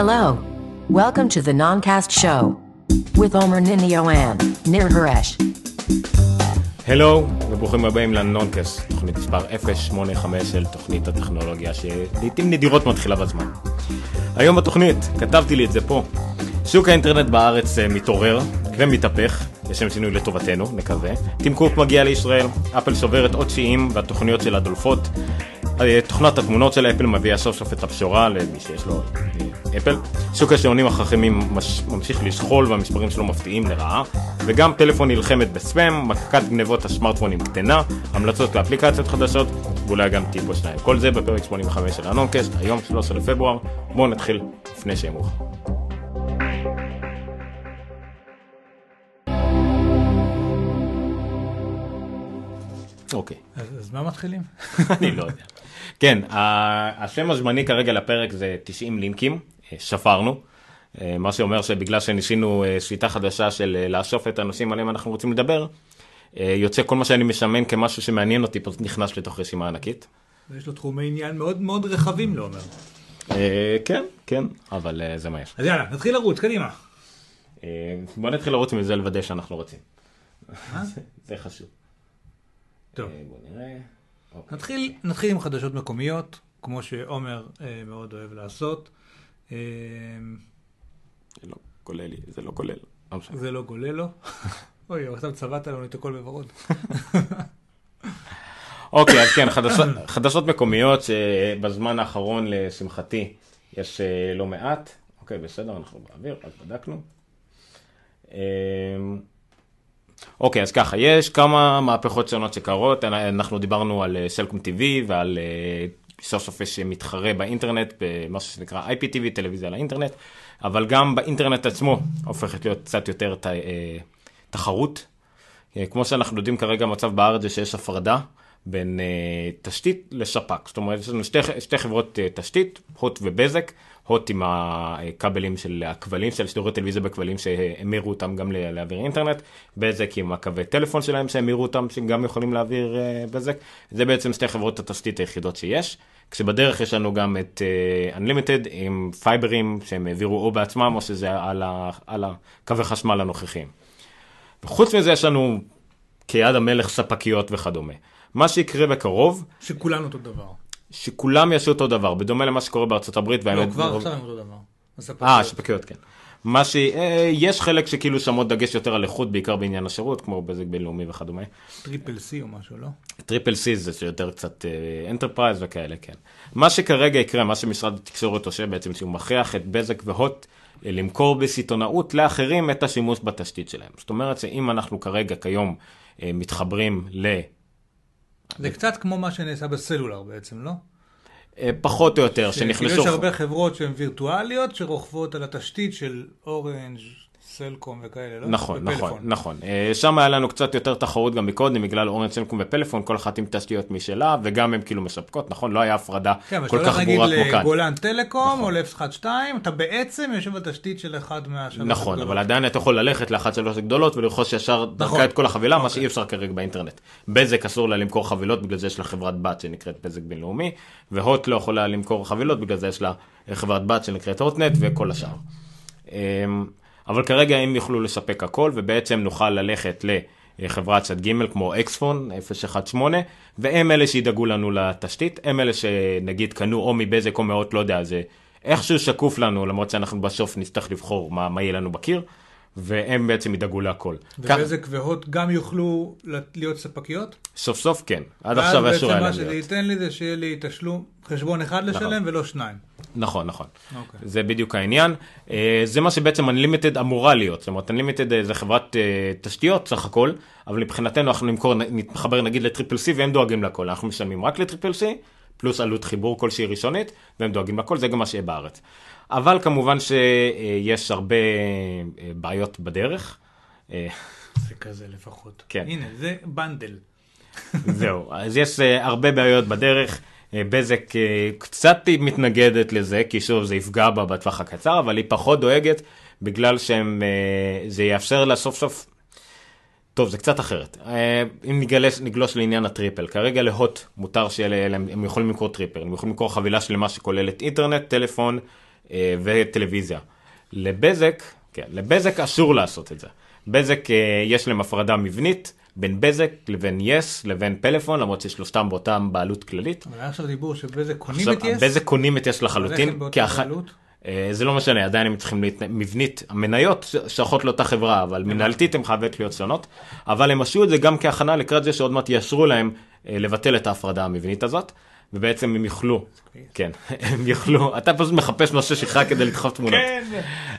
Hello. Welcome to the Noncast Show with Ninio and Nir Haresh. הלו, וברוכים הבאים לנונקאסט, תוכנית מספר 085 של תוכנית הטכנולוגיה שלעיתים נדירות מתחילה בזמן. היום בתוכנית, כתבתי לי את זה פה, שוק האינטרנט בארץ אה, מתעורר ומתהפך, לשם שינוי לטובתנו, נקווה. טים קוק מגיע לישראל, אפל שוברת עוד שיאים והתוכניות שלה דולפות. אה, תוכנת התמונות של אפל מביאה סוף סוף את הבשורה למי שיש לו אה, אפל. שוק השעונים החכמים מש, ממשיך לשכול והמספרים שלו מפתיעים לרעה. וגם טלפון נלחמת בספאם, מכת גנבות הסמארטפונים קטנה, המלצות לאפליקציות חדשות, ואולי גם טיפ או שניים. כל זה בפרק 85 של הנונקסט, היום 13 לפברואר. בואו נתחיל לפני שיהיה מאוחר. אוקיי. אז מה מתחילים? אני לא יודע. כן, השם הזמני כרגע לפרק זה 90 לינקים, אה, שפרנו. אה, מה שאומר שבגלל שניסינו אה, שיטה חדשה של לאסוף את הנושאים עליהם אנחנו רוצים לדבר, יוצא כל מה שאני משמן כמשהו שמעניין אותי פשוט נכנס לתוך רשימה ענקית. יש לו תחומי עניין מאוד מאוד רחבים, לא אומר. כן, כן, אבל זה מה יש. אז יאללה, נתחיל לרוץ, קדימה. בוא נתחיל לרוץ מזה לוודא שאנחנו רוצים. זה- חשוב. טוב, בוא נראה. אוקיי. נתחיל, נתחיל עם חדשות מקומיות, כמו שעומר אה, מאוד אוהב לעשות. אה, זה לא כולל לי, זה לא כולל. לא. זה לא גולל לו. אוי, עכשיו צבעת לנו את הכל בוורוד. אוקיי, אז כן, חדשות, חדשות מקומיות שבזמן האחרון, לשמחתי, יש אה, לא מעט. אוקיי, בסדר, אנחנו באוויר, רק בדקנו. אוקיי, אז ככה, יש כמה מהפכות שונות שקרות. אנחנו דיברנו על אה, סלקום TV ועל אה, סוף סוף יש מתחרה באינטרנט, במשהו שנקרא IPTV, טלוויזיה לאינטרנט, אבל גם באינטרנט עצמו הופכת להיות קצת יותר ת- אה, תחרות. אה, כמו שאנחנו יודעים כרגע המצב בארץ זה שיש הפרדה בין אה, תשתית לספק. זאת אומרת, יש לנו שתי, שתי חברות אה, תשתית, הוט ובזק, הוט עם הכבלים של הכבלים של שידורי טלוויזיה בכבלים שהמירו אותם גם להעביר אינטרנט, בזק עם הקווי טלפון שלהם שהמירו אותם שגם יכולים להעביר אה, בזק. זה בעצם שתי חברות התשתית היחידות שיש. כשבדרך יש לנו גם את uh, Unlimited עם פייברים שהם העבירו או בעצמם או שזה על, ה, על הקווי חשמל הנוכחיים. חוץ מזה יש לנו כיד המלך ספקיות וכדומה. מה שיקרה בקרוב, שכולנו אותו דבר. שכולם יעשו אותו דבר, בדומה למה שקורה בארצות הברית. לא, כבר עכשיו הם אותו דבר. אה, ספקיות, כן. מה ש... אה, יש חלק שכאילו שמות דגש יותר על איכות, בעיקר בעניין השירות, כמו בזק בינלאומי וכדומה. טריפל סי או משהו, לא? טריפל סי זה שיותר קצת enterprise וכאלה, כן. מה שכרגע יקרה, מה שמשרד התקשורת עושה בעצם, שהוא מכריח את בזק והוט אה, למכור בסיטונאות לאחרים את השימוש בתשתית שלהם. זאת אומרת שאם אנחנו כרגע, כיום, אה, מתחברים ל... זה קצת כמו מה שנעשה בסלולר בעצם, לא? אה, פחות או יותר, כאילו שנכנסו... יש הרבה חברות שהן וירטואליות שרוכבות על התשתית של אורנג', סלקום וכאלה, לא? נכון, נכון. נכון. אה, שם היה לנו קצת יותר תחרות גם מקודם, בגלל אורנג' סלקום ופלאפון, כל אחת עם תשתיות משלה, וגם הן כאילו מספקות, נכון? לא היה הפרדה כן, אבל כל כך נגיד ברורה כמו כאן. לגולן טלקום נכון. או ל-012, אתה בעצם יושב על תשתית של אחד מהשלוש נכון, הגדולות. אבל עדיין אתה יכול ללכת לאחת שלוש הגדולות ולרכוש ישר דרכה נכון. את כל החבילה, מה אוקיי. שאי אפשר כרגע באינטרנט. בזק אסור לה למכור חבילות, בגלל זה יש לה חברת בת שנקראת בזק בינלאומי, והוט לא יכולה למכור חבילות, בגלל זה יש לה חברת בת שנקראת הוטנט וכל השאר. אבל כרגע הם יוכלו לספק הכל, ובעצם נוכל ללכת לחברת צד ג' כמו אקספון 018, והם אלה שידאגו לנו לתשתית, הם אלה שנגיד קנו או מבזק או מהוט, לא יודע, זה איכשהו שקוף לנו, למרות שאנחנו בסוף נצטרך לבחור מה, מה יהיה לנו בקיר, והם בעצם ידאגו להכל. כך- ובזק והוט גם יוכלו להיות ספקיות? סוף סוף כן, עד עכשיו ואז אסור בעצם היה מה להם שזה להיות. ייתן לי זה שיהיה לי תשלום, חשבון אחד לשלם ולא שניים. נכון, נכון. אוקיי. זה בדיוק העניין. אה, זה מה שבעצם Unlimited אמורה להיות. זאת אומרת, Unlimited אה, זה חברת אה, תשתיות סך הכל, אבל מבחינתנו אנחנו נמכור, נתחבר נגיד לטריפל סי והם דואגים לכל. אנחנו משלמים רק לטריפל סי, פלוס עלות חיבור כלשהי ראשונית, והם דואגים לכל, זה גם מה שיהיה בארץ. אבל כמובן שיש הרבה אה, בעיות בדרך. אה, זה כזה לפחות. כן. הנה, זה בנדל. זהו, אז יש אה, הרבה בעיות בדרך. בזק קצת מתנגדת לזה, כי שוב זה יפגע בה בטווח הקצר, אבל היא פחות דואגת, בגלל שזה יאפשר לה סוף סוף... טוב, זה קצת אחרת. אם נגלש, נגלוש לעניין הטריפל, כרגע להוט מותר שיהיה להם, הם יכולים למכור טריפל, הם יכולים למכור חבילה שלמה שכוללת אינטרנט, טלפון וטלוויזיה. לבזק, כן, לבזק אסור לעשות את זה. בזק אה, יש להם הפרדה מבנית בין בזק לבין יס לבין פלאפון, למרות ששלושתם באותם בעלות כללית. אבל היה עכשיו דיבור שבזק קונים את יס? בזק קונים את יס לחלוטין? אה, זה לא משנה, עדיין הם צריכים להתנ... מבנית, המניות שייכות לאותה חברה, אבל מנהלתית הן חייבות להיות שונות, אבל הם עשו את זה גם כהכנה לקראת זה שעוד מעט יאשרו להם אה, לבטל את ההפרדה המבנית הזאת, ובעצם הם יוכלו, כן, הם יוכלו, אתה פשוט מחפש נושא שלך כדי לדחוף תמונות.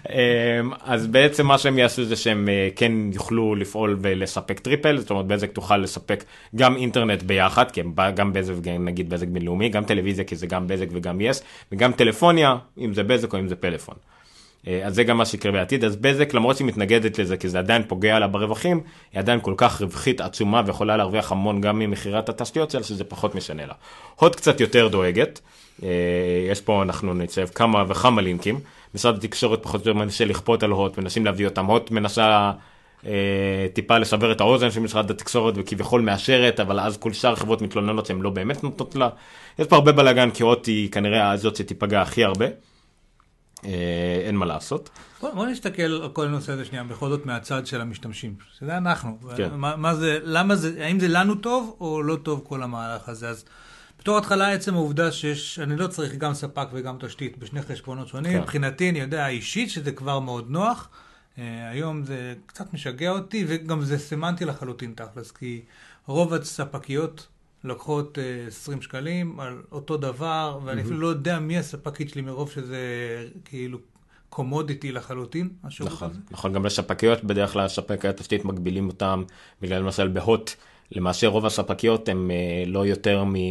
אמ, אז בעצם מה שהם יעשו זה שהם אה, כן יוכלו לפעול ולספק טריפל, זאת אומרת בזק תוכל לספק גם אינטרנט ביחד, כי הם גם בזק נגיד בזק בינלאומי, גם טלוויזיה כי זה גם בזק וגם יס, וגם טלפוניה, אם זה בזק או אם זה פלאפון. אה, אז זה גם מה שיקרה בעתיד, אז בזק למרות שהיא מתנגדת לזה כי זה עדיין פוגע לה ברווחים, היא עדיין כל כך רווחית עצומה ויכולה להרוויח המון גם ממכירת התשתיות שלה שזה פחות משנה לה. הוט קצת יותר דואגת, אה, יש פה אנחנו נצב כמה וכמה לינקים, משרד התקשורת פחות או יותר מנסה לכפות על הוט, מנסים להביא אותם, הוט מנסה אה, טיפה לסבר את האוזן של משרד התקשורת וכביכול מאשרת, אבל אז כל שאר החברות מתלוננות שהן לא באמת נותנות לה. יש פה הרבה בלאגן כי הוט היא כנראה הזאת שתיפגע הכי הרבה. אה, אין מה לעשות. בוא, בוא נסתכל על כל הנושא הזה שנייה, בכל זאת מהצד של המשתמשים, שזה אנחנו. כן. מה, מה זה, למה זה, האם זה לנו טוב או לא טוב כל המהלך הזה? אז בתור התחלה עצם העובדה שיש, אני לא צריך גם ספק וגם תשתית בשני חשבונות שונים, כן. מבחינתי אני יודע אישית שזה כבר מאוד נוח. אה, היום זה קצת משגע אותי וגם זה סמנטי לחלוטין תכלס, כי רוב הספקיות לוקחות אה, 20 שקלים על אותו דבר, ואני אפילו לא יודע מי הספקית שלי מרוב שזה כאילו קומודיטי לחלוטין, השירות נכון, הזה. נכון, גם לספקיות בדרך כלל ספקי התשתית מגבילים אותם, בגלל למשל בהוט, למעשה רוב הספקיות הם אה, לא יותר מ... אה,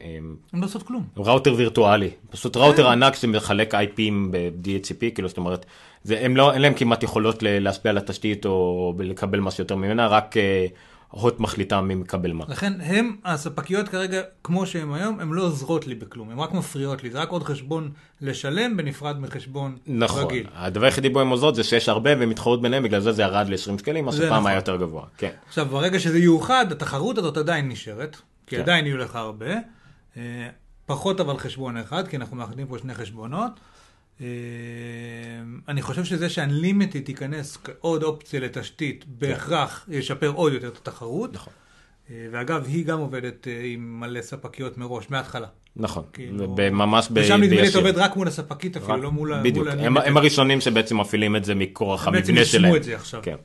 אה, הם לא עושות כלום. ראוטר וירטואלי, פשוט ראוטר ענק שמחלק IPים ב-DHCP, כאילו זאת אומרת, זה, הם לא, אין להם כמעט יכולות להשפיע על התשתית או לקבל משהו יותר ממנה, רק אה, הוט מחליטה מי מקבל מה. לכן הם, הספקיות כרגע, כמו שהם היום, הן לא עוזרות לי בכלום, הן רק מפריעות לי, זה רק עוד חשבון לשלם בנפרד מחשבון נכון, רגיל. הדבר היחידי בו הם עוזרות זה שיש הרבה והם מתחרות ביניהם, בגלל זה זה ירד ל-20 שקלים, מה שפעם נכון. היה יותר גבוה, כן. עכשיו, ברגע שזה יאוחד, התחרות הזאת עדיין נשארת, כי כן. עדיין יהיו לך הרבה. אה, פחות אבל חשבון אחד, כי אנחנו מאחדים פה שני חשבונות. אה, אני חושב שזה ש-Unlimited ייכנס כעוד אופציה לתשתית, בהכרח ישפר עוד יותר את התחרות. נכון. אה, ואגב, היא גם עובדת אה, עם מלא ספקיות מראש, מההתחלה. נכון, כאילו- ממש ב- ושם נדמה לי אתה. עובד רק מול הספקית אפילו, לא מול ה- בדיוק, מול הם. הם הראשונים שבעצם מפעילים את זה מכורח בעצם המבנה שלהם. את זה עכשיו. כן.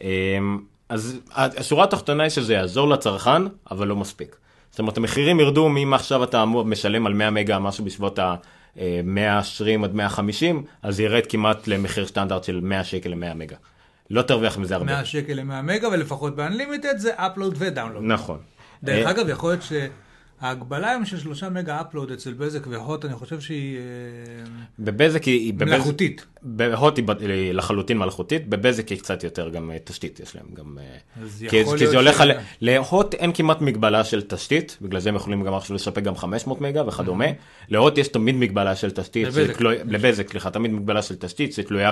אמ, אז השורה התחתונה היא שזה יעזור לצרכן, אבל לא מספיק. זאת אומרת, המחירים ירדו מאם עכשיו אתה משלם על 100 מגה, משהו בסביבות ה-120 עד 150, אז ירד כמעט למחיר סטנדרט של 100 שקל ל-100 מגה. לא תרוויח מזה הרבה. 100 שקל ל-100 מגה, ולפחות ב-Unlimited זה upload ודאונלוד. נכון. דרך אה, אגב, יכול להיות שההגבלה היום של 3 מגה upload אצל בזק והוט, אני חושב שהיא אה, בבזק היא... היא- מלאכותית. בהוט היא לחלוטין מלאכותית, בבזק היא קצת יותר גם אה, תשתית יש להם גם... אה, כי, כי זה הולך ש- על... להוט אין כמעט מגבלה של תשתית, בגלל זה הם יכולים גם עכשיו לספק גם 500 מגה וכדומה. להוט יש תמיד מגבלה של תשתית, לבזק. לבזק, סליחה, תמיד מגבלה של תשתית, זה תלויה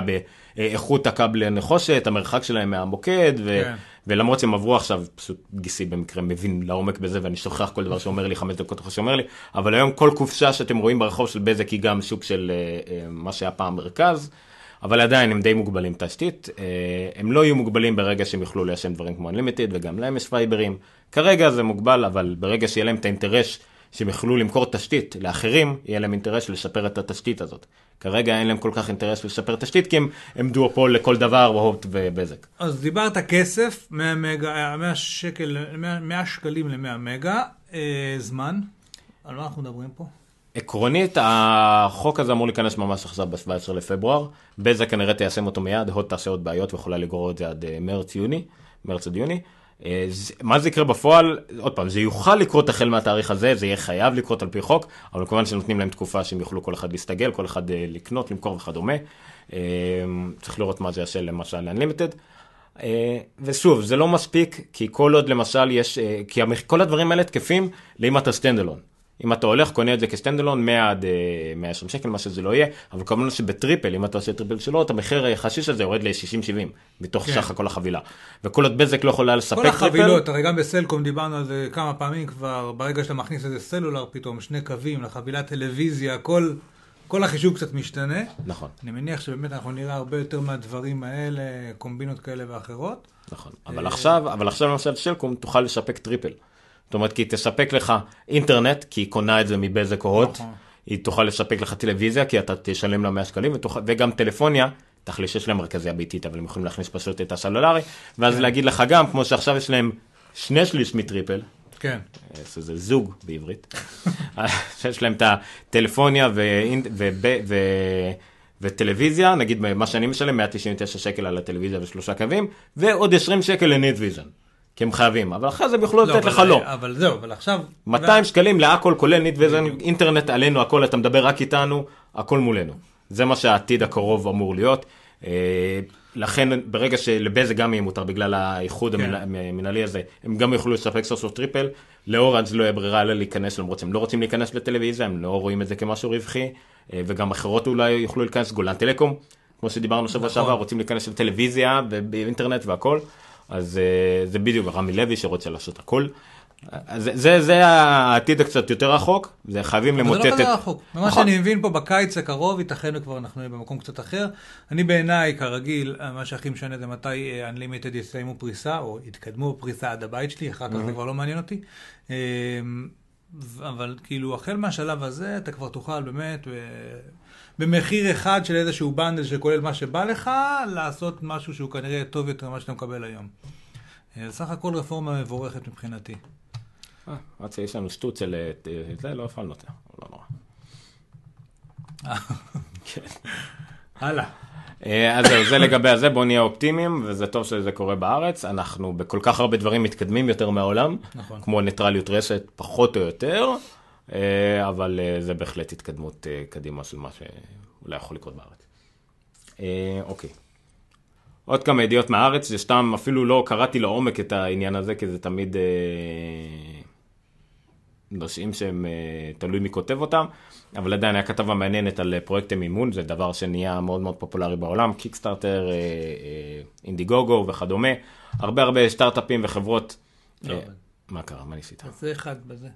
באיכות הכבל הנחושת, המרחק שלהם מהמוקד, ו... ולמרות שהם עברו עכשיו, פשוט גיסי במקרה מבין לעומק בזה ואני שוכח כל דבר שאומר לי חמש דקות אחרי שאומר לי, אבל היום כל קופסה שאתם רואים ברחוב של בזק היא גם סוג של אה, אה, מה שהיה פעם מרכז, אבל עדיין הם די מוגבלים תשתית, אה, הם לא יהיו מוגבלים ברגע שהם יוכלו ליישם דברים כמו Unlimited וגם להם יש פייברים, כרגע זה מוגבל, אבל ברגע שיהיה להם את האינטרס שהם יוכלו למכור תשתית לאחרים, יהיה להם אינטרס לשפר את התשתית הזאת. כרגע אין להם כל כך אינטרס לשפר תשתית כי הם, הם דואופול לכל דבר, הוט ובזק. אז דיברת כסף, 100 מגה, אה, 100 שקל, 100, 100 שקלים ל-100 מגה, אה, זמן, על מה אנחנו מדברים פה? עקרונית, החוק הזה אמור להיכנס ממש עכשיו ב-17 לפברואר. בזק כנראה תיישם אותו מיד, הוט תעשה עוד בעיות ויכולה לגרור את זה עד אה, מרץ-יוני, מרץ עד יוני. אה, זה- מה זה יקרה בפועל? עוד פעם, זה יוכל לקרות החל מהתאריך הזה, זה יהיה חייב לקרות על פי חוק, אבל כמובן שנותנים להם תקופה שהם יוכלו כל אחד להסתגל, כל אחד אה, לקנות, למכור וכדומה. אה, צריך לראות מה זה יעשה למשל ל-Unlimited. אה, ושוב, זה לא מספיק, כי כל עוד למשל יש, אה, כי כל הדברים האלה תקפים לאם אתה סטנדלון. אם אתה הולך, קונה את זה כסטנדלון, 100 עד אה, 120 שקל, מה שזה לא יהיה, אבל כמובן שבטריפל, אם אתה עושה טריפל שלו, את המחיר היחסי של זה יורד ל-60-70, מתוך כן. סך הכל החבילה. וכל עוד בזק לא יכולה לספק כל טריפל, החבילות, הרי גם בסלקום דיברנו על זה כמה פעמים כבר, ברגע שאתה מכניס איזה סלולר פתאום, שני קווים לחבילת טלוויזיה, כל, כל החישוב קצת משתנה. נכון, אני מניח שבאמת אנחנו נראה הרבה יותר מהדברים האלה, קומבינות כאלה ואחרות. נכון. אבל עכשיו, אבל עכשיו למשל סלקום תוכל לספק טריפל. זאת אומרת, כי היא תספק לך אינטרנט, כי היא קונה את זה מבזק או הוט. נכון. היא תוכל לספק לך טלוויזיה, כי אתה תשלם לה 100 שקלים, ותוכל, וגם טלפוניה, תכל'ס יש להם מרכזייה ביתית, אבל הם יכולים להכניס פשוט את הסלולרי, ואז להגיד לך גם, כמו שעכשיו יש להם שני שליש מטריפל, כן. שזה זוג בעברית, שיש להם את הטלפוניה ואינט- וב- ו- וטלוויזיה, נגיד מה שאני משלם, 199 שקל על הטלוויזיה ושלושה קווים, ועוד 20 שקל לנטוויז'ן, כי הם חייבים, אבל אחרי זה הם יוכלו לתת אבל- לך לא. אבל זהו, אבל עכשיו... 200 שקלים להכל, כולל נטוויז'ן, אינטרנט עלינו, הכל, אתה מדבר רק איתנו, הכל מולנו. זה מה שהעתיד הקרוב אמור להיות. אה, לכן ברגע שלבזק גם יהיה מותר בגלל האיחוד כן. המנהלי הזה, הם גם יוכלו לספק סוף סוף טריפל. לאורנג' לא יהיה ברירה אלא להיכנס למרות שהם לא רוצים להיכנס לטלוויזיה, הם לא רואים את זה כמשהו רווחי, אה, וגם אחרות אולי יוכלו להיכנס, גולן טלקום, כמו שדיברנו שבוע נכון. שעבר, רוצים להיכנס לטלוויזיה ובאינטרנט והכל. אז אה, זה בדיוק רמי לוי שרוצה לעשות הכל. אז זה, זה, זה העתיד הקצת יותר רחוק, זה חייבים אבל זה למוטט לא את... כזה רחוק. ממה נכון. שאני מבין פה בקיץ הקרוב, ייתכן וכבר אנחנו נהיה במקום קצת אחר. אני בעיניי, כרגיל, מה שהכי משנה זה מתי אה, Unlimited יסיימו פריסה, או יתקדמו בפריסה עד הבית שלי, אחר כך זה כבר לא מעניין אותי. אה, אבל כאילו, החל מהשלב הזה, אתה כבר תוכל באמת, במחיר אחד של איזשהו בנדל שכולל מה שבא לך, לעשות משהו שהוא כנראה טוב יותר ממה שאתה מקבל היום. אה, סך הכל רפורמה מבורכת מבחינתי. אה, עד שיש לנו שטות של אה, זה, לא הפעלנו אותה, לא נורא. הלאה. אה, אז זהו, זה לגבי הזה, בואו נהיה אופטימיים, וזה טוב שזה קורה בארץ. אנחנו בכל כך הרבה דברים מתקדמים יותר מהעולם, נכון. כמו ניטרליות רשת, פחות או יותר, אה, אבל אה, זה בהחלט התקדמות אה, קדימה של מה שאולי יכול לקרות בארץ. אה, אוקיי. עוד כמה ידיעות מהארץ, סתם, אפילו לא קראתי לעומק את העניין הזה, כי זה תמיד אה, נושאים שהם אה, תלוי מי כותב אותם, אבל עדיין היה כתבה מעניינת על אה, פרויקטי מימון, זה דבר שנהיה מאוד מאוד פופולרי בעולם, קיקסטארטר, אה, אה, אינדיגוגו וכדומה, הרבה הרבה סטארט-אפים וחברות. לא אה. מה קרה? מה ניסית? זה אחד בזה.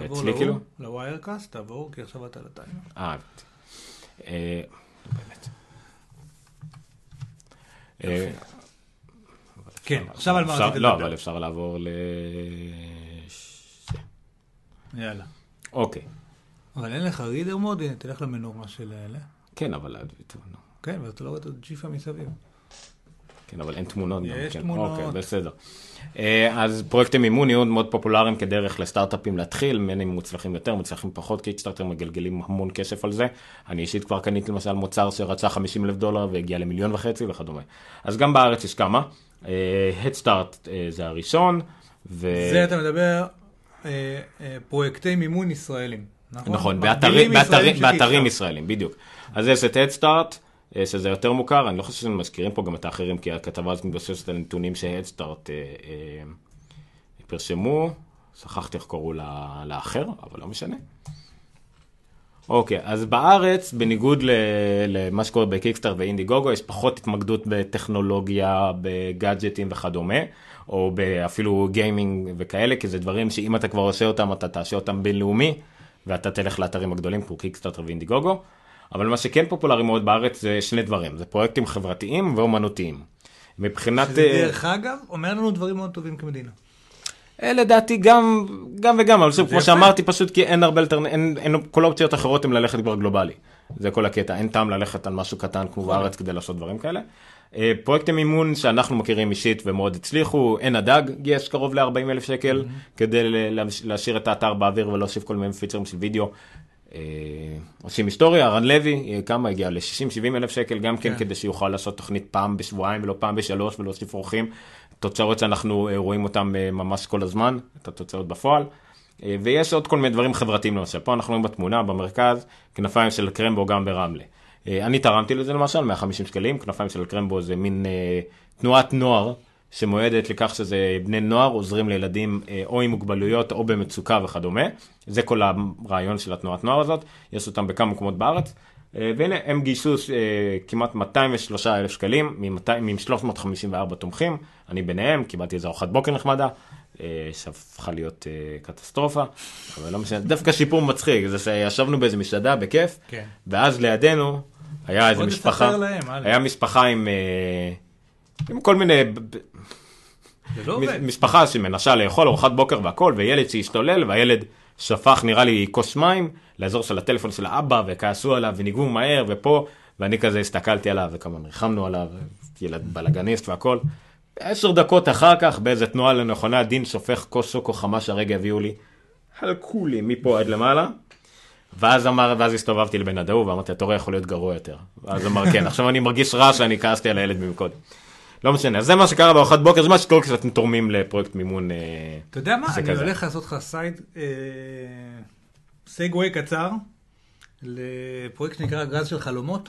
תעבור אצלי כאילו? לוויירקאסט, תעבור, כי עכשיו אתה על הטיימר. אה, הבנתי. אה, באמת. אה, כן, עכשיו על מה אפשר- רצית לא, לדבר? אבל אפשר לעבור ל... יאללה. אוקיי. אבל אין לך רידר מוד, הנה, תלך למנורה של אלה. כן, אבל... כן, ואתה לא רואה את הג'יפה מסביב. כן, אבל אין תמונות. יש כן. תמונות. אוקיי, בסדר. אה, אז פרויקטי מימון יהיו מאוד פופולריים כדרך לסטארט-אפים להתחיל, בין אם מוצלחים יותר, מוצלחים פחות, קיקסטארטר מגלגלים המון כסף על זה. אני אישית כבר קניתי למשל מוצר שרצה 50 אלף דולר והגיע למיליון וחצי וכדומה. אז גם בארץ יש כמה. הדסטארט זה הראשון, ו... זה אתה מדבר, אה, אה, פרויקטי מימון ישראלים. נכון? נכון, באתרים, באתרים, באתרים. ישראלים, בדיוק. אז יש את הדסטארט, שזה יותר מוכר, אני לא חושב שמזכירים פה גם את האחרים, כי הכתבה הזאת מתבססת על נתונים שהדסטארט פרשמו, שכחתי איך קראו לה- לאחר, אבל לא משנה. אוקיי, אז בארץ, בניגוד למה שקורה בקיקסטאר ואינדיגוגו, יש פחות התמקדות בטכנולוגיה, בגאדג'טים וכדומה, או אפילו גיימינג וכאלה, כי זה דברים שאם אתה כבר עושה אותם, אתה תעשה אותם בינלאומי, ואתה תלך לאתרים הגדולים כמו קיקסטארטר ואינדיגוגו. אבל מה שכן פופולרי מאוד בארץ זה שני דברים, זה פרויקטים חברתיים ואומנותיים. מבחינת... שזה אה, דרך אגב, אומר לנו דברים מאוד טובים כמדינה. אה, לדעתי גם, גם וגם, אבל שוב, כמו יפה. שאמרתי, פשוט כי אין הרבה אלטרנ... אין, אין, כל האופציות האחרות הן ללכת כבר גלובלי. זה כל הקטע, אין טעם ללכת על משהו קטן כמו בארץ כדי לעשות דברים כאלה. אה, פרויקטי מימון שאנחנו מכירים אישית ומאוד הצליחו, עין הדג גייס קרוב ל-40 אלף שקל כדי להשאיר את האתר באוויר ולהוסיף כל מיני פיצ'רים של וידאו. אה, עושים היסטוריה, רן לוי, אה, כמה הגיע? ל-60-70 אלף שקל, גם כן כן. כדי שיוכל לעשות תוכנית פעם בשבועיים ולא פעם בשלוש ולהוסיף אורחים. תוצאות שאנחנו אה, רואים אותם אה, ממש כל הזמן, את התוצאות בפועל. ויש עוד כל מיני דברים חברתיים למשל, פה אנחנו רואים בתמונה במרכז, כנפיים של קרמבו גם ברמלה. אני תרמתי לזה למשל, 150 שקלים, כנפיים של קרמבו זה מין אה, תנועת נוער שמועדת לכך שזה בני נוער עוזרים לילדים אה, או עם מוגבלויות או במצוקה וכדומה. זה כל הרעיון של התנועת נוער הזאת, יש אותם בכמה מקומות בארץ. אה, והנה הם גייסו אה, כמעט 203 אלף שקלים מ-354 תומכים, אני ביניהם, קיבלתי איזה ארוחת בוקר נחמדה, שהפכה להיות קטסטרופה, אבל לא משנה, דווקא שיפור מצחיק, זה שישבנו באיזה מסעדה בכיף, כן. ואז לידינו היה איזה משפחה, להם. היה משפחה עם, עם כל מיני, לא. משפחה שמנסה לאכול ארוחת בוקר והכל, וילד שהשתולל, והילד שפך נראה לי כוס מים לאזור של הטלפון של האבא, וכעסו עליו, וניגעו מהר, ופה, ואני כזה הסתכלתי עליו, וכמובן ריחמנו עליו, ילד בלאגניסט והכל. עשר דקות אחר כך, באיזה תנועה לנכונה, דין שופך כוס שוקו חמה שהרגע הביאו לי, חלקו לי מפה עד למעלה. ואז אמר, ואז הסתובבתי לבן הדהוא ואמרתי, אתה רואה, יכול להיות גרוע יותר. ואז אמר, כן, עכשיו אני מרגיש רע שאני כעסתי על הילד במקודם. לא משנה, אז זה מה שקרה בארוחת בוקר, זה מה שקורה כשאתם תורמים לפרויקט מימון. אה, אתה יודע מה? אני. הולך לעשות לך סייד, אה, סגווי קצר, לפרויקט שנקרא ארגז של חלומות.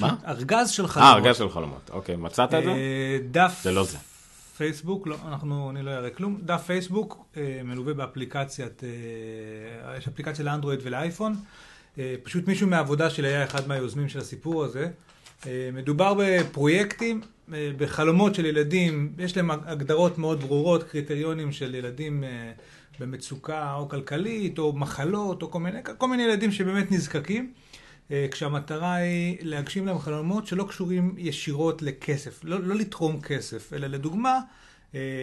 מה? ארגז של חלומות. אה, ארגז של חלומות, אוקיי, מצאת את זה? אה, דף זה לא זה. פייסבוק, לא, אנחנו, אני לא אראה כלום, דף פייסבוק אה, מלווה באפליקציית, אה, יש אפליקציה לאנדרואיד ולאייפון, אה, פשוט מישהו מהעבודה שלי היה אחד מהיוזמים של הסיפור הזה. אה, מדובר בפרויקטים, אה, בחלומות של ילדים, יש להם הגדרות מאוד ברורות, קריטריונים של ילדים אה, במצוקה או כלכלית, או מחלות, או כל מיני, כל מיני ילדים שבאמת נזקקים. אה, כשהמטרה היא להגשים להם חלומות שלא קשורים ישירות לכסף, לא, לא לתרום כסף, אלא לדוגמה, אה,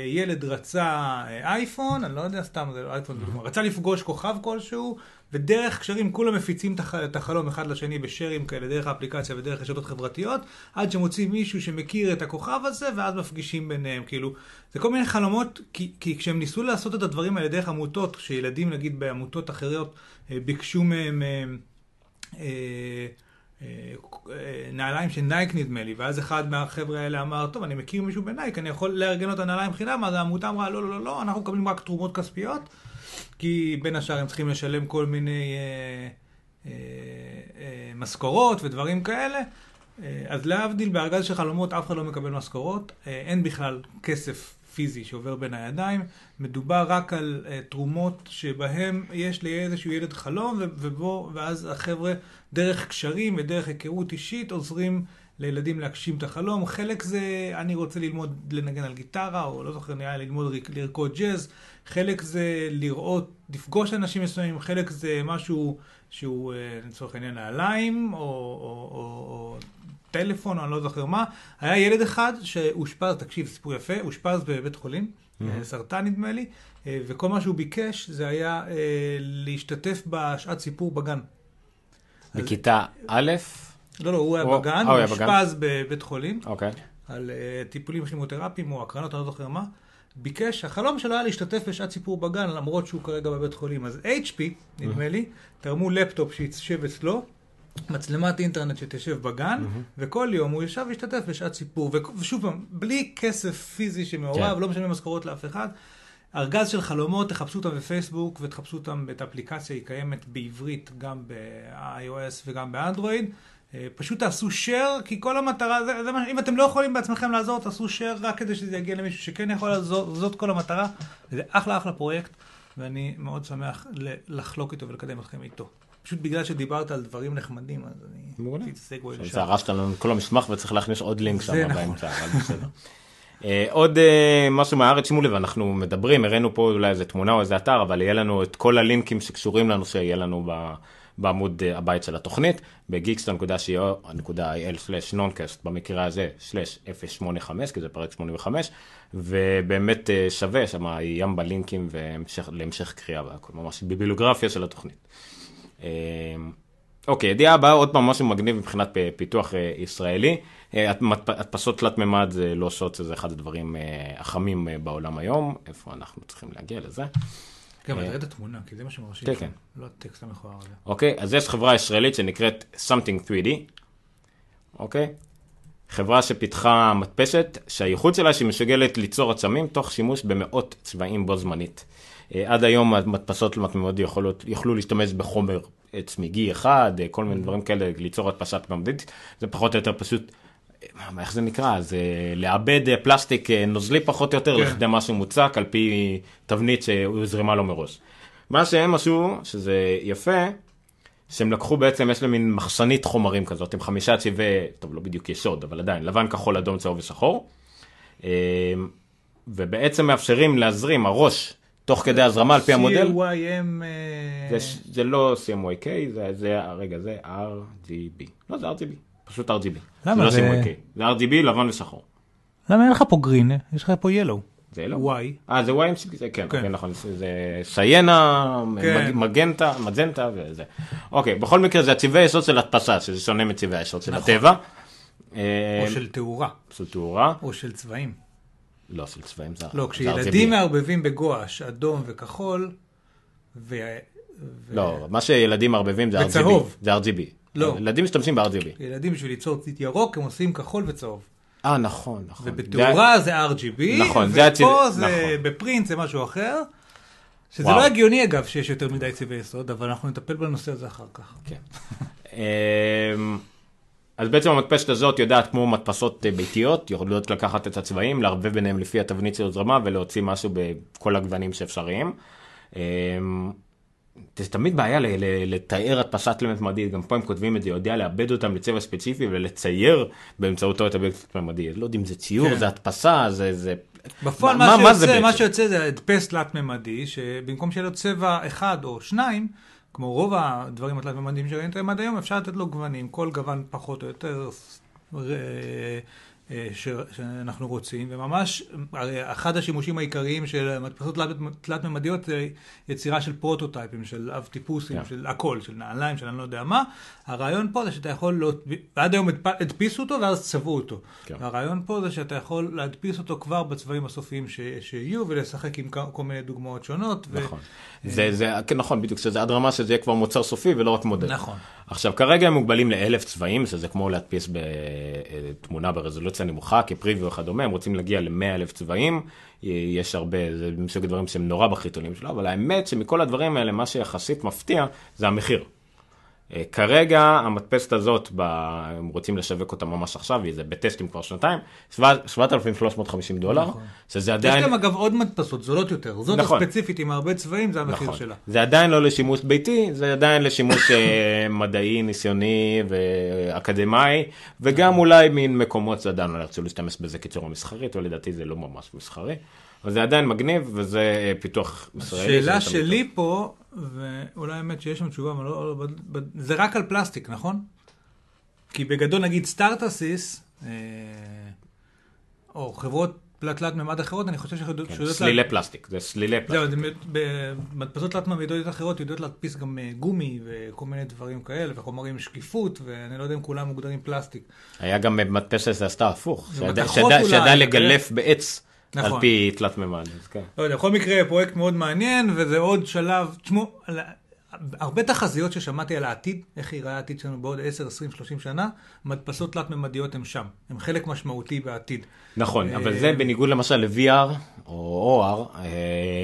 ילד רצה אה, אייפון, אני לא יודע, סתם זה לא אייפון, לדוגמה, רצה לפגוש כוכב כלשהו, ודרך קשרים כולם מפיצים את הח- את החלום אחד לשני בשרים כאלה, דרך האפליקציה ודרך רשתות חברתיות, עד שמוצאים מישהו שמכיר את הכוכב הזה, ואז מפגישים ביניהם, כאילו, זה כל מיני חלומות, כי, כי כשהם ניסו לעשות את הדברים האלה דרך עמותות, כשילדים נגיד בעמותות אחרות אה, ביקשו מהם... אה, אה, אה, אה, נעליים של נייק נדמה לי, ואז אחד מהחבר'ה האלה אמר, טוב, אני מכיר מישהו בנייק, אני יכול לארגן לו את הנעליים חינם, אז העמותה אמרה, לא, לא, לא, לא, אנחנו מקבלים רק תרומות כספיות, כי בין השאר הם צריכים לשלם כל מיני אה, אה, אה, משכורות ודברים כאלה. אה, אז להבדיל, בארגז של חלומות אף אחד לא מקבל משכורות, אה, אין בכלל כסף פיזי שעובר בין הידיים, מדובר רק על uh, תרומות שבהם יש לאיזשהו ילד חלום, ובו, ואז החבר'ה דרך קשרים ודרך היכרות אישית עוזרים לילדים להגשים את החלום. חלק זה, אני רוצה ללמוד לנגן על גיטרה, או לא זוכר, נראה לי ללמוד לרקוד ג'אז, חלק זה לראות, לפגוש אנשים מסוימים, חלק זה משהו שהוא, אה, לצורך העניין, נעליים, או, או, או, או טלפון, או אני לא זוכר מה. היה ילד אחד שאושפז, תקשיב, סיפור יפה, אושפז בבית חולים, אה, סרטן נדמה לי, אה, וכל מה שהוא ביקש זה היה אה, להשתתף בשעת סיפור בגן. בכיתה א', לא, לא, הוא היה או- בגן, הוא הוא. אושפז בבית חולים, אוקיי. על טיפולים כימותרפיים או הקרנות, אני לא זוכר מה. ביקש, החלום שלו היה להשתתף בשעת סיפור בגן, למרות שהוא כרגע בבית חולים. אז HP, נדמה לי, תרמו לפטופ שישב אצלו, מצלמת אינטרנט שתשב בגן, וכל יום הוא ישב והשתתף בשעת סיפור. ושוב פעם, בלי כסף פיזי שמעורב, כן. לא משלמים משכורות לאף אחד. ארגז של חלומות, תחפשו אותם בפייסבוק ותחפשו אותם את האפליקציה, היא קיימת בעברית גם ב-iOS וגם באנדרואיד. אה, פשוט תעשו share, כי כל המטרה, זה, זה אם אתם לא יכולים בעצמכם לעזור, תעשו share רק כדי שזה יגיע למישהו שכן יכול לעזור, זאת כל המטרה. זה אחלה אחלה פרויקט, ואני מאוד שמח לחלוק איתו ולקדם אתכם איתו. פשוט בגלל שדיברת על דברים נחמדים, אז אני... מעולה. עכשיו. זה הרסת לנו את כל המסמך וצריך להכניס עוד לינק שם נכון. באמצע, אבל בסדר. אה, עוד אה, משהו מהארץ, שימו לב, אנחנו מדברים, הראינו פה אולי איזה תמונה או איזה אתר, אבל יהיה לנו את כל הלינקים שקשורים לנושא, יהיה לנו בעמוד אה, הבית של התוכנית, בגיקסטון.co.il/נונקאסט, במקרה הזה, שלש 085, כי זה פרק 85, ובאמת שווה, שם ים בלינקים והמשך- להמשך קריאה והכל, ממש ביבילוגרפיה של התוכנית. אה, אוקיי, ידיעה הבאה, עוד פעם משהו מגניב מבחינת פיתוח אה, ישראלי. אה, הדפ- הדפסות תלת מימד זה לא שוט, זה אחד הדברים אה, החמים בעולם היום. איפה אנחנו צריכים להגיע לזה? כן, אבל תראה את התמונה, כי זה מה שמרשים כן. כן. לא הטקסט המכוער הזה. אוקיי, אז יש חברה ישראלית שנקראת Something 3D, אוקיי? חברה שפיתחה מדפסת שהייחוד שלה שהיא מסוגלת ליצור עצמים תוך שימוש במאות צבעים בו זמנית. אה, עד היום המדפסות מאוד יכולות, יכלו להשתמש בחומר צמיגי אחד, אה, כל מיני דברים כאלה, ליצור הדפסת גמדית, זה פחות או יותר פשוט, אה, איך זה נקרא? זה לעבד פלסטיק נוזלי פחות או יותר כן. לכדי משהו מוצק על פי תבנית שהוזרמה לו מראש. מה שהם עשו, שזה יפה, שהם לקחו בעצם, יש להם מין מחסנית חומרים כזאת, עם חמישה צבעי, טוב לא בדיוק יסוד, אבל עדיין, לבן, כחול, אדום, צהוב ושחור. ובעצם מאפשרים להזרים הראש תוך כדי הזרמה על פי המודל. CYM... זה, זה לא CMYK, זה, זה, רגע, זה RGB. לא, זה RGB, פשוט RGB. למה? זה לא זה- CMYK, זה RGB לבן ושחור. למה אין לך פה גרין? יש לך פה ילו. זה לא. Y. אה, זה YMC, זה כן, כן. כן. נכון, זה- סיינה, כן. מג- מגנטה, מגנטה וזה. אוקיי, בכל מקרה זה הצבעי היסוד של הדפסה, שזה שונה מצבעי היסוד של נכון. הטבע. אה, או של תאורה. של תאורה, או של צבעים. לא, של צבעים זה לא, זה כשילדים. מערבבים בגואש, אדום וכחול, ו... ו- לא, מה שילדים מערבבים זה RGB. וצהוב. זה RGB. לא. ילדים משתמשים ב-RGB. ילדים בשביל ליצור צית ירוק, הם עושים כחול וצהוב. אה, נכון, נכון. ובתאורה זה RGB, נכון, זה ופה הצבע- זה נכון. בפרינט זה משהו אחר. שזה וואו. לא הגיוני אגב שיש יותר מדי צבעי יסוד, אבל אנחנו נטפל בנושא הזה אחר כך. כן. אז בעצם המדפסת הזאת יודעת כמו מדפסות אה, ביתיות, יכולות לקחת את הצבעים, לערבב ביניהם לפי התבנית של הזרמה ולהוציא משהו בכל הגוונים שאפשריים. אמ, זה תמיד בעיה לתאר הדפסה תלת-ממדית, גם פה הם כותבים את זה, יודע לאבד אותם לצבע ספציפי ולצייר באמצעותו את הביט תלת-ממדי. לא יודעים, זה ציור, כן. זה הדפסה, זה... זה... בפועל מה- מה, מה שיוצא, מה בעצם? שיוצא זה הדפס תלת-ממדי, שבמקום שיהיה לו צבע אחד או שניים, כמו רוב הדברים התלת-ממדיים האינטרנט עד היום, אפשר לתת לו גוונים, כל גוון פחות או יותר אה, ש- שאנחנו רוצים, וממש הרי אחד השימושים העיקריים של מדפסות תלת- תלת-ממדיות זה יצירה של פרוטוטייפים, של אב טיפוסים, כן. של הכל, של נעליים, של אני לא יודע מה. הרעיון פה זה שאתה יכול, לא, ועד היום הדפ- הדפיסו אותו ואז צבעו אותו. כן. הרעיון פה זה שאתה יכול להדפיס אותו כבר בצבעים הסופיים ש... שיהיו ולשחק עם כל מיני דוגמאות שונות. ו- נכון. זה, זה, כן, נכון, בדיוק, שזה עד רמה שזה יהיה כבר מוצר סופי ולא רק מודל. נכון. עכשיו, כרגע הם מוגבלים לאלף צבעים, שזה כמו להדפיס בתמונה ברזולוציה נמוכה, כפריוויו וכדומה, הם רוצים להגיע למאה אלף צבעים, יש הרבה, זה מסוג הדברים שהם נורא בחיתולים שלו, אבל האמת שמכל הדברים האלה, מה שיחסית מפתיע, זה המחיר. אה, כרגע המדפסת הזאת, ב... הם רוצים לשווק אותה ממש עכשיו, זה בטסטים כבר שנתיים, 7,350 דולר, נכון. שזה יש עדיין... גם אגב עוד מדפסות זולות יותר. זאת נכון. הספציפית עם הרבה צבעים, זה המחיר נכון. שלה. זה עדיין לא לשימוש ביתי, זה עדיין לשימוש אה, מדעי, ניסיוני ואקדמאי, וגם אולי מין מקומות זה עדיין לא ירצו להשתמש בזה כצורה מסחרית, ולדעתי זה לא ממש מסחרי. אבל זה עדיין מגניב, וזה אה, פיתוח ישראלי. השאלה שלי פה, ואולי האמת שיש שם תשובה, אבל לא, לא, ב- זה רק על פלסטיק, נכון? כי בגדול נגיד סטארט-אסיס, אה, או חברות תלת ממד אחרות, אני חושב שיודעות... כן, שיודעות סלילי לה- פלסטיק, זה סלילי זהו, פלסטיק. זה- במדפסות תלת ממדיות אחרות יודעות להדפיס גם אה, גומי וכל מיני דברים כאלה, וחומרים שקיפות, ואני לא יודע אם כולם מוגדרים פלסטיק. היה גם מדפסת שעשתה הפוך, זה שידע- מתכות שידע- אולי, שידע כאלה. לגלף בעץ על נכון. פי תלת מימד. אז כן. לא יודע, בכל מקרה, פרויקט מאוד מעניין, וזה עוד שלב, תשמעו, על הרבה תחזיות ששמעתי על העתיד, איך ייראה העתיד שלנו בעוד 10, 20, 30 שנה, מדפסות תלת-ממדיות הם שם, הם חלק משמעותי בעתיד. נכון, אה, אבל זה בניגוד למשל ל-VR או OR, אה,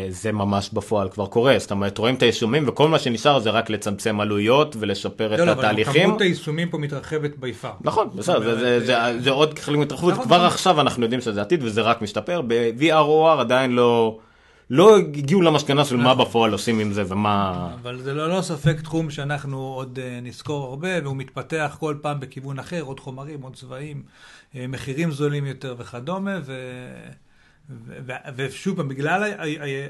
זה ממש בפועל כבר קורה, זאת אומרת, רואים את היישומים וכל מה שנשאר זה רק לצמצם עלויות ולשפר את לא, לא, אבל התהליכים. כמות היישומים פה מתרחבת ביפר. נכון, בסדר, זה- זה עוד חלק מהתרחבות, נכון, כבר נכון. עכשיו אנחנו יודעים שזה עתיד וזה רק משתפר, ב-VR או OR עדיין לא לא הגיעו למסקנה של מה נכון. בפועל עושים עם זה ומה... אבל זה ללא ספק תחום שאנחנו עוד אה, נזכור הרבה, והוא מתפתח כל פעם בכיוון אחר, עוד חומרים, עוד צבעים, אה, מחירים זולים יותר וכדומה, ו... ושוב פעם, בגלל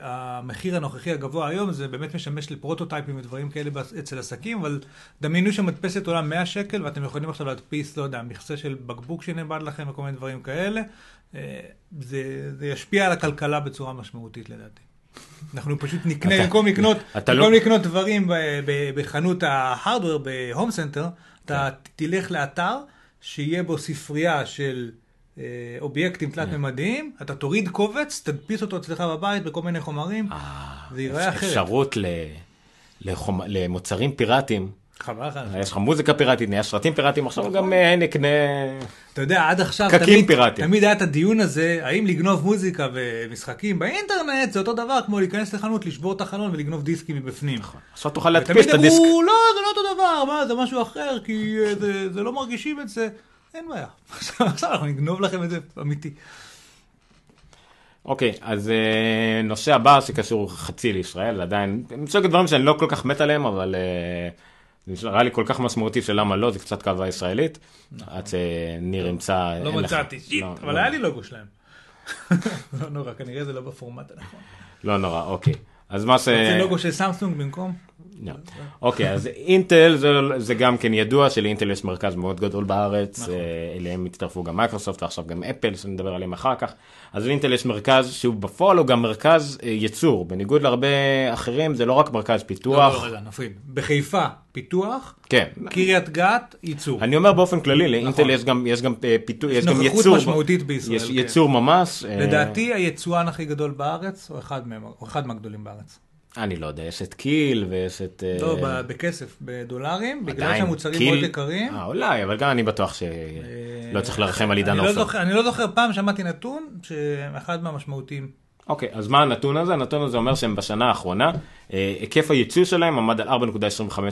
המחיר הנוכחי הגבוה היום, זה באמת משמש לפרוטוטייפים ודברים כאלה אצל עסקים, אבל דמיינו שהמדפסת עולה 100 שקל, ואתם יכולים עכשיו להדפיס, לא יודע, מכסה של בקבוק שנאבד לכם וכל מיני דברים כאלה. אה, זה, זה ישפיע על הכלכלה בצורה משמעותית לדעתי. אנחנו פשוט נקנה, במקום לקנות, אתה במקום לא- לקנות דברים ב- ב- בחנות ה hardware, בהום סנטר, אתה תלך לאתר שיהיה בו ספרייה של אה, אובייקטים תלת-ממדיים, אתה תוריד קובץ, תדפיס אותו אצלך בבית בכל מיני חומרים, זה ייראה אחרת. אפשרות ל- לחומ- למוצרים פיראטיים. חבל לך. יש לך מוזיקה פיראטית, נהיה סרטים פיראטיים, עכשיו גם אה, נקנה... אתה יודע, עד עכשיו תמיד. תמיד היה את הדיון הזה, האם לגנוב מוזיקה ומשחקים באינטרנט זה אותו דבר כמו להיכנס לחנות, לשבור את החלון ולגנוב דיסקים מבפנים. עכשיו תוכל להדפיס ותמיד את הדיסק. אמרו, לא, זה לא אותו דבר, מה, זה משהו אחר, כי אה, זה, זה לא מרגישים את זה. אין בעיה. עכשיו אנחנו נגנוב לכם את זה אמיתי. אוקיי, אז אה, נושא הבא שקשור חצי לישראל, עדיין, מסוג הדברים שאני לא כל כך מת עליהם, אבל אה, זה נראה לי כל כך משמעותי של למה לא, זה קצת קרבה ישראלית. עד שניר ימצא... לא אין לך. מצאתי, שיט, לא, אבל לא. היה לי לוגו שלהם. לא נורא, כנראה זה לא בפורמט הנכון. לא נורא, אוקיי. אז מה ש... זה לוגו של סמסונג במקום? לא. אוקיי, אז אינטל זה, זה גם כן ידוע שלאינטל יש מרכז מאוד גדול בארץ, נכון. אה, אליהם הצטרפו גם מייקרוסופט ועכשיו גם אפל, שנדבר עליהם אחר כך. אז לאינטל יש מרכז שהוא בפועל הוא גם מרכז אה, ייצור, בניגוד להרבה אחרים זה לא רק מרכז לא, פיתוח. לא, רגע, נפריד. בחיפה, פיתוח, כן. קריית גת, ייצור. אני אומר באופן כללי, לאינטל נכון. יש גם, יש גם אה, פיתוח, יש גם נוכחות ייצור. משמעותית בישראל, יש כן. ייצור ממש. אה, לדעתי היצואן הכי גדול בארץ, או אחד מהם, או אחד מהגדולים בארץ. אני לא יודע, יש את כי"ל ויש את... אה, לא, ב- בכסף, בדולרים, בגלל שהמוצרים קיל- מאוד יקרים. אה, אולי, אבל גם אני בטוח שלא צריך לרחם על עידן לא עופר. זוכר- אני לא זוכר, פעם שמעתי נתון שאחד מהמשמעותיים, אוקיי, אז מה הנתון הזה? הנתון הזה אומר שהם בשנה האחרונה, אה, היקף הייצוא שלהם עמד על 4.25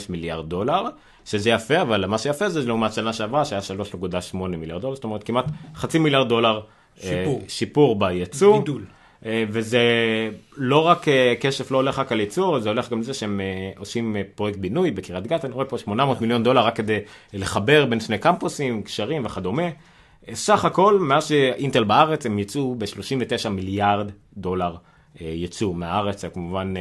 מיליארד דולר, שזה יפה, אבל מה שיפה זה לעומת שנה שעברה, שהיה 3.8 מיליארד דולר, זאת אומרת כמעט חצי מיליארד דולר אה, שיפור. שיפור בייצוא. גידול. אה, וזה לא רק אה, כסף לא הולך רק על ייצור, זה הולך גם לזה שהם אה, עושים פרויקט בינוי בקריית גת, אני רואה פה 800 מיליון דולר רק כדי לחבר בין שני קמפוסים, קשרים וכדומה. סך הכל, מאז שאינטל בארץ, הם יצאו ב-39 מיליארד דולר יצוא מהארץ, זה כמובן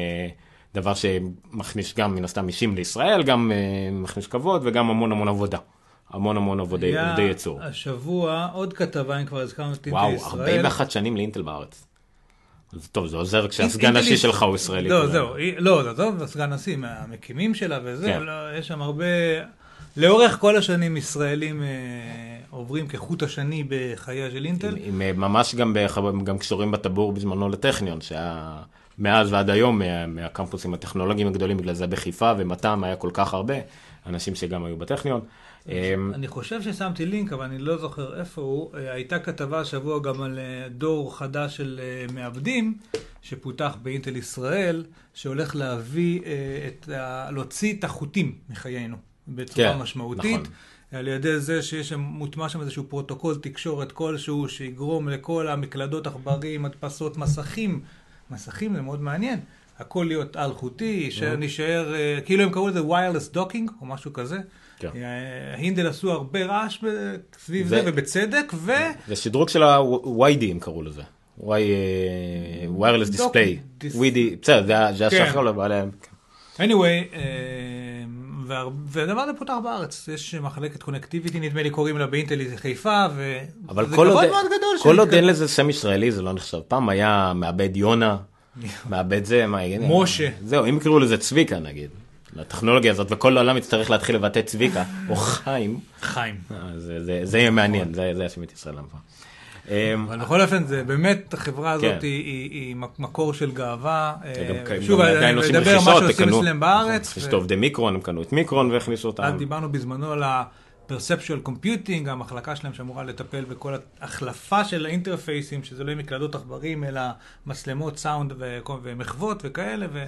דבר שמכניס גם מן הסתם אישים לישראל, גם מכניס כבוד וגם המון המון עבודה. המון המון עבודי עבודי ייצור. השבוע עוד כתבה, אם כבר הזכרנו את אינטל וואו, ישראל. 41 שנים לאינטל בארץ. טוב, זה עוזר כשהסגן יש- שלך הוא ישראלי. לא. זהו, לא, עזוב, הסגן נשיא, מהמקימים שלה וזה, כן. לא, יש שם הרבה... לאורך כל השנים ישראלים אה, עוברים כחוט השני בחייה של אינטל. אה, ממש גם, בחב... גם קשורים בטבור בזמנו לטכניון, שהיה מאז ועד היום מה, מהקמפוסים הטכנולוגיים הגדולים, בגלל זה בחיפה ומת"ם היה כל כך הרבה אנשים שגם היו בטכניון. אמ, אני חושב ששמתי לינק, אבל אני לא זוכר איפה הוא. אה, הייתה כתבה השבוע גם על אה, דור חדש של אה, מעבדים, שפותח באינטל ישראל, שהולך להביא את ה... להוציא את החוטים מחיינו בצורה כן, משמעותית. נכון. על ידי זה שיש שם, מוטמע שם איזשהו פרוטוקול תקשורת כלשהו, שיגרום לכל המקלדות עכברים, מדפסות, מסכים. מסכים זה מאוד מעניין. הכל להיות אלחוטי, שנשאר, כאילו הם קראו לזה wireless docking או משהו כזה. כן. אה, הינדל עשו הרבה רעש סביב זה- זה, ובצדק, ו... זה שדרוג של ה-YD הם קראו לזה. אה, wireless display. WD, בסדר, זה ה- זה כן. השחר לבעליהם. anyway, אה, וה- והדבר הזה פותח בארץ. יש מחלקת קונקטיביטי, נדמה לי קוראים לה באינטל חיפה, אבל וזה כבוד מאוד גדול. כל עוד. אין לזה שם ישראלי זה לא נחשב. פעם היה מעבד יונה, מעבד זה, מה? משה. זהו, אם יקראו לזה צביקה נגיד, לטכנולוגיה הזאת, וכל העולם יצטרך להתחיל לבטא צביקה, או חיים, חיים. אז זה- יהיה מעניין, זה ישים את ישראל למפה. אמ, אבל בכל אופן, זה באמת, החברה הזאת כן. היא- היא מקור של גאווה. אה, שוב, אני עושים מדבר על מה שעושים אצלם בארץ. יש את עובדי מיקרון, הם קנו את מיקרון והכניסו אותם. אז דיברנו בזמנו על ה-perceptual computing, המחלקה שלהם שאמורה לטפל בכל ההחלפה של האינטרפייסים, שזה לא יהיה מקלדות עכברים, אלא מצלמות סאונד ומחוות וכאלה. ו...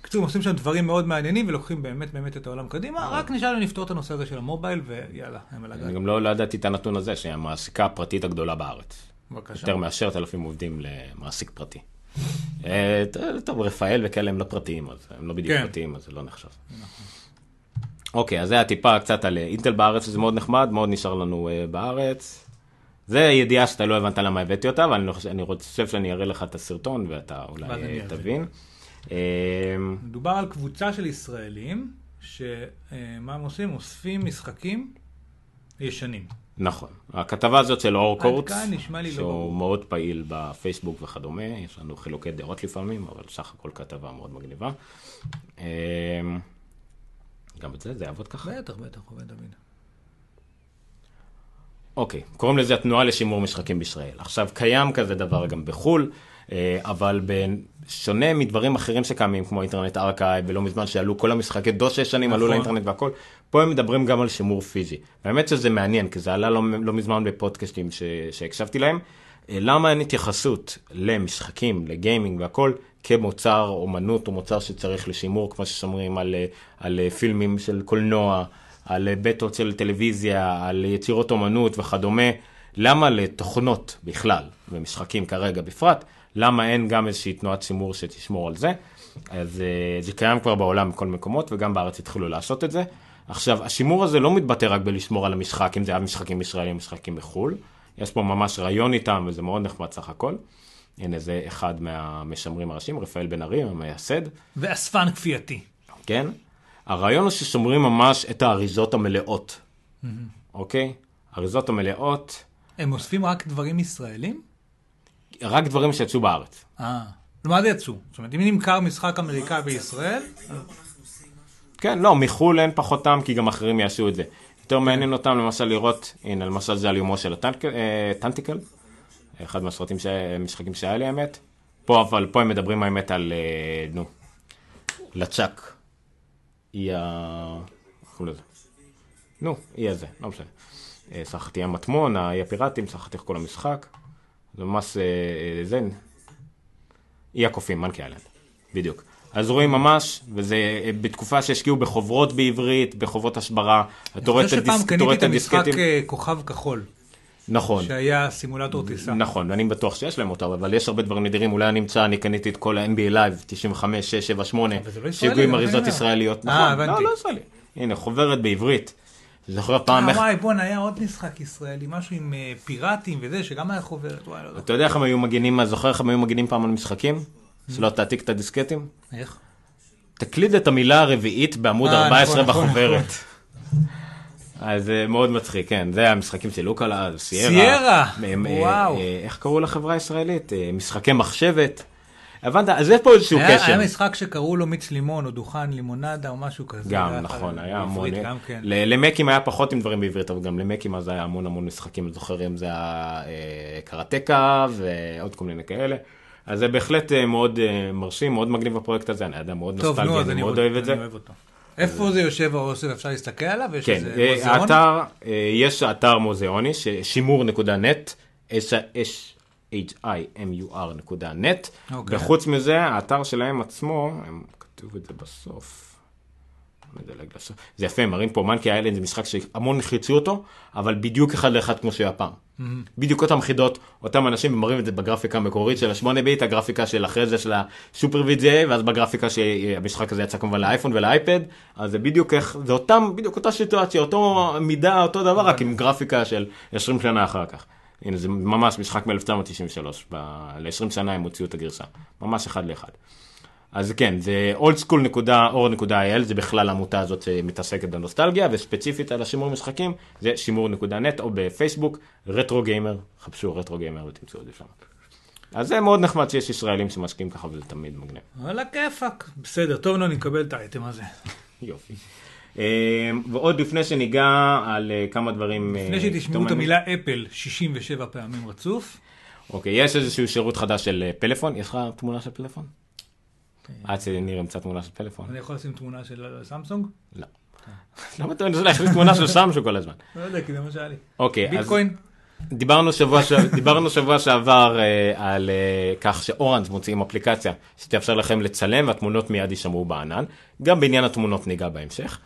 בקיצור, עושים שם דברים מאוד מעניינים ולוקחים באמת באמת את העולם קדימה, רק נשאר לנו לפתור את הנושא הזה של המובייל, ויאללה, הם על אני הגג. גם לא ידעתי את הנתון הזה, שהיא המעסיקה הפרטית הגדולה בארץ. בבקשה. יותר מעשרת אלפים עובדים למעסיק פרטי. אה, טוב, רפאל וכאלה הם לא פרטיים, אז הם לא בדיוק כן. פרטיים, אז זה לא נחשב. אוקיי, אז זה הטיפה קצת על אה, אינטל בארץ, שזה מאוד נחמד, מאוד נשאר לנו אה, בארץ. זה ידיעה שאתה לא הבנת למה הבאתי אותה, אבל אני חושב- אני שאני אראה לך את הסרטון ואתה אולי אני. תבין. אה, מדובר על קבוצה של ישראלים, שמה הם עושים? אוספים משחקים ישנים. נכון. הכתבה הזאת של אור קורץ, לא שהוא ברור. מאוד פעיל בפייסבוק וכדומה, יש לנו חילוקי דעות לפעמים, אבל סך הכל כתבה מאוד מגניבה. אה, גם את זה, זה יעבוד ככה? בטח, בטח, עובד תמיד. אוקיי, קוראים לזה התנועה לשימור משחקים בישראל. עכשיו, קיים כזה דבר גם בחו"ל, אבל בשונה מדברים אחרים שקיימים, כמו Internet Archive, ולא מזמן שעלו כל המשחקי DOS הישנים, עלו נכון. לאינטרנט והכל, פה הם מדברים גם על שימור פיזי. והאמת שזה מעניין, כי זה עלה לא, לא מזמן בפודקאסטים ש, שהקשבתי להם. אה, למה אין התייחסות למשחקים, לגיימינג והכל, כמוצר אומנות או מוצר שצריך לשימור, כמו ששומרים על, אה, על אה, פילמים של קולנוע, על אה, בטות של טלוויזיה, על יצירות אומנות וכדומה. למה לתוכנות בכלל, ומשחקים כרגע בפרט, למה אין גם איזושהי תנועת שימור שתשמור על זה? אז אה, זה קיים כבר בעולם בכל מקומות, וגם בארץ התחילו לעשות את זה. עכשיו, השימור הזה לא מתבטא רק בלשמור על המשחק, אם זה היה משחקים ישראלים, משחקים בחו"ל. יש פה ממש רעיון איתם, וזה מאוד נחמד סך הכל. הנה, זה אחד מהמשמרים הראשיים, רפאל בן ארי, המייסד, ואספן כפייתי. כן? הרעיון הוא ששומרים ממש את האריזות המלאות, אוקיי? האריזות המלאות, הם אוספים רק דברים ישראלים? רק דברים שיצאו בארץ. אה. מה זה יצאו? זאת אומרת, אם נמכר משחק אמריקאי בישראל, כן, לא, מחו"ל אין פחות טעם, כי גם אחרים יעשו את זה. יותר מעניין אותם למשל לראות, הנה, למשל זה על יומו של הטנטיקל, אחד מהסרטים, ש- משחקים שהיה לי האמת. פה, אבל פה הם מדברים האמת על, אה, נו, לצ'אק. היא ה... איך קוראים לזה? נו, היא הזה, לא משנה. אה, שחקתי המטמון, האי הפיראטים, את כל המשחק. זה ממש, אה, אה, זה, אי הקופים, מנקי איילנד, בדיוק. אז רואים ממש, וזה אה, בתקופה שהשקיעו בחוברות בעברית, בחוברות הסברה. אתה רואה אני את חושב שפעם הדיסק- אתה קניתי את המשחק הדיסקטים. כוכב כחול, נכון. שהיה סימולטור טיסה. נכון, ואני בטוח שיש להם אותו, אבל יש הרבה דברים נדירים, אולי אני אמצא, אני קניתי את כל ה-NBA Live, 95, 6, 7, 8, אבל זה לא ישראלי, שהגיעו עם אריזות. ישראליות. נכון. לא, לא ישראלי. הנה, חוברת בעברית. זוכר פעם אה. וואי, בואנה, היה עוד משחק ישראלי, משהו עם אה, פיראטים וזה, שגם היה חוברת, וואי, לא יודע. אתה יודע איך הם היו מגינים, זוכר איך הם היו מגינים פעם על משחקים? שלא תעתיק את הדיסקטים? איך? תקליד את המילה הרביעית בעמוד אה, 14 נכון, נכון, בחוברת. אז זה מאוד מצחיק, כן, זה המשחקים של לוקה, סיירה. סיירה, אה, וואו. אה, איך קראו לחברה הישראלית? אה, משחקי מחשבת. הבנת? אז יש פה איזשהו היה קשר. היה משחק שקראו לו מיץ לימון, או דוכן לימונדה, או משהו כזה. גם, נכון, היה המון. כן. למקים היה פחות עם דברים בעברית, אבל גם למקים אז היה המון המון משחקים, זוכרים, זה היה אה, ועוד כל מיני כאלה. אז זה בהחלט אה, מאוד אה, מרשים, מאוד מגניב הפרויקט הזה, אני יודע, מאוד נוסטלגי, אני מאוד אוהב את זה. איפה זה יושב האוסף? אפשר להסתכל עליו? יש כן, איזה מוזיאון? האתר, יש אתר מוזיאוני, שימור.נט, h-i-m-u-r.net, אוקיי. וחוץ מזה, האתר שלהם עצמו, הם כתוב את זה בסוף. מדלג לסוף. זה יפה, מראים פה מנקי איילנד זה משחק שהמון חיצו אותו, אבל בדיוק אחד לאחד כמו שהיה פעם. בדיוק אותם חידות, אותם אנשים מראים את זה בגרפיקה המקורית של השמונה ביט, הגרפיקה של אחרי זה של הסופר וידאי, ואז בגרפיקה שהמשחק הזה יצא כמובן לאייפון ולאייפד, אז זה בדיוק איך, זה אותם, בדיוק אותה סיטואציה, אותו מידה, אותו דבר, רק עם גרפיקה של 20 שנה אחר כך. הנה זה ממש משחק מ-1993, ל-20 שנה הם הוציאו את הגרסה, ממש אחד לאחד. אז כן, זה oldschool.or.il, זה בכלל העמותה הזאת שמתעסקת בנוסטלגיה, וספציפית על השימור משחקים, זה שימור.נט, או בפייסבוק, רטרו גיימר, חפשו רטרו גיימר ותמצאו את זה שם. אז זה מאוד נחמד שיש ישראלים שמשקיעים ככה, וזה תמיד מגניב. וואלה כיפאק. בסדר, טוב, נו, אני אקבל את האייטם הזה. יופי. אה, ועוד לפני שניגע על אה, כמה דברים... אה, לפני שתשמעו את המילה אפל 67 פעמים רצוף. אוקיי, יש איזשהו שירות חדש של אה, פלאפון, יש לך תמונה של פלאפון? עד שניר ימצא תמונה של פלאפון. אני יכול לשים תמונה של סמסונג? לא. למה אתה מנסה להכניס תמונה של סמשו כל הזמן? לא יודע, כי זה מה שהיה לי. אוקיי, אז ביטקוין? דיברנו שבוע, ש... דיברנו שבוע שעבר על כך שאורנג' מוציאים אפליקציה שתאפשר לכם לצלם והתמונות מיד יישמרו בענן. גם בעניין התמונות ניגע בהמשך.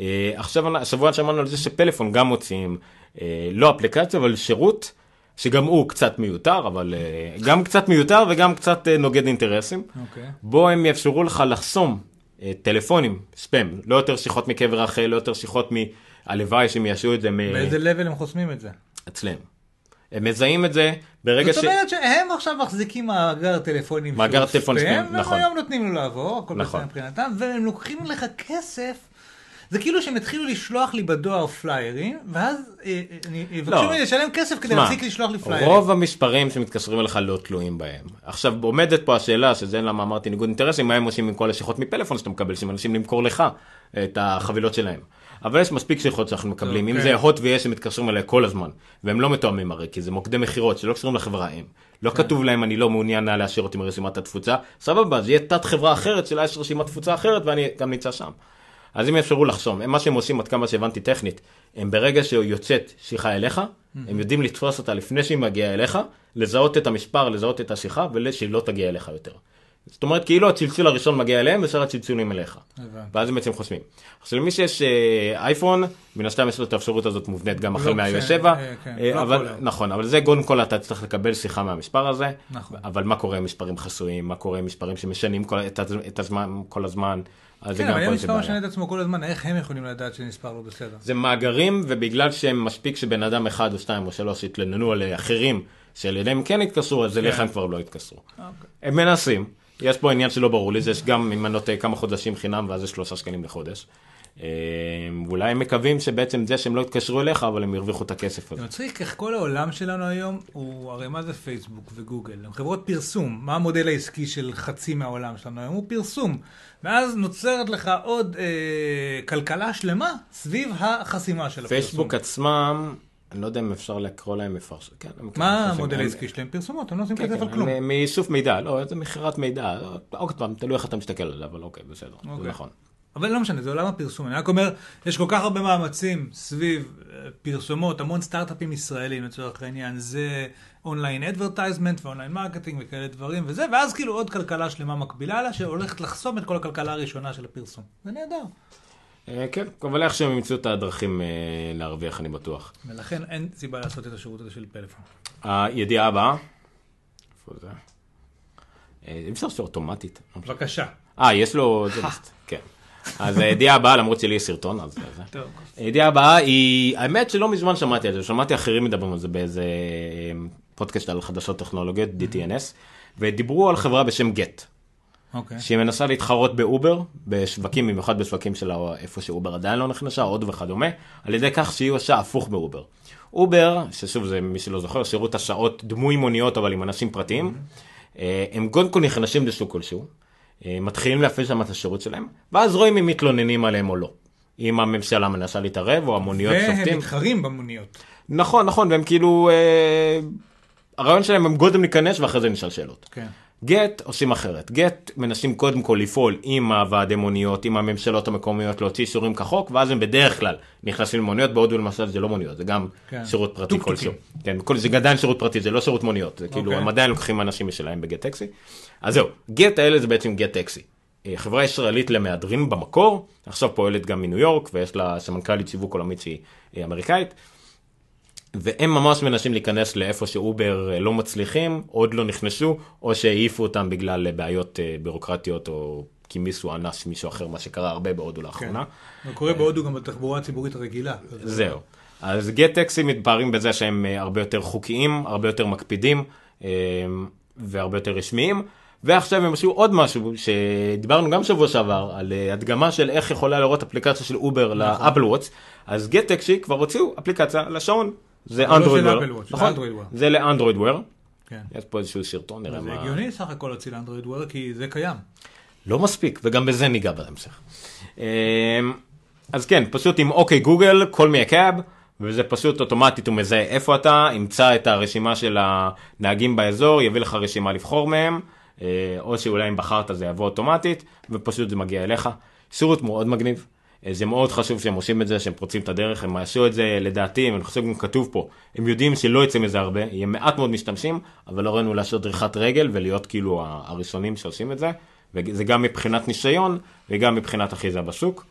אה, עכשיו, השבוע שמענו על זה שפלאפון גם מוציאים אה, לא אפליקציה אבל שירות שגם הוא קצת מיותר, אבל אה, גם קצת מיותר וגם קצת נוגד אינטרסים. אוקיי. בו הם יאפשרו לך לחסום טלפונים, ספאם, לא יותר שיחות מקבר רחל, לא יותר שיחות מ... הלוואי שהם יעשו את זה מ... באיזה לבל הם חוסמים את זה? אצלם. הם מזהים את זה ברגע זאת ש... אומרת שהם עכשיו מחזיקים מאגר טלפונים מאגר טלפון ספאם, נכון. והם היום נותנים לו לעבור, הכל נכון. בסדר מבחינתם, והם לוקחים לך כסף. זה כאילו שהם התחילו לשלוח לי בדואר פליירים, ואז אה, אה, אני- יבקשו לא. ממני לשלם כסף כדי להפסיק לשלוח לי פליירים. רוב המספרים שמתקשרים אליך לא תלויים בהם. עכשיו עומדת פה השאלה, שזה למה אמרתי ניגוד אינטרסים, מה הם עושים עם כל השיחות מפלאפון שאתה מקבל, שהם אנשים למכור לך את החבילות שלהם. אבל יש מספיק שיחות שאנחנו מקבלים, אם אוקיי. זה הוט ויש שמתקשרים אליי כל הזמן, והם לא מתואמים הרי, כי זה מוקדי מכירות שלא קשורים לחברה האם. לא כתוב להם אני לא מעוניין להשאיר אותי מרשימת התפוצה, סבבה, זה יהיה תת חברה אחרת שלה יש רשימת תפוצה אחרת ואני גם נמצא שם. אז אם יאפשרו לחסום, מה שהם עושים עד כמה שהבנתי טכנית, הם ברגע שיוצאת שיחה אליך, הם יודעים לתפוס אותה לפני שהיא מגיעה אליך, לזהות את המספר, לזהות את השיחה, ושהיא לא תגיע אליך יותר. זאת אומרת, כאילו הצלצול הראשון מגיע אליהם, ושאר הצלצולים אליך. ואז הם בעצם חוסמים. עכשיו למי שיש אה, אייפון, מן הסתם יש לו את האפשרות הזאת מובנית גם החל לא, מה-iOS כן, 7, אה, כן, אה, לא. נכון, אבל זה קודם כל אתה צריך לקבל שיחה מהמספר הזה, נכון. אבל מה קורה עם מספרים חסויים, מה קורה עם מספרים שמשנים כל, את, אז זה כן, גם אבל פה אם איזה מספר בעיה. משנה את עצמו כל הזמן, איך הם יכולים לדעת שנספר לא בסדר? זה מאגרים, ובגלל שהם מספיק שבן אדם אחד או שתיים או שלוש יתלוננו על אחרים, שעל ידיהם כן התקשרו, אז אליך כן. הם כבר לא יתקשרו. אוקיי. הם מנסים, יש פה עניין שלא ברור לי, זה יש גם, אם אני לא טועה, כמה חודשים חינם, ואז זה שלושה שקלים לחודש. אה, ואולי הם מקווים שבעצם זה שהם לא יתקשרו אליך, אבל הם ירוויחו את הכסף הזה. זה מצחיק איך כל העולם שלנו היום הוא, הרי מה זה פייסבוק וגוגל? הם חברות פרסום. מה המודל העסקי של חצי מהעולם שלנו היום? הוא פרסום. ואז נוצרת לך עוד אה, כלכלה שלמה סביב החסימה של הפרסום. פייסבוק עצמם, אני לא יודע אם אפשר לקרוא להם מפרש... כן, מה מפרסמים. המודל הם- העסקי שלהם? פרסומות, הם לא עושים כן, כסף כן, על כלום. מאיסוף מידע, לא, זה מכירת מידע, עוד פעם, תלוי איך אתה מסתכל על זה, אבל אוקיי, בסדר, זה אוקיי. נכון. אבל לא משנה, זה עולם הפרסום. אני רק אומר, יש כל כך הרבה מאמצים סביב אה, פרסומות, המון סטארט-אפים ישראלים לצורך העניין, זה online advertisement ו online marketing וכאלה דברים וזה, ואז כאילו עוד כלכלה שלמה מקבילה לה, שהולכת לחסום את כל הכלכלה הראשונה של הפרסום. זה נהדר. אה, כן, אבל איכשהו הם ימצאו את הדרכים אה, להרוויח, אני בטוח. ולכן אין סיבה לעשות את השירות הזה של פלאפון. הידיעה הבאה, איפה זה? אה, אי אפשר לעשות אוטומטית. בבקשה. אה, יש לו... כן. אז הידיעה הבאה, למרות שלי יש סרטון, אז זה. הידיעה הבאה היא, האמת שלא מזמן שמעתי על זה, שמעתי אחרים מדברים על זה באיזה אה, פודקאסט על חדשות טכנולוגיות, DTNS, ודיברו על חברה בשם גט, אוקיי. שהיא מנסה להתחרות באובר, בשווקים, במיוחד בשווקים של איפה שאובר עדיין לא נכנסה, הודו וכדומה, על ידי כך שהיא עושה הפוך באובר. אובר, ששוב זה מי שלא זוכר, שירות הסעות דמוי מוניות אבל עם אנשים פרטיים, אה, הם קודם כל נכנסים לשוק כלשהו, אה, מתחילים להפעיל שם את השירות שלהם, ואז רואים אם מתלוננים עליהם או לא. אם הממשלה מנסה להתערב או המוניות והם שופטים. מתחרים במוניות. נכון, נכון, והם כאילו, אה, הרעיון שלהם הם קודם להיכנס ואחרי זה נשאל שאלות. כן. גט עושים אחרת. גט מנסים קודם כל לפעול עם הוועדי מוניות, עם הממשלות המקומיות, להוציא אישורים כחוק, ואז הם בדרך כלל נכנסים למוניות, בהודו למשל זה לא מוניות, זה גם כן. שירות פרטי. כלשהו. כן, כל, זה עדיין שירות פרטי, זה לא שירות מוניות, זה כאילו, אוקיי. הם עדיין לוקחים אנשים משלהם בגט טקסי. אז זהו, גט האלה זה בעצם גט טקסי. אה, חברה ישראלית למהדרין במקור, עכשיו פועלת גם מניו יורק, ויש לה סמנכ"לית שיווק עולמית שהיא אה, אמריקאית. והם ממש מנסים להיכנס לאיפה שאובר אה, לא מצליחים, עוד לא נכנסו, או שהעיפו אותם בגלל אה, בעיות אה, בירוקרטיות, או כי מישהו אנס מישהו אחר, מה שקרה הרבה בהודו לאחרונה. זה קורה בהודו גם בתחבורה הציבורית הרגילה. זהו. אז Get Taxi מתפארים בזה שהם הרבה יותר חוקיים, הרבה יותר מקפידים, והרבה יותר רשמיים. ועכשיו הם עשו עוד משהו שדיברנו גם שבוע שעבר על הדגמה של איך יכולה לראות אפליקציה של אובר ל Apple Watch אז גט טקסי כבר הוציאו אפליקציה לשעון זה לא אנדרואיד וויר, וואץ', של נכון? זה לאנדרואיד וויר, כן. יש פה איזשהו סרטון נראה זה מה, הגיוני סך הכל להוציא לאנדרואיד וויר, כי זה קיים. לא מספיק וגם בזה ניגע בהמשך. אמ, אז כן פשוט עם אוקיי גוגל me a cab וזה פשוט אוטומטית הוא מזהה איפה אתה ימצא את הרשימה של הנהגים באזור יביא לך רשימה לבחור מהם אה, או שאולי אם בחרת זה יבוא אוטומטית ופשוט זה מגיע אליך. שירות מאוד מגניב. אה, זה מאוד חשוב שהם עושים את זה, שהם פורצים את הדרך, הם עשו את זה לדעתי, אני חושב גם כתוב פה, הם יודעים שלא יצא מזה הרבה, יהיה מעט מאוד משתמשים, אבל לא ראינו לעשות דריכת רגל ולהיות כאילו הראשונים שעושים את זה, וזה גם מבחינת ניסיון וגם מבחינת אחיזה בשוק.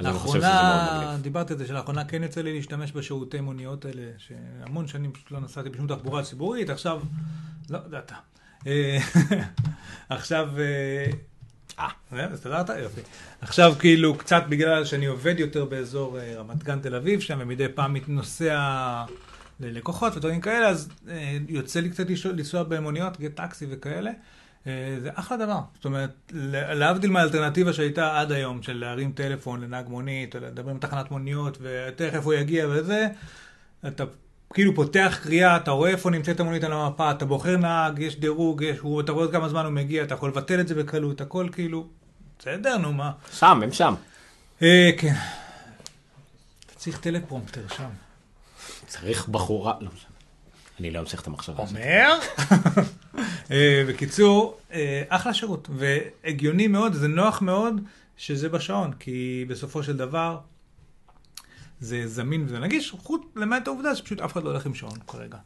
לאחרונה. דיברתי על זה שלאחרונה כן יצא לי להשתמש בשירותי מוניות האלה, שהמון שנים פשוט לא נסעתי בשום תחבורה ציבורית, עכשיו, לא, זה אתה. אה, עכשיו, אה. אה, הסתדרת? יופי. עכשיו כאילו קצת בגלל שאני עובד יותר באזור אה, רמת גן תל אביב שם, ומדי פעם נוסע ללקוחות ודברים כאלה, אז אה, יוצא לי קצת לנסוע- במוניות, טקסי וכאלה. אה, זה אחלה דבר. זאת אומרת, להבדיל מהאלטרנטיבה שהייתה עד היום, של להרים טלפון לנהג מונית, או לדבר עם תחנת מוניות, ותכף הוא יגיע וזה, אתה כאילו פותח קריאה, אתה רואה איפה נמצאת המונית על המפה, אתה בוחר נהג, יש דירוג, יש, הוא, אתה רואה עוד כמה זמן הוא מגיע, אתה יכול לבטל את זה בקלות, הכל כאילו, בסדר, נו מה. שם, הם שם. אה, כן. אתה צריך טלפרומפטר שם. צריך בחורה, לא משנה. אני לא אמשיך את המחשבה הזאת. אומר? אה, בקיצור, אה, אחלה שירות, והגיוני מאוד, זה נוח מאוד שזה בשעון, כי בסופו של דבר זה זמין וזה נגיש, חוץ למעט העובדה שפשוט אף אחד לא הולך עם שעון כרגע.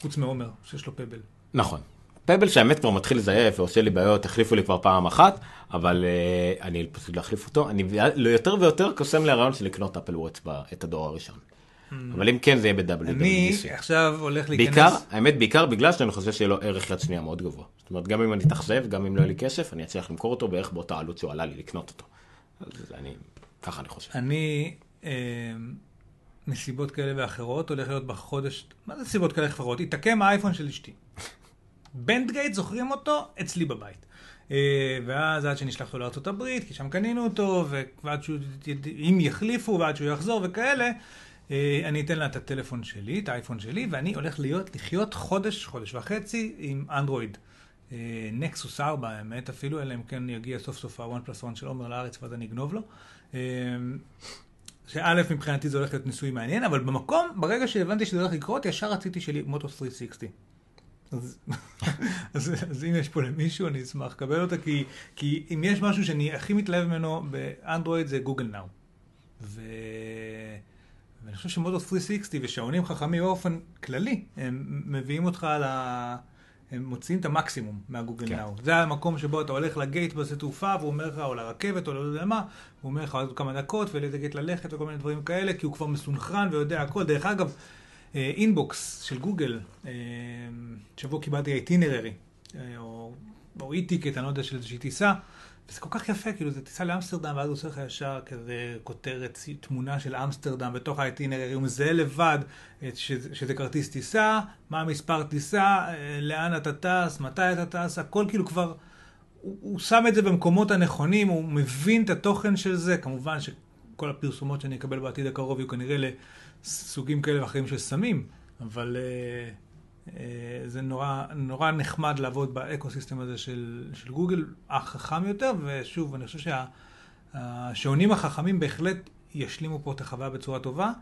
חוץ מעומר, שיש לו פבל. נכון. פבל שהאמת כבר מתחיל לזייף ועושה לי בעיות, החליפו לי כבר פעם אחת, אבל uh, אני פשוט להחליף אותו. אני יותר ויותר קוסם לי הרעיון של לקנות אפל וואטס את הדור הראשון. אבל אם כן זה יהיה אני ב-WWDC. עכשיו הולך להיכנס... בעיקר, האמת בעיקר בגלל שאני חושב שיהיה לו ערך יד שנייה מאוד גבוה. זאת אומרת גם אם אני אתאכזב, גם אם לא יהיה לי כסף, אני אצליח למכור אותו בערך באותה עלות שהוא עלה לי לקנות אותו. אז אני, ככה אני חושב. אני, מסיבות כאלה ואחרות, הולך להיות בחודש, מה זה סיבות כאלה ואחרות? התעקם האייפון של אשתי. בנדגייט, זוכרים אותו? אצלי בבית. אה, ואז עד שנשלח אותו לארה"ב, כי שם קנינו אותו, ועד שהוא, אם יחליפו, ועד שהוא יחזור וכאלה, אה, אני אתן לה את הטלפון שלי, את האייפון שלי, ואני הולך להיות, לחיות חודש, חודש וחצי עם אנדרואיד. נקסוס 4, האמת, אפילו, אלא אם כן יגיע סוף סוף ה-one plus one של עומר לארץ, ואז אני אגנוב לו. שא', מבחינתי זה הולך להיות ניסוי מעניין, אבל במקום, ברגע שהבנתי שזה הולך לקרות, ישר רציתי שלי מוטו 360. אז, אז, אז אם יש פה למישהו, אני אשמח לקבל אותה, כי, כי אם יש משהו שאני הכי מתלהב ממנו באנדרואיד זה גוגל נאו. ו... ואני חושב שמוטו 360 ושעונים חכמים באופן כללי, הם מביאים אותך ל... הם מוציאים את המקסימום מהגוגל כן. Now. זה המקום שבו אתה הולך ל gate בשדה תעופה, והוא אומר לך, או לרכבת, או לא יודע מה, הוא אומר לך עוד כמה דקות, ולאיזה gate ללכת, וכל מיני דברים כאלה, כי הוא כבר מסונכרן ויודע הכל. דרך אגב, Inbox של גוגל, שבו קיבלתי itinerary, או, או e-ticket, אני לא יודע, של איזושהי טיסה, וזה כל כך יפה, כאילו, זה טיסה לאמסטרדם, ואז הוא עושה לך ישר כזה כותרת, תמונה של אמסטרדם בתוך ה itinerary, הוא מזהה לבד שזה, שזה כרטיס טיסה, מה המספר טיסה, לאן אתה טס, מתי אתה טס, הכל כאילו כבר, הוא, הוא שם את זה במקומות הנכונים, הוא מבין את התוכן של זה, כמובן שכל הפרסומות שאני אקבל בעתיד הקרוב יהיו כנראה לסוגים כאלה ואחרים של סמים, אבל... אה, אה, זה נורא, נורא נחמד לעבוד ב ecosystem הזה של, של גוגל, החכם יותר, ושוב, אני חושב שהשעונים החכמים בהחלט ישלימו פה את החוויה בצורה טובה.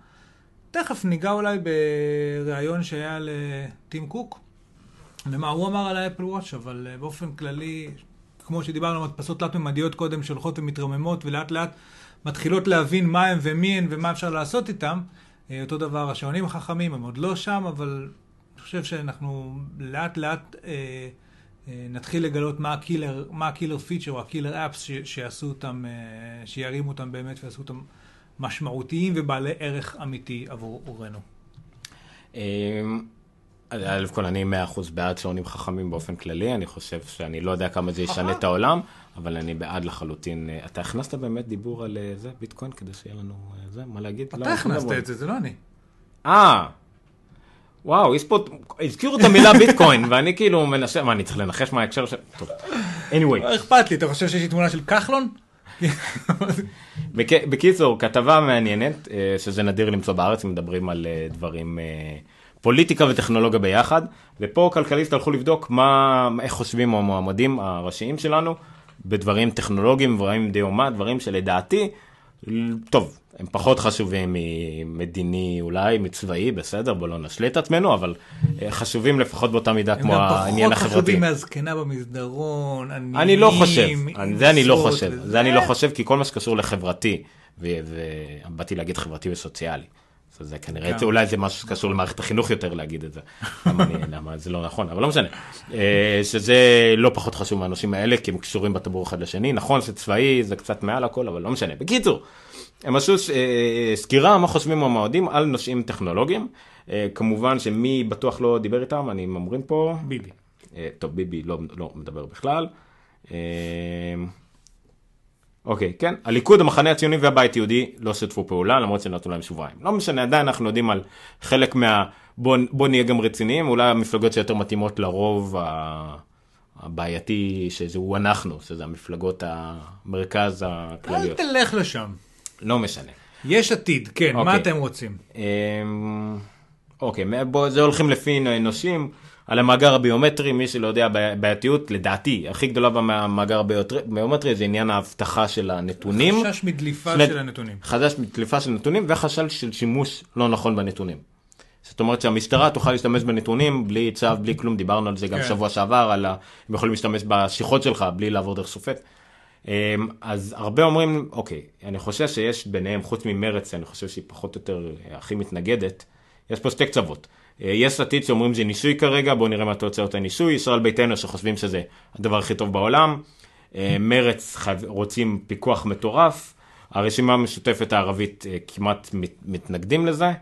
תכף ניגע אולי בריאיון שהיה לטים קוק, למה הוא אמר על ה Apple Watch, אבל אה, באופן כללי, כמו שדיברנו על מדפסות תלת-ממדיות קודם, שהולכות ומתרוממות ולאט לאט מתחילות להבין מה הם ומי הם ומה אפשר לעשות איתם, אה, אותו דבר השעונים החכמים, הם עוד לא שם, אבל חושב שאנחנו לאט לאט אה, אה, נתחיל לגלות מה ה killer, מה ה killer feature או ה killer apps שיעשו אותם, אה, שירימו אותם באמת ויעשו אותם משמעותיים ובעלי ערך אמיתי עבורנו. אמ, א' כל אני 100% בעד שעונים חכמים באופן כללי, אני חושב שאני לא יודע כמה זה ישנה את העולם, אבל אני בעד לחלוטין. אה, אתה הכנסת באמת דיבור על אה, זה, ביטקוין, כדי שיהיה לנו אה, זה, מה להגיד? אתה לא, הכנסת את זה, זה לא אני. אה, וואו, יש פה, הזכירו את המילה ביטקוין, ואני כאילו מנסה, מה, אני צריך לנחש מה ההקשר של... טוב, anyway. לא אכפת לי, אתה חושב שיש לי תמונה של כחלון? בקיצור, כתבה מעניינת, אה, שזה נדיר למצוא בארץ, מדברים על אה, דברים, אה, פוליטיקה וטכנולוגיה ביחד, ופה כלכליסט הלכו לבדוק מה, איך חושבים המועמדים הראשיים שלנו בדברים טכנולוגיים, דברים די אומה, דברים שלדעתי, טוב, הם פחות חשובים ממדיני אולי, מצבאי, בסדר, בוא לא נשלה את עצמנו, אבל אה, חשובים לפחות באותה מידה כמו העניין החברתי. הם גם פחות חשובים מהזקנה במסדרון, עניים, אני לא חושב, זה אני לא חושב, זה אני לא חושב, כי כל מה שקשור לחברתי, ובאתי להגיד חברתי וסוציאלי. זה כנראה, אולי זה משהו שקשור למערכת החינוך יותר להגיד את זה, למה זה לא נכון, אבל לא משנה. אה, שזה לא פחות חשוב מהנושאים האלה, כי הם קשורים בטבור אחד לשני. נכון שצבאי זה קצת מעל הכל, אבל לא משנה. בקיצור, הם עשו אה, סקירה מה חושבים המועדים על נושאים טכנולוגיים. אה, כמובן שמי בטוח לא דיבר איתם, אני ממרים פה. ביבי. טוב, ביבי לא, לא מדבר בכלל. אוקיי, כן, הליכוד, המחנה הציוני והבית יהודי לא שיתפו פעולה, למרות שנתנו להם שבועיים. לא משנה, עדיין אנחנו יודעים על חלק מה... בוא, בוא נהיה גם רציניים, אולי המפלגות שיותר מתאימות לרוב הבעייתי, שזהו אנחנו, שזה המפלגות המרכז הכלליות. אל תלך לשם. לא משנה. יש עתיד, כן, אוקיי. מה אתם רוצים? אמ, אוקיי, בוא, זה הולכים לפי נושים. על המאגר הביומטרי, מי שלא יודע, בעייתיות, לדעתי, הכי גדולה במאגר הביומטרי זה עניין האבטחה של הנתונים. חשש מדליפה של, של הנתונים. חשש מדליפה של נתונים וחשש של שימוש לא נכון בנתונים. זאת אומרת שהמשטרה תוכל להשתמש בנתונים בלי צו, בלי כלום, דיברנו על זה גם כן. שבוע שעבר, על ה... הם יכולים להשתמש בשיחות שלך בלי לעבור דרך שופט. אמ, אז הרבה אומרים, אוקיי, אני חושב שיש ביניהם, חוץ ממרץ, אני חושב שהיא פחות או יותר הכי מתנגדת, יש פה שתי קצוות. אה, יש עתיד שאומרים זה ניסוי כרגע, בואו נראה מה תוצאות הניסוי, ישראל ביתנו שחושבים שזה הדבר הכי טוב בעולם, אה, מרץ רוצים פיקוח מטורף, הרשימה המשותפת הערבית אה, כמעט מתנגדים לזה,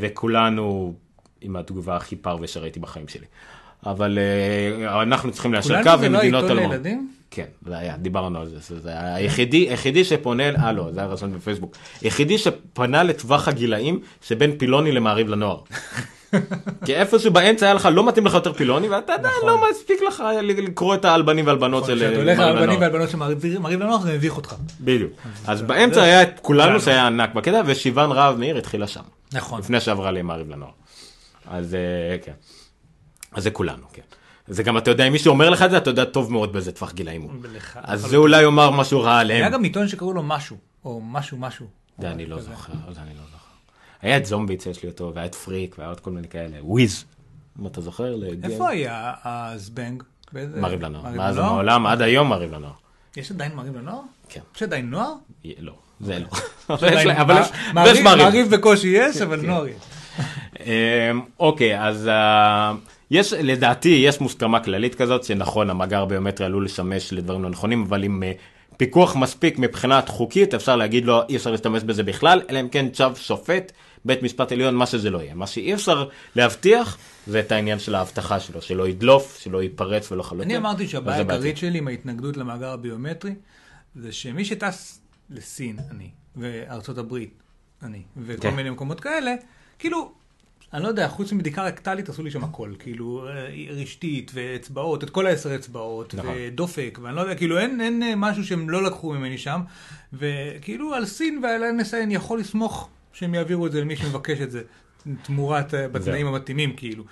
וכולנו עם התגובה הכי פרווה שראיתי בחיים שלי. אבל אה, אנחנו צריכים ליישר כולנו קו זה עם לא מדינות עיתון אלמון. לילדים? כן, זה היה, דיברנו על זה, זה היה היחידי, היחידי שפונה, אה לא, זה היה רשום בפייסבוק, היחידי שפנה לטווח הגילאים שבין פילוני למעריב לנוער. כי איפשהו באמצע היה לך, לא מתאים לך יותר פילוני, ואתה עדיין נכון. לא מספיק לך לקרוא את האלבנים והלבנות של כשאתה אה, הולך מעריב לאלבנים לנוער. והלבנות שמעריב לנוח זה מביך אותך. בדיוק. אז זה- באמצע זה- היה את כולנו כולנו. שהיה ענק בקטע, ושיוון רהב מאיר התחילה שם. נכון. לפני שעברה למעריב לנוער. אז אה, כן. אז זה כולנו, כן. זה גם, אתה יודע, אם מישהו אומר לך את זה, אתה יודע טוב מאוד באיזה טווח גילאים הוא. אז זה אולי יאמר משהו רע היה עליהם. גם עיתון שקראו לו משהו, או משהו משהו. זה אני לא. זוכר, זה אני לא זוכר. היה את זומביץ, יש לי אותו, והיה את פריק, והיה עוד כל מיני כאלה. וויז, אם אתה זוכר? איפה היה הזבנג? מעריב לנוער. מאז? ומעולם, עד היום מעריב לנוער. יש עדיין מעריב לנוער? כן. יש עדיין נוער? לא, זה לא. אבל יש מעריב. מעריב בקושי יש, אבל כן. נוער יש. אמ, אוקיי, אז אה, יש, לדעתי, יש מוסכמה כללית כזאת, שנכון, המאגר הביומטרי עלול לשמש לדברים לא נכונים, אבל עם אה, פיקוח מספיק מבחינת חוקית, אפשר להגיד לו, אי אפשר להשתמש בזה בכלל, אלא אם כן צו שופט, בית משפט עליון, מה שזה לא יהיה. מה שאי אפשר להבטיח, זה את העניין של האבטחה שלו, שלא ידלוף, שלא ייפרץ ולא חלוטין. אני אמרתי שהבעיה. העיקרית שלי עם ההתנגדות למאגר הביומטרי, זה שמי שטס לסין, אני, וארצות הברית, אני, וכל כן. מיני מקומות כאלה, כאילו, אני לא יודע, חוץ מבדיקה רקטלית עשו לי שם הכל, כאילו, אה, רשתית, ואצבעות, את כל העשר אצבעות, נכון. ודופק, ואני לא יודע, כאילו, אין, אין אה, משהו שהם לא לקחו ממני שם, וכאילו, על סין ועל NSA אני יכול לסמוך שהם יעבירו את זה למי שמבקש את זה, תמורת, אה, בתנאים המתאימים, כאילו.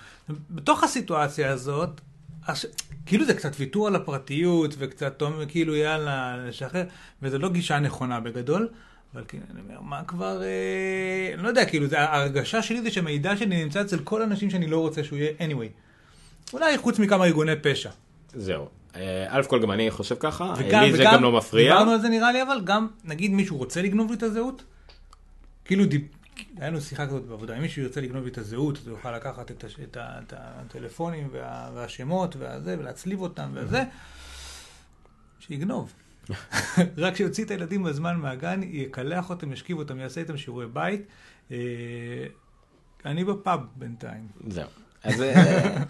בתוך הסיטואציה הזאת, הש... כאילו זה קצת ויתור על הפרטיות, וקצת כאילו יאללה, לשחרר, וזה לא גישה נכונה בגדול, אבל כאילו, אני אומר, מה כבר, אה... אני לא יודע, כאילו, זה, ההרגשה שלי זה שמידע שלי נמצא אצל כל אנשים שאני לא רוצה שהוא יהיה anyway. אולי חוץ מכמה ארגוני פשע. זהו. אה, א' כל גם אני חושב ככה, לי זה גם לא מפריע. דיברנו על זה נראה לי, אבל גם, נגיד מישהו רוצה לגנוב לי את הזהות, כאילו, דיב... היה לנו שיחה כזאת בעבודה, אם מישהו ירצה לגנוב לי את הזהות, אז הוא יוכל לקחת את, הש... את, ה... את הטלפונים וה... והשמות והזה, ולהצליב אותם וזה, שיגנוב. רק שיוציא את הילדים בזמן מהגן, יקלח אותם, ישכיב אותם, יעשה איתם שיעורי בית. אה, אני בפאב בינתיים. זהו. אז אה,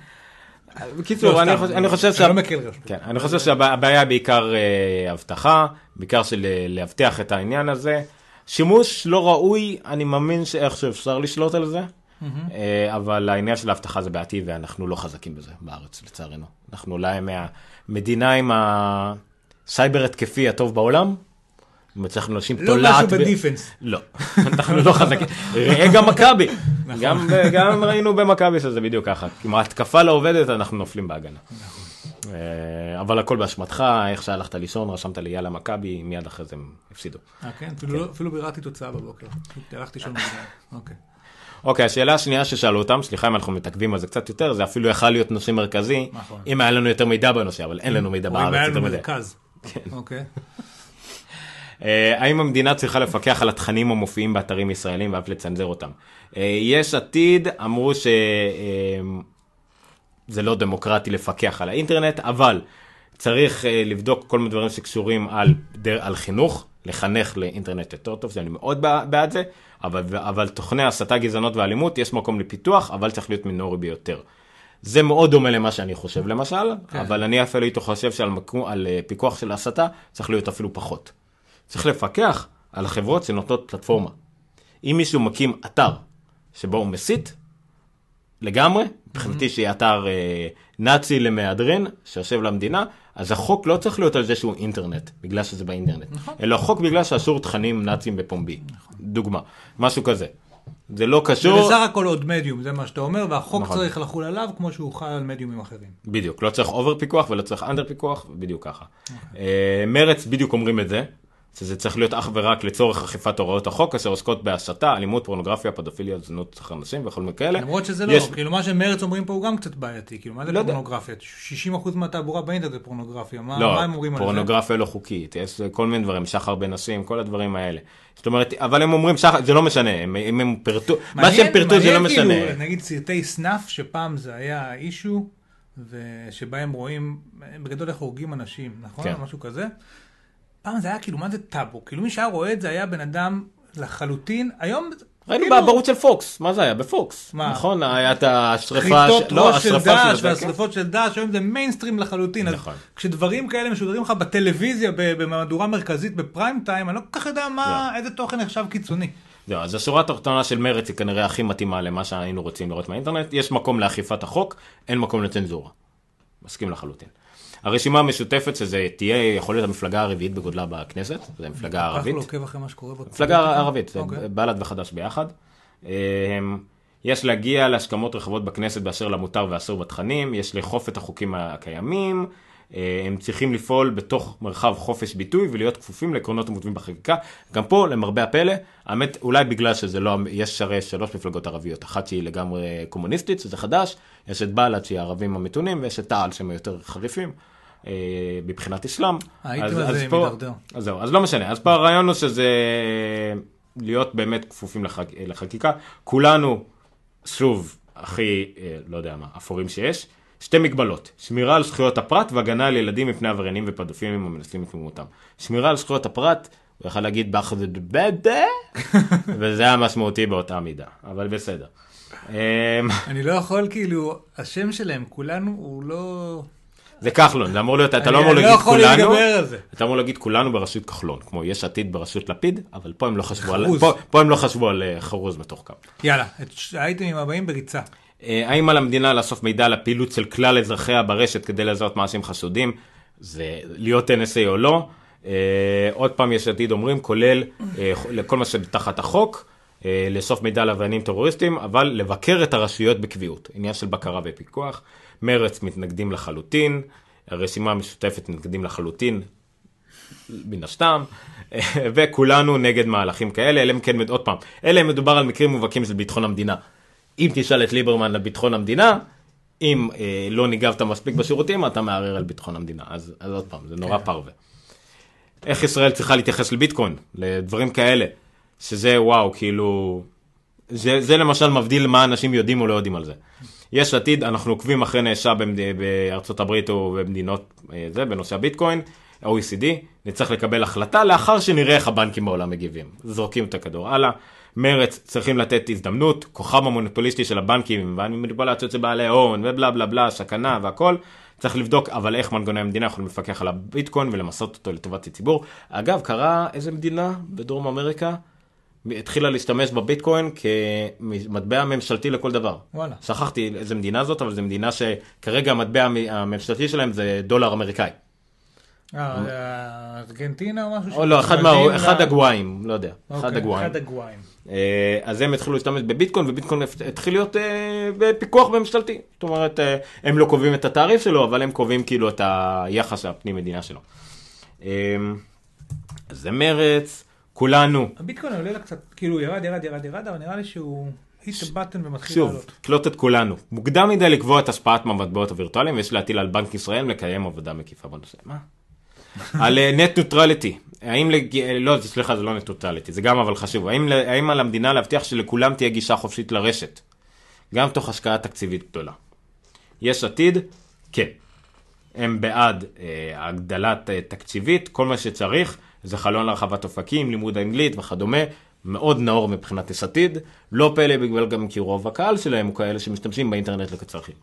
בקיצור, לא, אני חושב- חושב אני לא מקל ראש. כן, אני חושב שהבעיה בעיקר אה, אבטחה, בעיקר של אה, להבטיח את העניין הזה. שימוש לא ראוי, אני מאמין שאיכשהו אפשר לשלוט על זה, אה, אבל העניין של האבטחה זה בעייתי ואנחנו לא חזקים בזה בארץ, לצערנו. אנחנו אולי מהמדינה עם הסייבר התקפי הטוב בעולם. הצלחנו להנשים לא תולעת. משהו ב- ב defense. לא, אנחנו לא חזקים. ראה גם מכבי. נכון. גם ראינו במכבי שזה בדיוק ככה. אם ההתקפה לא עובדת, אנחנו נופלים בהגנה. נכון. אה, אבל הכל באשמתך, איך שהלכת לישון, רשמת לי יאללה מכבי, מיד אחרי זה הם הפסידו. אה, כן? אפילו לא- אפילו ביררתי תוצאה בבוקר. הלכתי שם מוקדם. אוקיי. אוקיי, השאלה השנייה ששאלו אותם, סליחה אם אנחנו מתעכבים על זה קצת יותר, זה אפילו יכל להיות נושא מרכזי, נכון. אם היה לנו יותר מידע בנושא, אבל אין לנו מידע או אם היה בארץ לנו. מרכז. כן. אוקיי. אה, האם המדינה צריכה לפקח על התכנים המופיעים באתרים ישראלים ואף לצנזר אותם? אה, יש עתיד אמרו שזה לא דמוקרטי לפקח על האינטרנט, אבל צריך אה, לבדוק כל מיני דברים שקשורים על, על חינוך, לחנך לאינטרנט יותר טוב, שאני מאוד בע- בעד זה, אבל, אבל תוכני הסתה, גזענות ואלימות, יש מקום לפיתוח, אבל צריך להיות מינורי ביותר. זה מאוד דומה למה שאני חושב למשל, כן. אבל אני אפילו הייתי חושב שעל מקום, על אה, פיקוח של הסתה צריך להיות אפילו פחות. צריך לפקח על החברות שנותנות פלטפורמה. אם מישהו מקים אתר שבו הוא מסית, לגמרי, מבחינתי שיהיה אתר אה, נאצי למהדרין שיושב למדינה, אז החוק לא צריך להיות על זה שהוא אינטרנט, בגלל שזה באינטרנט, נכון. אלא החוק בגלל שאסור תכנים נאצים בפומבי, דוגמה, משהו כזה. זה לא זה קשור, בסך הכל עוד מדיום, זה מה שאתה אומר, והחוק נכון. צריך לחול עליו כמו שהוא חל על מדיומים אחרים. בדיוק, לא צריך over פיקוח ולא צריך under פיקוח, בדיוק ככה. אוקיי. אה, מרץ בדיוק אומרים את זה, שזה צריך להיות אך ורק לצורך אכיפת הוראות החוק, אשר עוסקות בהסתה, אלימות, פורנוגרפיה, פדופיליה, זנות, סחר נשים וכל מיני כאלה. למרות שזה לא, יש- כאילו מה שמרץ אומרים פה הוא גם קצת בעייתי, כאילו מה זה לא יודע. פורנוגרפיה? 60% מהתעבורה באינטרנט זה פורנוגרפיה, מה לא, מה הם אומרים על זה? פורנוגרפיה לא חוקית, יש כל מיני דברים, שחר בנשים, כל הדברים האלה. זאת אומרת, אבל הם אומרים שחר, זה לא משנה, הם, הם, הם פירטו, מה שהם פירטו זה לא מעניין, משנה. כאילו, נגיד סרטי סנאף, שפעם זה היה אישו, ושבהם רואים, בגדול איך הורגים אנשים, נכון? כן. משהו כזה. פעם זה היה כאילו, מה זה טאבו? כאילו מי שהיה רואה את זה היה בן אדם לחלוטין, היום ראינו כאילו- בערוץ של פוקס, מה זה היה? בפוקס. מה? נכון, היה את השרפה, חיטות לא, ראש של השרפה דאעש זה. והשרפות של דאעש, היום זה מיינסטרים לחלוטין. אז נכון. כשדברים כאלה משודרים לך בטלוויזיה, במהדורה מרכזית בפריים טיים, אני לא כל כך יודע מה, לא. איזה תוכן נחשב קיצוני. זהו, אז השורה התחתונה של מרץ היא כנראה הכי מתאימה למה שהיינו רוצים לראות מהאינטרנט. יש מקום לאכיפת החוק, אין מקום לצנזורה. מסכים לחלוטין. הרשימה המשותפת שזה תהיה יכול להיות המפלגה הרביעית בגודלה בכנסת, זו המפלגה הערבית. לא עוקב אחרי מה שקורה בפוליטיקה. מפלגה ערבית, אוקיי. בל"ד וחד"ש ביחד. אה, יש להגיע להסכמות רחבות בכנסת באשר למותר ואסור בתכנים, יש לאכוף את החוקים הקיימים, אה, הם צריכים לפעול בתוך מרחב חופש ביטוי ולהיות כפופים לעקרונות המוטבים בחקיקה. גם פה, למרבה הפלא, האמת, אולי בגלל שזה לא, יש הרי שלוש מפלגות ערביות, אחת שהיא לגמרי קומוניסטית, שזה חדש, יש את בל"ד שהיא הערבים המתונים, ויש את תע"ל שהם יותר חריפים. אה, מבחינת אסלאם. האייטם אז- הזה מידרדר. אז זהו, אז לא משנה, אז פה הרעיון הוא שזה להיות באמת כפופים לחק... לחקיקה. כולנו, שוב, הכי, אה, לא יודע מה, אפורים שיש. שתי מגבלות, שמירה על זכויות הפרט והגנה על ילדים מפני עבריינים ופדופילים המנסים את תמימותם. שמירה על זכויות הפרט, הוא יכול להגיד באחד בדה, וזה היה משמעותי באותה מידה, אבל בסדר. אמ, אני לא יכול, כאילו, השם שלהם, כולנו, הוא לא... זה כחלון, זה אמור להיות, אתה לא אמור אני לא להגיד יכול כולנו, להתגבר על זה. אתה אמור להגיד כולנו בראשות כחלון, כמו יש עתיד בראשות לפיד, אבל פה הם לא חשבו על. פה, פה הם לא חשבו על אה, חרוז מתוחכם. יאללה, את ש- האייטמים הבאים בריצה. אה, האם על המדינה לאסוף מידע על הפעילות של כלל אזרחיה ברשת כדי לזהות מעשים חשודים, זה להיות NSA או לא. אה, עוד פעם יש עתיד אומרים, כולל לכל מה שתחת החוק, לאסוף מידע על עבריינים טרוריסטים, אבל לבקר את הרשויות בקביעות, עניין של בקרה ופיקוח. מרץ מתנגדים לחלוטין, הרשימה המשותפת מתנגדים לחלוטין, מן הסתם, וכולנו נגד מהלכים כאלה, אלא אם כן, עוד פעם, אלא אם מדובר על מקרים מובהקים של ביטחון המדינה. אם תשאל את ליברמן על ביטחון המדינה, אם אה, לא ניגבת מספיק בשירותים, אתה מערער על ביטחון המדינה. אז, אז עוד פעם, זה נורא כן. פרווה. איך ישראל צריכה להתייחס לביטקוין, לדברים כאלה, שזה וואו, כאילו, זה, זה למשל מבדיל מה אנשים יודעים או לא יודעים על זה. יש עתיד, אנחנו עוקבים אחרי נאשם במד... בארצות הברית או במדינות, אה, זה, בנושא הביטקוין, ה-OECD, נצטרך לקבל החלטה לאחר שנראה איך הבנקים בעולם מגיבים. זורקים את הכדור הלאה. מרץ צריכים לתת הזדמנות, כוחם המונופוליסטי של הבנקים, והמניפולציות של בעלי הון, ובלה בלה בלה, סכנה והכל. צריך לבדוק, אבל איך מנגנוני המדינה יכולים לפקח על הביטקוין ולמסות אותו לטובת הציבור. אגב, קרה איזה מדינה בדרום אמריקה התחילה להשתמש בביטקוין כמטבע ממשלתי לכל דבר. וואלה. שכחתי איזה מדינה זאת, אבל זו מדינה שכרגע המטבע המ- הממשלתי שלהם זה דולר אמריקאי. אה, ארגנטינה או משהו? או לא, אחד, הגוואים, לא יודע, אחד אוקיי, הגוואים. אחד הגוואים. אה, אז הם התחילו להשתמש בביטקוין, וביטקוין התחיל להיות אה, בפיקוח ממשלתי. זאת אומרת, אה, הם לא קובעים את התעריף שלו, אבל הם קובעים כאילו את היחס הפנים מדינה שלו. אה, זה מרץ, כולנו, הביטקוין עולה לה קצת, כאילו ירד, ירד, ירד, ירד, אבל נראה לי שהוא bottom ומתחיל שוב, לעלות. קלוט את כולנו. מוקדם מדי לקבוע את השפעת המטבעות הווירטואליים, ויש להטיל על בנק ישראל לקיים עבודה מקיפה בנושא. מה? על net neutrality. האם, לג... לא, סליחה, זה לא net neutrality, זה גם אבל חשוב. האם, האם על המדינה להבטיח שלכולם תהיה גישה חופשית לרשת? גם תוך השקעה תקציבית גדולה. יש עתיד? כן. הם בעד אה, הגדלת אה, תקציבית, כל מה שצריך, זה חלון להרחבת אופקים, לימוד אנגלית וכדומה, מאוד נאור מבחינת יש עתיד, לא פלא בגלל גם כי רוב הקהל שלהם הוא כאלה שמשתמשים באינטרנט לצרכים.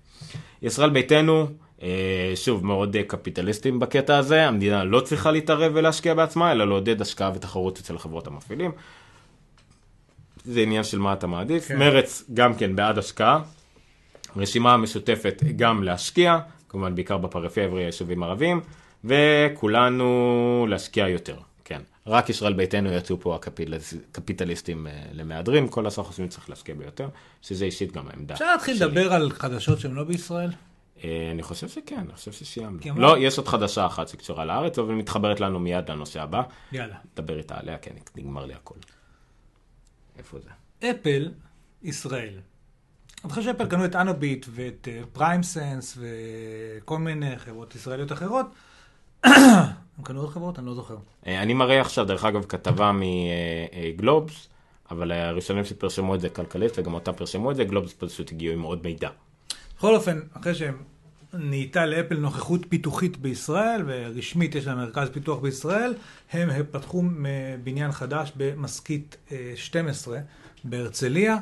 ישראל ביתנו, אה, שוב, מאוד אה, קפיטליסטים בקטע הזה, המדינה לא צריכה להתערב ולהשקיע בעצמה, אלא לעודד השקעה ותחרות אצל חברות המפעילים. זה עניין של מה אתה מעדיף. כן. מרץ גם כן בעד השקעה. רשימה המשותפת גם להשקיע, כמובן בעיקר בפריפריה היישובים הערביים, וכולנו להשקיע יותר, כן. רק ישראל ביתנו יצאו פה הקפיטליסטים אה, למהדרין, כל השאר חושבים שצריך להשקיע ביותר, שזה אישית גם העמדה. אפשר להתחיל שלי. לדבר על חדשות שהן לא בישראל? אה, אני חושב שכן, אני חושב שסיימנו. כי לא, יש עוד חדשה אחת שקשורה לארץ, אבל מתחברת לנו מיד לנושא הבא. יאללה. נדבר איתה עליה, כן, נגמר לי הכל. איפה זה? אפל, ישראל. אני חושב שאפל קנו את אנוביט ואת פריים סנס וכל מיני חברות ישראליות אחרות. הם קנו עוד חברות? אני לא זוכר. אה, אני מראה עכשיו, דרך אגב, כתבה מגלובס, אבל הראשונים שפרשמו את זה כלכליסט, וגם אותם פרשמו את זה, גלובס פשוט הגיעו עם עוד מידע. בכל אופן, אחרי שהם נהייתה לאפל נוכחות פיתוחית בישראל, ורשמית יש להם מרכז פיתוח בישראל, הם פתחו בניין חדש במשכית אה, 12, בהרצליה, אה,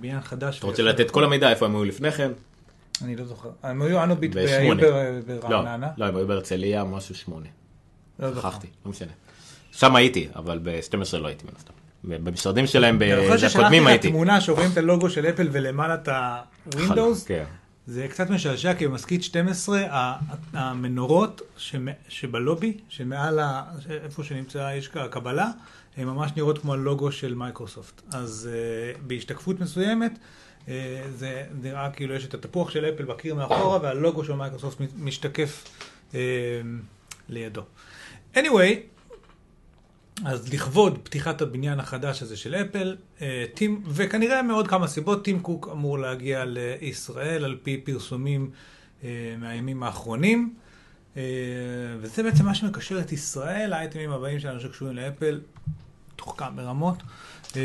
בניין חדש. אתה רוצה לתת את כל המידע, איפה הם היו לפני כן? אני לא זוכר. הם היו אנוביט היו בשמונה. בר- לא, ברעננה. לא, הם היו בהרצליה, משהו שמונה. לא. שכחתי, לא משנה. שם הייתי, אבל ב-12 לא הייתי מן הסתם. במשרדים שלהם, אני לך הייתי. תמונה שרואים את הלוגו של אפל ולמעלה את ה-Windows. כן. זה קצת משעשע, כי במשכית 12, ה- המנורות שבלובי, שמעל איפה שנמצא, יש ק- הקבלה, הן ממש נראות כמו הלוגו של מייקרוסופט. אז אה, בהשתקפות מסוימת, אה, זה נראה כאילו יש את התפוח של אפל בקיר מאחורה, והלוגו של מייקרוסופט משתקף אה, לידו. anyway, אז לכבוד פתיחת הבניין החדש הזה של אפל, טים, וכנראה מעוד כמה סיבות, טים קוק אמור להגיע לישראל על פי פרסומים מהימים האחרונים. וזה בעצם מה שמקשר את ישראל, האייטמים הבאים שלנו שקשורים לאפל, תוחכם ברמות. אה,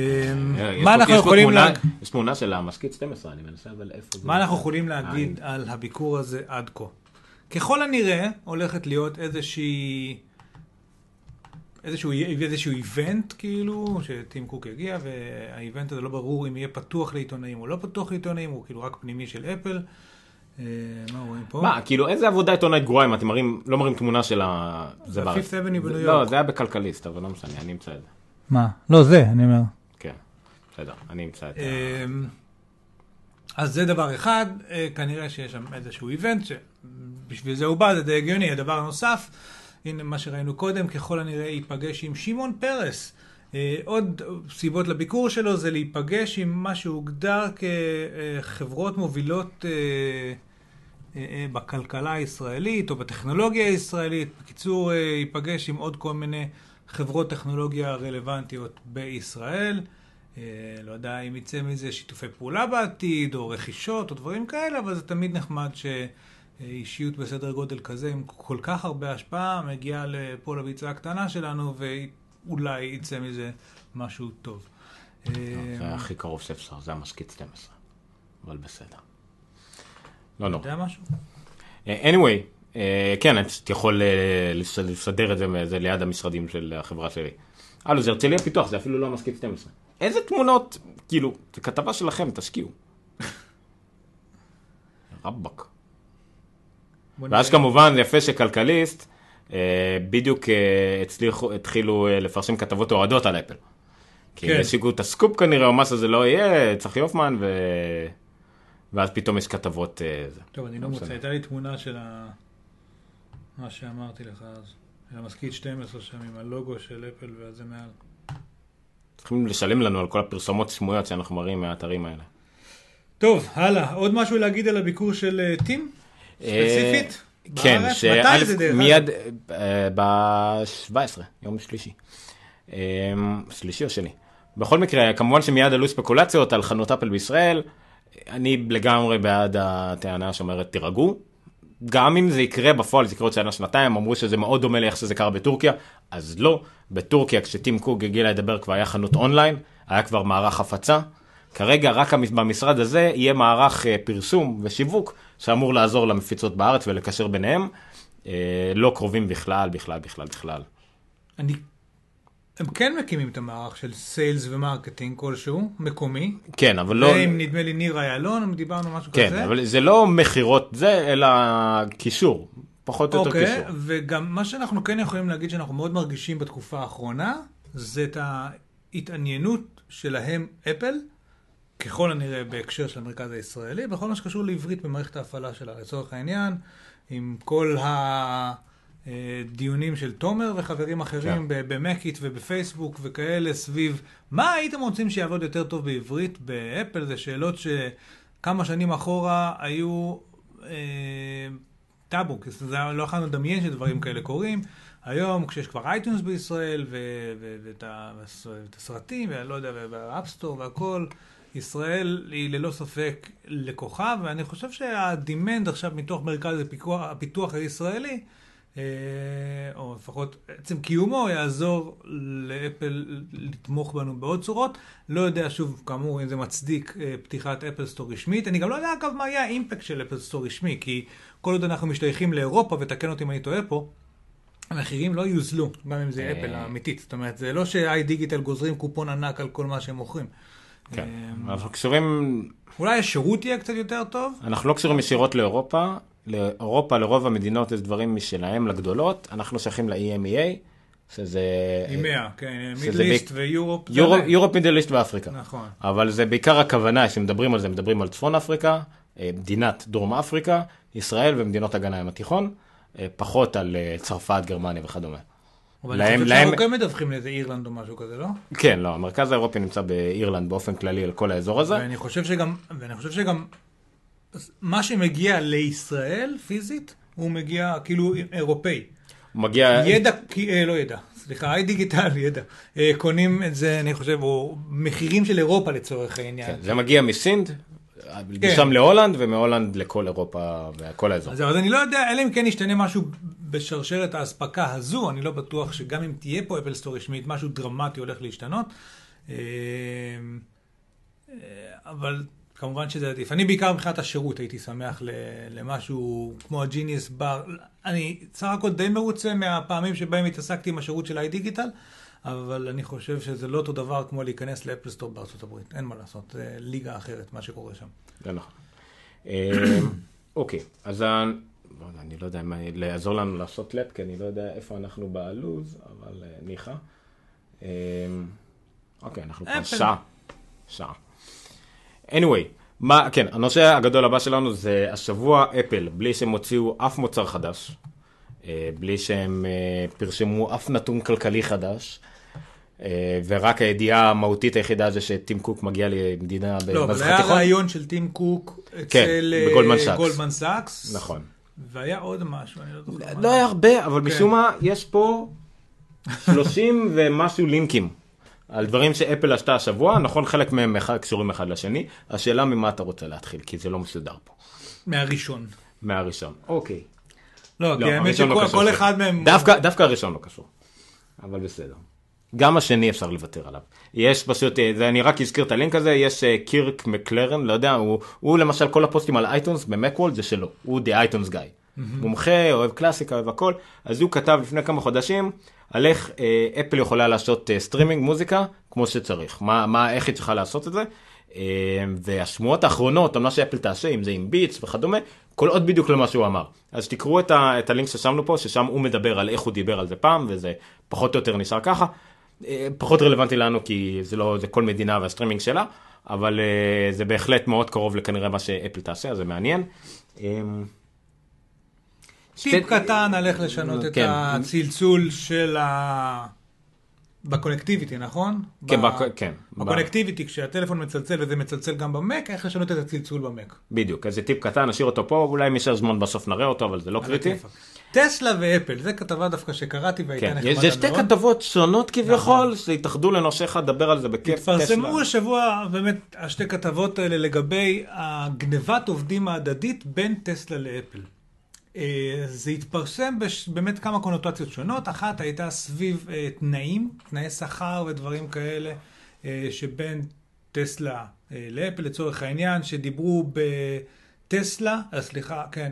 אה, מה אנחנו יכולים תמונה- לה... יש תמונה של המשכית 12, אני מנסה, אבל איפה זה? מה אנחנו יכולים להגיד על הביקור הזה עד כה? ככל הנראה הולכת להיות איזושהי... איזשהו, איזשהו איבנט כאילו, שטים קוק יגיע, והאיבנט הזה לא ברור אם יהיה פתוח לעיתונאים או לא פתוח לעיתונאים, הוא כאילו רק פנימי של אפל. אה, מה רואים פה? מה, כאילו, איזה עבודה עיתונאית גרועה אם אתם מראים, לא מראים תמונה של ה... זה בארץ. בניו יורק. לא, זה היה בכלכליסט, אבל לא משנה, אני אמצא את זה. מה? לא זה, אני אומר. כן, בסדר, אני אמצא את זה. אמ, אז זה דבר אחד, אה, כנראה שיש שם איזשהו איבנט, שבשביל זה הוא בא, זה די הגיוני. הדבר הנוסף, הנה מה שראינו קודם, ככל הנראה ייפגש עם שמעון פרס. אה, עוד סיבות לביקור שלו זה להיפגש עם מה שהוגדר כחברות מובילות אה, בכלכלה הישראלית או בטכנולוגיה הישראלית. בקיצור, ייפגש עם עוד כל מיני חברות טכנולוגיה רלוונטיות בישראל. אה, לא יודע אם יצא מזה שיתופי פעולה בעתיד, או רכישות, או דברים כאלה, אבל זה תמיד נחמד שאישיות בסדר גודל כזה, עם כל כך הרבה השפעה, מגיעה לפה לביצה הקטנה שלנו, ואולי יצא מזה משהו טוב. אה, זה הכי קרוב שאפשר, זה המשכית 12. אבל בסדר. לא נורא. אתה יודע משהו? אה, anyway, כן, אני פשוט יכול אה, לס- לסדר את זה זה ליד המשרדים של החברה שלי. הלו, זה הרצליה פיתוח, זה אפילו לא המשכית 12. איזה תמונות, כאילו, זה כתבה שלכם, תשקיעו. רבאק. ואז. כמובן יפה שכלכליסט אה, בדיוק אה, הצליחו, התחילו אה, לפרסם כתבות אוהדות על אפל. כי כן. הם השיקו את הסקופ כנראה, או מה שזה לא יהיה, צחי הופמן. ואז פתאום יש כתבות... אה. טוב, אני לא לא מוצא. הייתה לי תמונה של ה... מה שאמרתי לך אז. של המשכית 12 שם עם הלוגו של אפל וזה מעל. צריכים לשלם לנו על כל הפרסומות הסמויות שאנחנו מראים מהאתרים האלה. טוב, הלאה. עוד משהו להגיד על הביקור של אה, טים? ספציפית? כן, בארץ? שא' מתי זה דרך? מיד ב-17, יום שלישי. אה, שלישי או שני. בכל מקרה, כמובן שמיד עלו ספקולציות על חנות אפל בישראל. אני לגמרי בעד הטענה שאומרת תירגעו. גם אם זה יקרה בפועל, זה יקרה עוד שנה שנתיים, אמרו שזה מאוד דומה לאיך שזה קרה בטורקיה, אז לא. בטורקיה, כשטים קוק הגיע לדבר, כבר היה חנות אונליין, היה כבר מערך הפצה. כרגע רק במשרד הזה יהיה מערך אה, פרסום ושיווק שאמור לעזור למפיצות בארץ ולקשר ביניהם. אה, לא קרובים בכלל, בכלל, בכלל, בכלל. אני... הם כן מקימים את המערך של sales ו marketing כלשהו, מקומי. כן, אבל לא... זה עם נדמה לי ניר איילון, אם דיברנו משהו כן, כזה. אבל זה לא מכירות זה, אלא קישור. פחות או יותר אוקיי, קישור. וגם מה שאנחנו כן יכולים להגיד שאנחנו מאוד מרגישים בתקופה האחרונה, זה את ההתעניינות שלהם, אפל, ככל הנראה בהקשר של המרכז הישראלי, בכל מה שקשור לעברית במערכת ההפעלה שלה. לצורך העניין, עם כל הדיונים של תומר וחברים אחרים כן. במקיט ובפייסבוק וכאלה סביב מה הייתם רוצים שיעבוד יותר טוב בעברית באפל, זה שאלות שכמה שנים אחורה היו אה, טאבו, כי לא יכולנו לדמיין שדברים כאלה קורים. היום, כשיש כבר iTunes בישראל, ואת הסרטים, ואני לא יודע, וה App Store והכל, ישראל היא ללא ספק לקוחה, ואני חושב שה demand עכשיו מתוך מרכז הפיתוח, הישראלי, אה, או לפחות עצם קיומו, יעזור לאפל לתמוך בנו בעוד צורות. לא יודע, שוב, כאמור, אם זה מצדיק אה, פתיחת Apple Store רשמית. אני גם לא יודע, אגב, מה יהיה ה impact של Apple Store רשמי, כי כל עוד אנחנו משתייכים לאירופה, ותקן אותי אם אני טועה פה, המחירים לא יוזלו, גם אם זה אה. אפל האמיתית. זאת אומרת, זה לא ש-iDigital גוזרים קופון ענק על כל מה שהם מוכרים. כן, אה, אנחנו קשורים, אולי השירות יהיה קצת יותר טוב? אנחנו לא קשורים ישירות לאירופה. לאירופה, לרוב המדינות יש דברים משלהם, לגדולות. אנחנו שייכים ל-EMEA, שזה... EMEA, כן, מידליסט בעיק- ויורופ. יורופ, מידל איסט ואפריקה. נכון. אבל זה בעיקר הכוונה, כשמדברים על זה, מדברים על צפון אפריקה, אה, מדינת דרום אפריקה, ישראל ומדינות אגן הים התיכון, אה, פחות על אה, צרפת, גרמניה וכדומה. אבל להם- אני חושב להם- שאנחנו כן מדווחים לאיזה אירלנד או משהו כזה, לא? כן, לא, המרכז האירופי נמצא באירלנד באופן כללי על כל האזור הזה. ואני חושב שגם, ואני חושב שגם, מה שמגיע לישראל פיזית, הוא מגיע כאילו אירופאי. הוא מגיע... ידע, אה, לא ידע, סליחה, היי דיגיטל, ידע. אה, קונים את זה, אני חושב, או מחירים של אירופה לצורך העניין. כן, זה מגיע מסינד, משם להולנד, ומהולנד לכל אירופה וכל האזור. אז אז אני לא יודע, אלא אם כן ישתנה משהו בשרשרת האספקה הזו, אני לא בטוח שגם אם תהיה פה אפל סטור רשמית, משהו דרמטי הולך להשתנות. אה, אבל כמובן שזה עדיף. אני בעיקר מבחינת השירות הייתי שמח למשהו כמו ה Genius Bar. אני סך הכל די מרוצה מהפעמים שבהם התעסקתי עם השירות של iDigital, אבל אני חושב שזה לא אותו דבר כמו להיכנס ל Apple Store בארצות הברית. אין מה לעשות, זה ליגה אחרת, מה שקורה שם. זה נכון. אה, אוקיי, אז לא אני לא יודע אם לעזור לנו לעשות לפ, כי אני לא יודע איפה אנחנו בלוז, אבל אה, ניחא. אה, אוקיי, אנחנו כבר. שעה. שעה. Anyway, מה, כן, הנושא הגדול הבא שלנו זה השבוע אפל, בלי שהם הוציאו אף מוצר חדש, אה, בלי שהם אה, פרסמו אף נתון כלכלי חדש, אה, ורק הידיעה המהותית היחידה זה שטים קוק מגיע למדינה לא, אבל במזרח היה התיכון. רעיון של טים קוק כן, אצל סאקס. גולדמן סאקס. נכון. והיה עוד משהו, אני לא זוכר. לא היה הרבה, אבל כן. משום מה, יש פה 30 ומשהו לינקים על דברים שאפל עשתה השבוע, נכון, חלק מהם קשורים אחד לשני, השאלה ממה אתה רוצה להתחיל, כי זה לא מסודר פה, מהראשון. מהראשון. אוקיי. לא, כי האמת לא שכל. אחד מהם... דווקא, דווקא הראשון לא קשור, אבל בסדר. גם השני אפשר לוותר עליו. יש פשוט, אה, זה, אני רק אזכיר את הלינק הזה, יש אה, קירק מקלרן, לא יודע, הוא, הוא למשל כל הפוסטים על אייטונס במקוולד זה שלו, הוא the אייטונס גיא. מומחה, אוהב קלאסיקה, אוהב הכל, אז הוא כתב לפני כמה חודשים על איך אה, אפל יכולה לעשות אה, סטרימינג מוזיקה כמו שצריך, מה, מה, איך היא צריכה לעשות את זה. אה, והשמועות האחרונות מה שאפל תעשה, אם זה עם ביטס וכדומה, קולעות בדיוק למה שהוא אמר. אז תקראו את, ה, את הלינק ששמנו פה, ששם הוא מדבר על איך הוא דיבר על זה פעם, וזה פחות או יותר נשאר ככה. אה, פחות רלוונטי לנו כי זה לא, זה כל מדינה והסטרימינג שלה, אבל אה, זה בהחלט מאוד קרוב לכנראה מה שאפל תעשה, אז זה מעניין. אה, טיפ שתי- קטן על איך לשנות את כן. הצלצול של ה... בקונקטיביטי, נכון? כן, ב- בק- כן. ב- בקונקטיביטי, כשהטלפון מצלצל וזה מצלצל גם במק, איך לשנות את הצלצול במק. בדיוק, אז זה טיפ קטן, נשאיר אותו פה, אולי אם יישאר זמן בסוף נראה אותו, אבל זה לא קריטי. טסלה ואפל, זו כתבה דווקא שקראתי והייתה כן, נחמדה יש- זה שתי מאוד. כתבות שונות כביכול, שהתאחדו לנושא אחד, דבר על זה בכיף. התפרסמו. השבוע באמת השתי כתבות האלה לגבי הגנבת עובדים ההדדית בין טסלה לאפל. אה, זה התפרסם בש- באמת כמה קונוטציות שונות, אחת הייתה סביב אה, תנאים, תנאי שכר ודברים כאלה, אה, שבין טסלה אה, לאפל לצורך העניין, שדיברו בטסלה, אה, סליחה, כן.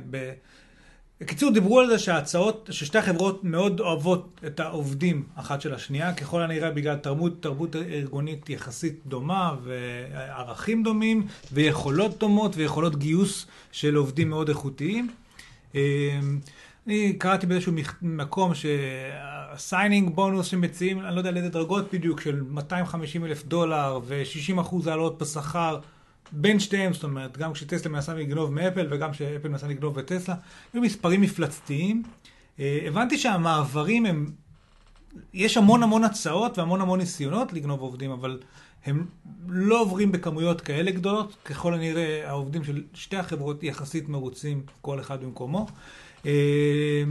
בקיצור, דיברו על זה שההצעות, ששתי החברות מאוד אוהבות את העובדים אחת של השנייה, ככל הנראה בגלל תרבות, תרבות ארגונית יחסית דומה וערכים דומים ויכולות דומות ויכולות גיוס של עובדים מאוד איכותיים. אה, אני קראתי באיזשהו מקום שה signing bonus שמציעים, אני לא יודע לאיזה דרגות בדיוק, של 250 אלף דולר ו-60 אחוז העלאות בשכר בין שתיהם, זאת אומרת, גם כשטסלה מנסה לגנוב מאפל וגם כשאפל מנסה לגנוב בטסלה, היו מספרים מפלצתיים. אה, הבנתי שהמעברים הם, יש המון המון הצעות והמון המון ניסיונות לגנוב עובדים, אבל הם לא עוברים בכמויות כאלה גדולות. ככל הנראה העובדים של שתי החברות יחסית מרוצים, כל אחד במקומו. אה,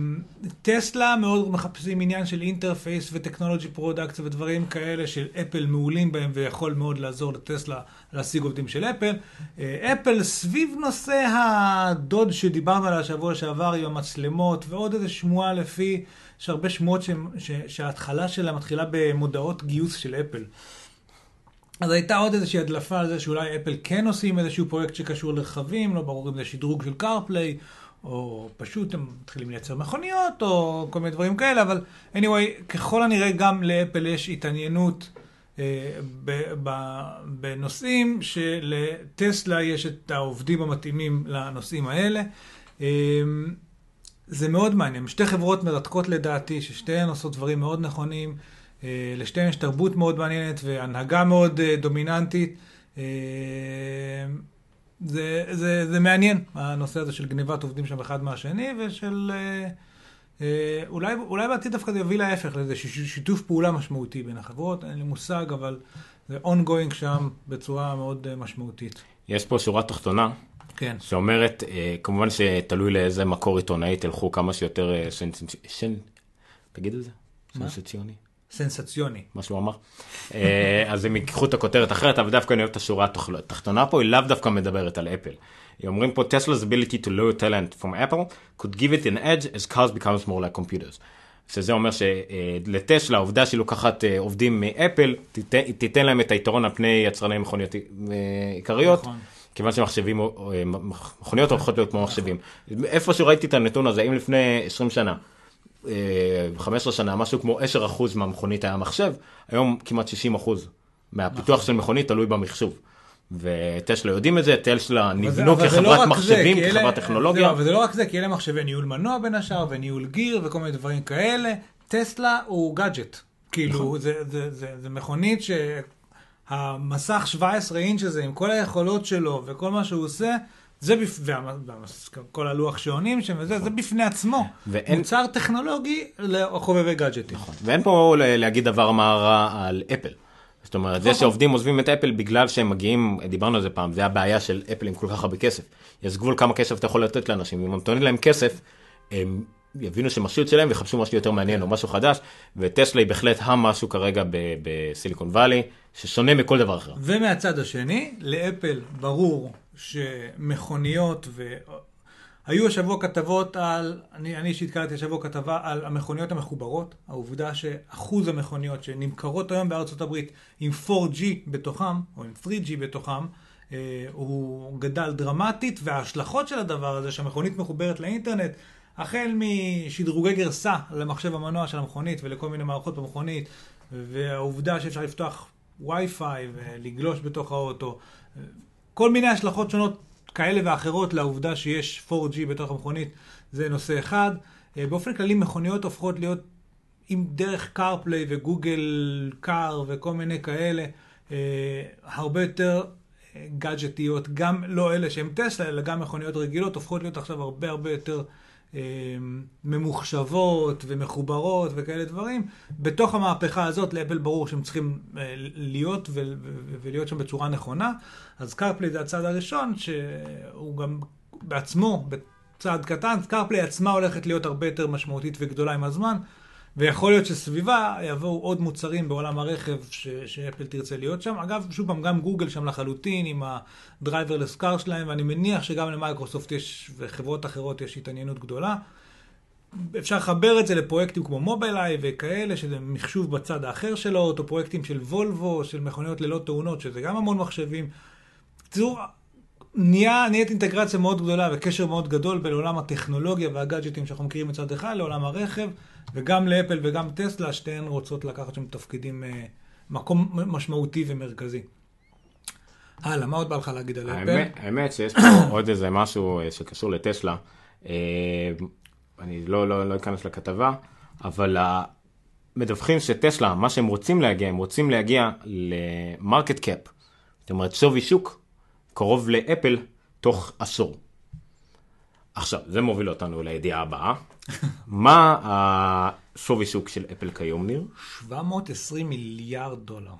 טסלה מאוד מחפשים עניין של interface ו technology product ודברים כאלה שאפל מעולים בהם ויכול מאוד לעזור לטסלה להשיג עובדים של אפל. אה, אפל סביב נושא הדודג' שדיברנו עליו השבוע שעבר עם המצלמות ועוד איזה שמועה לפי, יש הרבה שמועות שההתחלה שלה מתחילה במודעות גיוס של אפל. אז הייתה עוד איזושהי הדלפה על זה שאולי אפל כן עושים איזשהו פרויקט שקשור לרכבים, לא ברור אם זה שדרוג של CarPlay, או פשוט הם מתחילים לייצר מכוניות, או כל מיני דברים כאלה, אבל anyway, ככל הנראה גם לאפל יש התעניינות אה, ב- ב- בנושאים שלטסלה יש את העובדים המתאימים לנושאים האלה. אה, זה מאוד מעניין. שתי חברות מרתקות לדעתי, ששתיהן עושות דברים מאוד נכונים. אה, לשתיהן יש תרבות מאוד מעניינת והנהגה מאוד אה, דומיננטית. אה, זה, זה, זה מעניין, הנושא הזה של גניבת עובדים שם אחד מהשני, ושל... אולי, אולי בעתיד דווקא זה יוביל להפך, לאיזה שיתוף פעולה משמעותי בין החברות, אין לי מושג, אבל זה ongoing שם בצורה מאוד משמעותית. יש פה שורה תחתונה, כן. שאומרת, כמובן שתלוי לאיזה מקור עיתונאי תלכו כמה שיותר סנס... שן... תגיד את זה? מה? סנסציוני? סנסציוני. מה שהוא אמר. אה, אז הם ייקחו את הכותרת אחרת, אבל דווקא אני אוהב את השורה התח- התחתונה פה, היא לאו דווקא מדברת על אפל. היא אומרים פה, Tesla's ability to lure talent from Apple could give it an edge as cars becomes more like computers. שזה אומר שלטסלה, העובדה שהיא לוקחת אה, עובדים מאפל, תיתן, תיתן להם את היתרון על פני יצרני מכוניות אה, עיקריות. נכון. כיוון שמחשבים, אה, מכוניות הולכות להיות כמו מחשבים. איפשהו ראיתי את הנתון הזה, אם לפני 20 שנה, אה, 15 שנה, משהו כמו 10% מהמכונית היה מחשב, היום כמעט 60% מהפיתוח של מכונית תלוי במחשוב. וטסלה יודעים את זה, טסלה זה- נבנו זה לא כחברת זה, מחשבים, אלה- כחברת טכנולוגיה. זהו, אבל זה לא רק זה, כי אלה מחשבי ניהול מנוע בין השאר, וניהול גיר, וכל מיני דברים כאלה. טסלה הוא גאדג'ט. כאילו, נכון. זה, זה, זה, זה מכונית שהמסך 17 אינץ' הזה, עם כל היכולות שלו, וכל מה שהוא עושה, זה בפ... וכל הלוח שעונים שם וזה, זה בפני עצמו. ואין- מוצר טכנולוגי לחובבי גאדג'טים. ואין פה להגיד דבר מה רע על אפל. זאת אומרת, זה נכון. שעובדים עוזבים את אפל בגלל שהם מגיעים, דיברנו על זה פעם, זה הבעיה של אפל עם כל כך הרבה כסף. יש גבול כמה כסף אתה יכול לתת לאנשים, אם נותנים להם כסף, הם יבינו את שלהם ויחפשו משהו יותר מעניין או משהו חדש, וטסלה היא בהחלט המשהו כרגע בסיליקון וואלי, ששונה מכל דבר אחר. ומהצד השני, לאפל ברור שמכוניות ו... היו השבוע כתבות על, אני אישית קראתי השבוע כתבה על המכוניות המחוברות, העובדה שאחוז המכוניות שנמכרות היום בארצות הברית עם 4G בתוכם, או עם 3G בתוכם, אה, הוא גדל דרמטית, וההשלכות של הדבר הזה, שהמכונית מחוברת לאינטרנט, החל משדרוגי גרסה למחשב המנוע של המכונית ולכל מיני מערכות במכונית, והעובדה שאפשר לפתוח וי-פיי ולגלוש בתוך האוטו, כל מיני השלכות שונות כאלה ואחרות לעובדה שיש 4G בתוך המכונית, זה נושא אחד. אה, באופן כללי מכוניות הופכות להיות עם דרך CarPlay וגוגל קאר וכל מיני כאלה, אה, הרבה יותר אה, גאדג'טיות, גם לא אלה שהן טסלה, אלא גם מכוניות רגילות, הופכות להיות עכשיו הרבה הרבה יותר אה, ממוחשבות ומחוברות וכאלה דברים. בתוך המהפכה הזאת לאפל ברור שהם צריכים אה, להיות ולהיות שם בצורה נכונה. אז CarPlay זה הצעד הראשון, שהוא גם בעצמו, בצעד קטן, CarPlay עצמה הולכת להיות הרבה יותר משמעותית וגדולה עם הזמן. ויכול להיות שסביבה יבואו עוד מוצרים בעולם הרכב שאפל תרצה להיות שם. אגב, שוב פעם, גם גוגל שם לחלוטין עם ה-driverless car שלהם, ואני מניח שגם למייקרוסופט יש, וחברות אחרות יש התעניינות גדולה. אפשר לחבר את זה לפרויקטים כמו מובילאיי וכאלה, שזה מחשוב בצד האחר של האוטו, פרויקטים של וולבו, של מכוניות ללא תאונות, שזה גם המון מחשבים. בקיצור, נהיה, נהיית אינטגרציה מאוד גדולה וקשר מאוד גדול בין עולם הטכנולוגיה והגאדג'טים שאנחנו מכירים מצד אחד לעולם הרכב, וגם לאפל וגם טסלה, שתיהן רוצות לקחת שם תפקידים, אה, מקום משמעותי ומרכזי. הלאה, מה עוד בא לך להגיד על אפל? האמת, שיש פה עוד איזה משהו אה, שקשור לטסלה. אה, אני לא, לא, לא אכנס לכתבה, אבל מדווחים שטסלה, מה שהם רוצים להגיע, הם רוצים להגיע ל market cap. זאת אומרת, שווי שוק קרוב לאפל תוך עשור. עכשיו, זה מוביל אותנו לידיעה הבאה. מה השווי שוק של אפל כיום, ניר? 720 מיליארד דולר.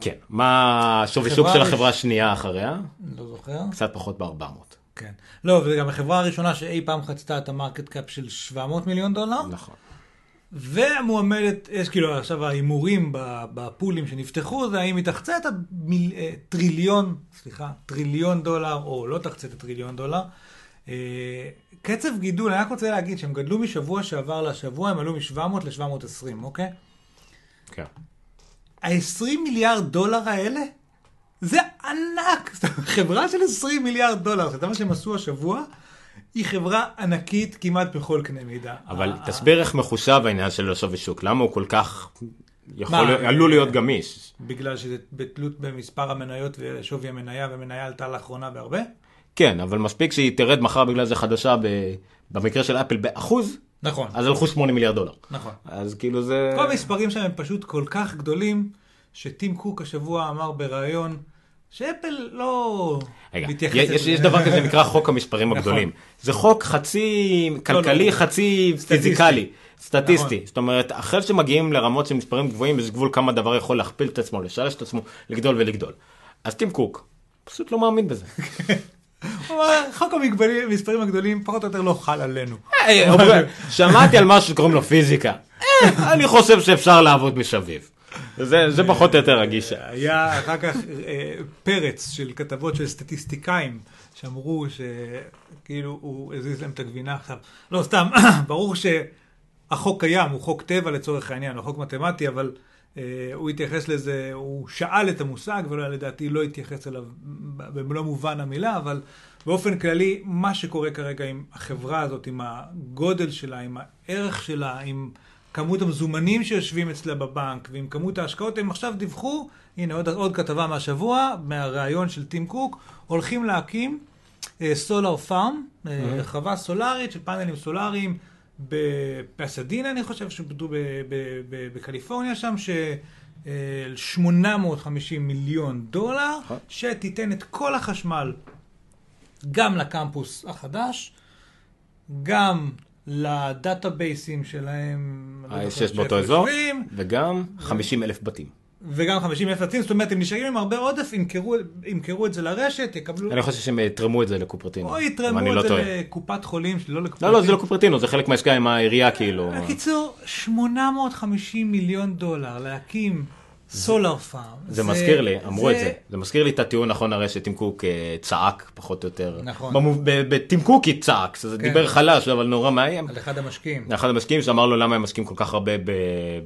כן. מה השווי שוק של החברה השנייה אחריה? לא זוכר? קצת פחות ב-400. כן. לא, וזה גם החברה הראשונה שאי פעם חצתה את ה market cap של 700 מיליון דולר. נכון. והמועמדת, יש כאילו עכשיו ההימורים ב pool ים שנפתחו, זה האם היא תחצה את הטריליון, סליחה, טריליון דולר, או לא תחצה את הטריליון דולר. אה, קצב גידול, אני רק רוצה להגיד שהם גדלו משבוע שעבר לשבוע, הם עלו מ-700 ל-720, אוקיי? כן. ה-20 מיליארד דולר האלה, זה ענק! חברה של 20 מיליארד דולר, זה מה שהם עשו השבוע, היא חברה ענקית כמעט בכל קנה מידה. אבל ה- תסביר איך מחושב העניין של השווי שוק, למה הוא כל כך יכול, מה, להיות- עלול להיות גמיש. בגלל שזה בתלות במספר המניות ושווי המניה, והמניה עלתה לאחרונה בהרבה? כן, אבל מספיק שהיא תרד מחר בגלל זה חדשה, ב... במקרה של אפל באחוז, נכון, אז הלכו 8 מיליארד דולר. נכון. אז כאילו זה... כל המספרים שם הם פשוט כל כך גדולים, שטים קוק השבוע אמר בריאיון, שאפל לא רגע, מתייחסת יש. יש דבר כזה נקרא חוק המספרים נכון. הגדולים. זה חוק חצי כלכלי, לא. חצי סטטיסטי. פיזיקלי, סטטיסטי. נכון. זאת אומרת, אחרי שמגיעים לרמות של מספרים גבוהים, יש גבול כמה דבר יכול להכפיל את עצמו, לשלש את עצמו, לגדול ולגדול. אז טים קוק פשוט לא מאמין בזה. חוק המספרים הגדולים פחות או יותר לא חל עלינו. היי, אומר, שמעתי על משהו שקוראים לו פיזיקה. אה, אני חושב שאפשר לעבוד מסביב. זה זה פחות או יותר הגישה. היה אחר כך אה, פרץ של כתבות של סטטיסטיקאים שאמרו שכאילו הוא הזיז להם את הגבינה עכשיו. לא סתם, ברור שהחוק קיים, הוא חוק טבע לצורך העניין, הוא חוק מתמטי, אבל אה, הוא התייחס לזה, הוא שאל את המושג, ולא לדעתי לא התייחס אליו במלוא מובן המילה, אבל באופן כללי, מה שקורה כרגע עם החברה הזאת, עם הגודל שלה, עם הערך שלה, עם... כמות המזומנים שיושבים אצלה בבנק ועם כמות ההשקעות, הם עכשיו דיווחו, הנה עוד, עוד כתבה מהשבוע, מהראיון של טים קוק, הולכים להקים סולאר פארם, חווה סולארית של פאנלים סולאריים בפסדינה, אני חושב, ב- בקליפורניה שם, ש... אה, 850 מיליון דולר. שתיתן את כל החשמל גם לקמפוס החדש, גם לדאטאבייסים שלהם, לא שיש באותו אזור, וגם 50 אלף בתים. וגם 50 אלף עצים, זאת אומרת, הם נשארים עם הרבה עודף, ימכרו, ימכרו את זה לרשת, יקבלו, אני חושב שהם יתרמו את זה לקופרטינו. או יתרמו את לא זה טועה. לקופת חולים, לא לקופת לא, לא, זה לא קופרטינו, זה חלק מהעסקה עם העירייה, כאילו. בקיצור, 850 מיליון דולר להקים סולאר פארם. זה מזכיר לי, אמרו את זה, זה מזכיר לי את הטיעון נכון הרי שטים קוק אה, צעק פחות או יותר. נכון. בטים קוקי צעק, זה כן. דיבר חלש אבל נורא מאיים. על אחד המשקיעים. אחד המשקיעים שאמר לו למה הם משקיעים כל כך הרבה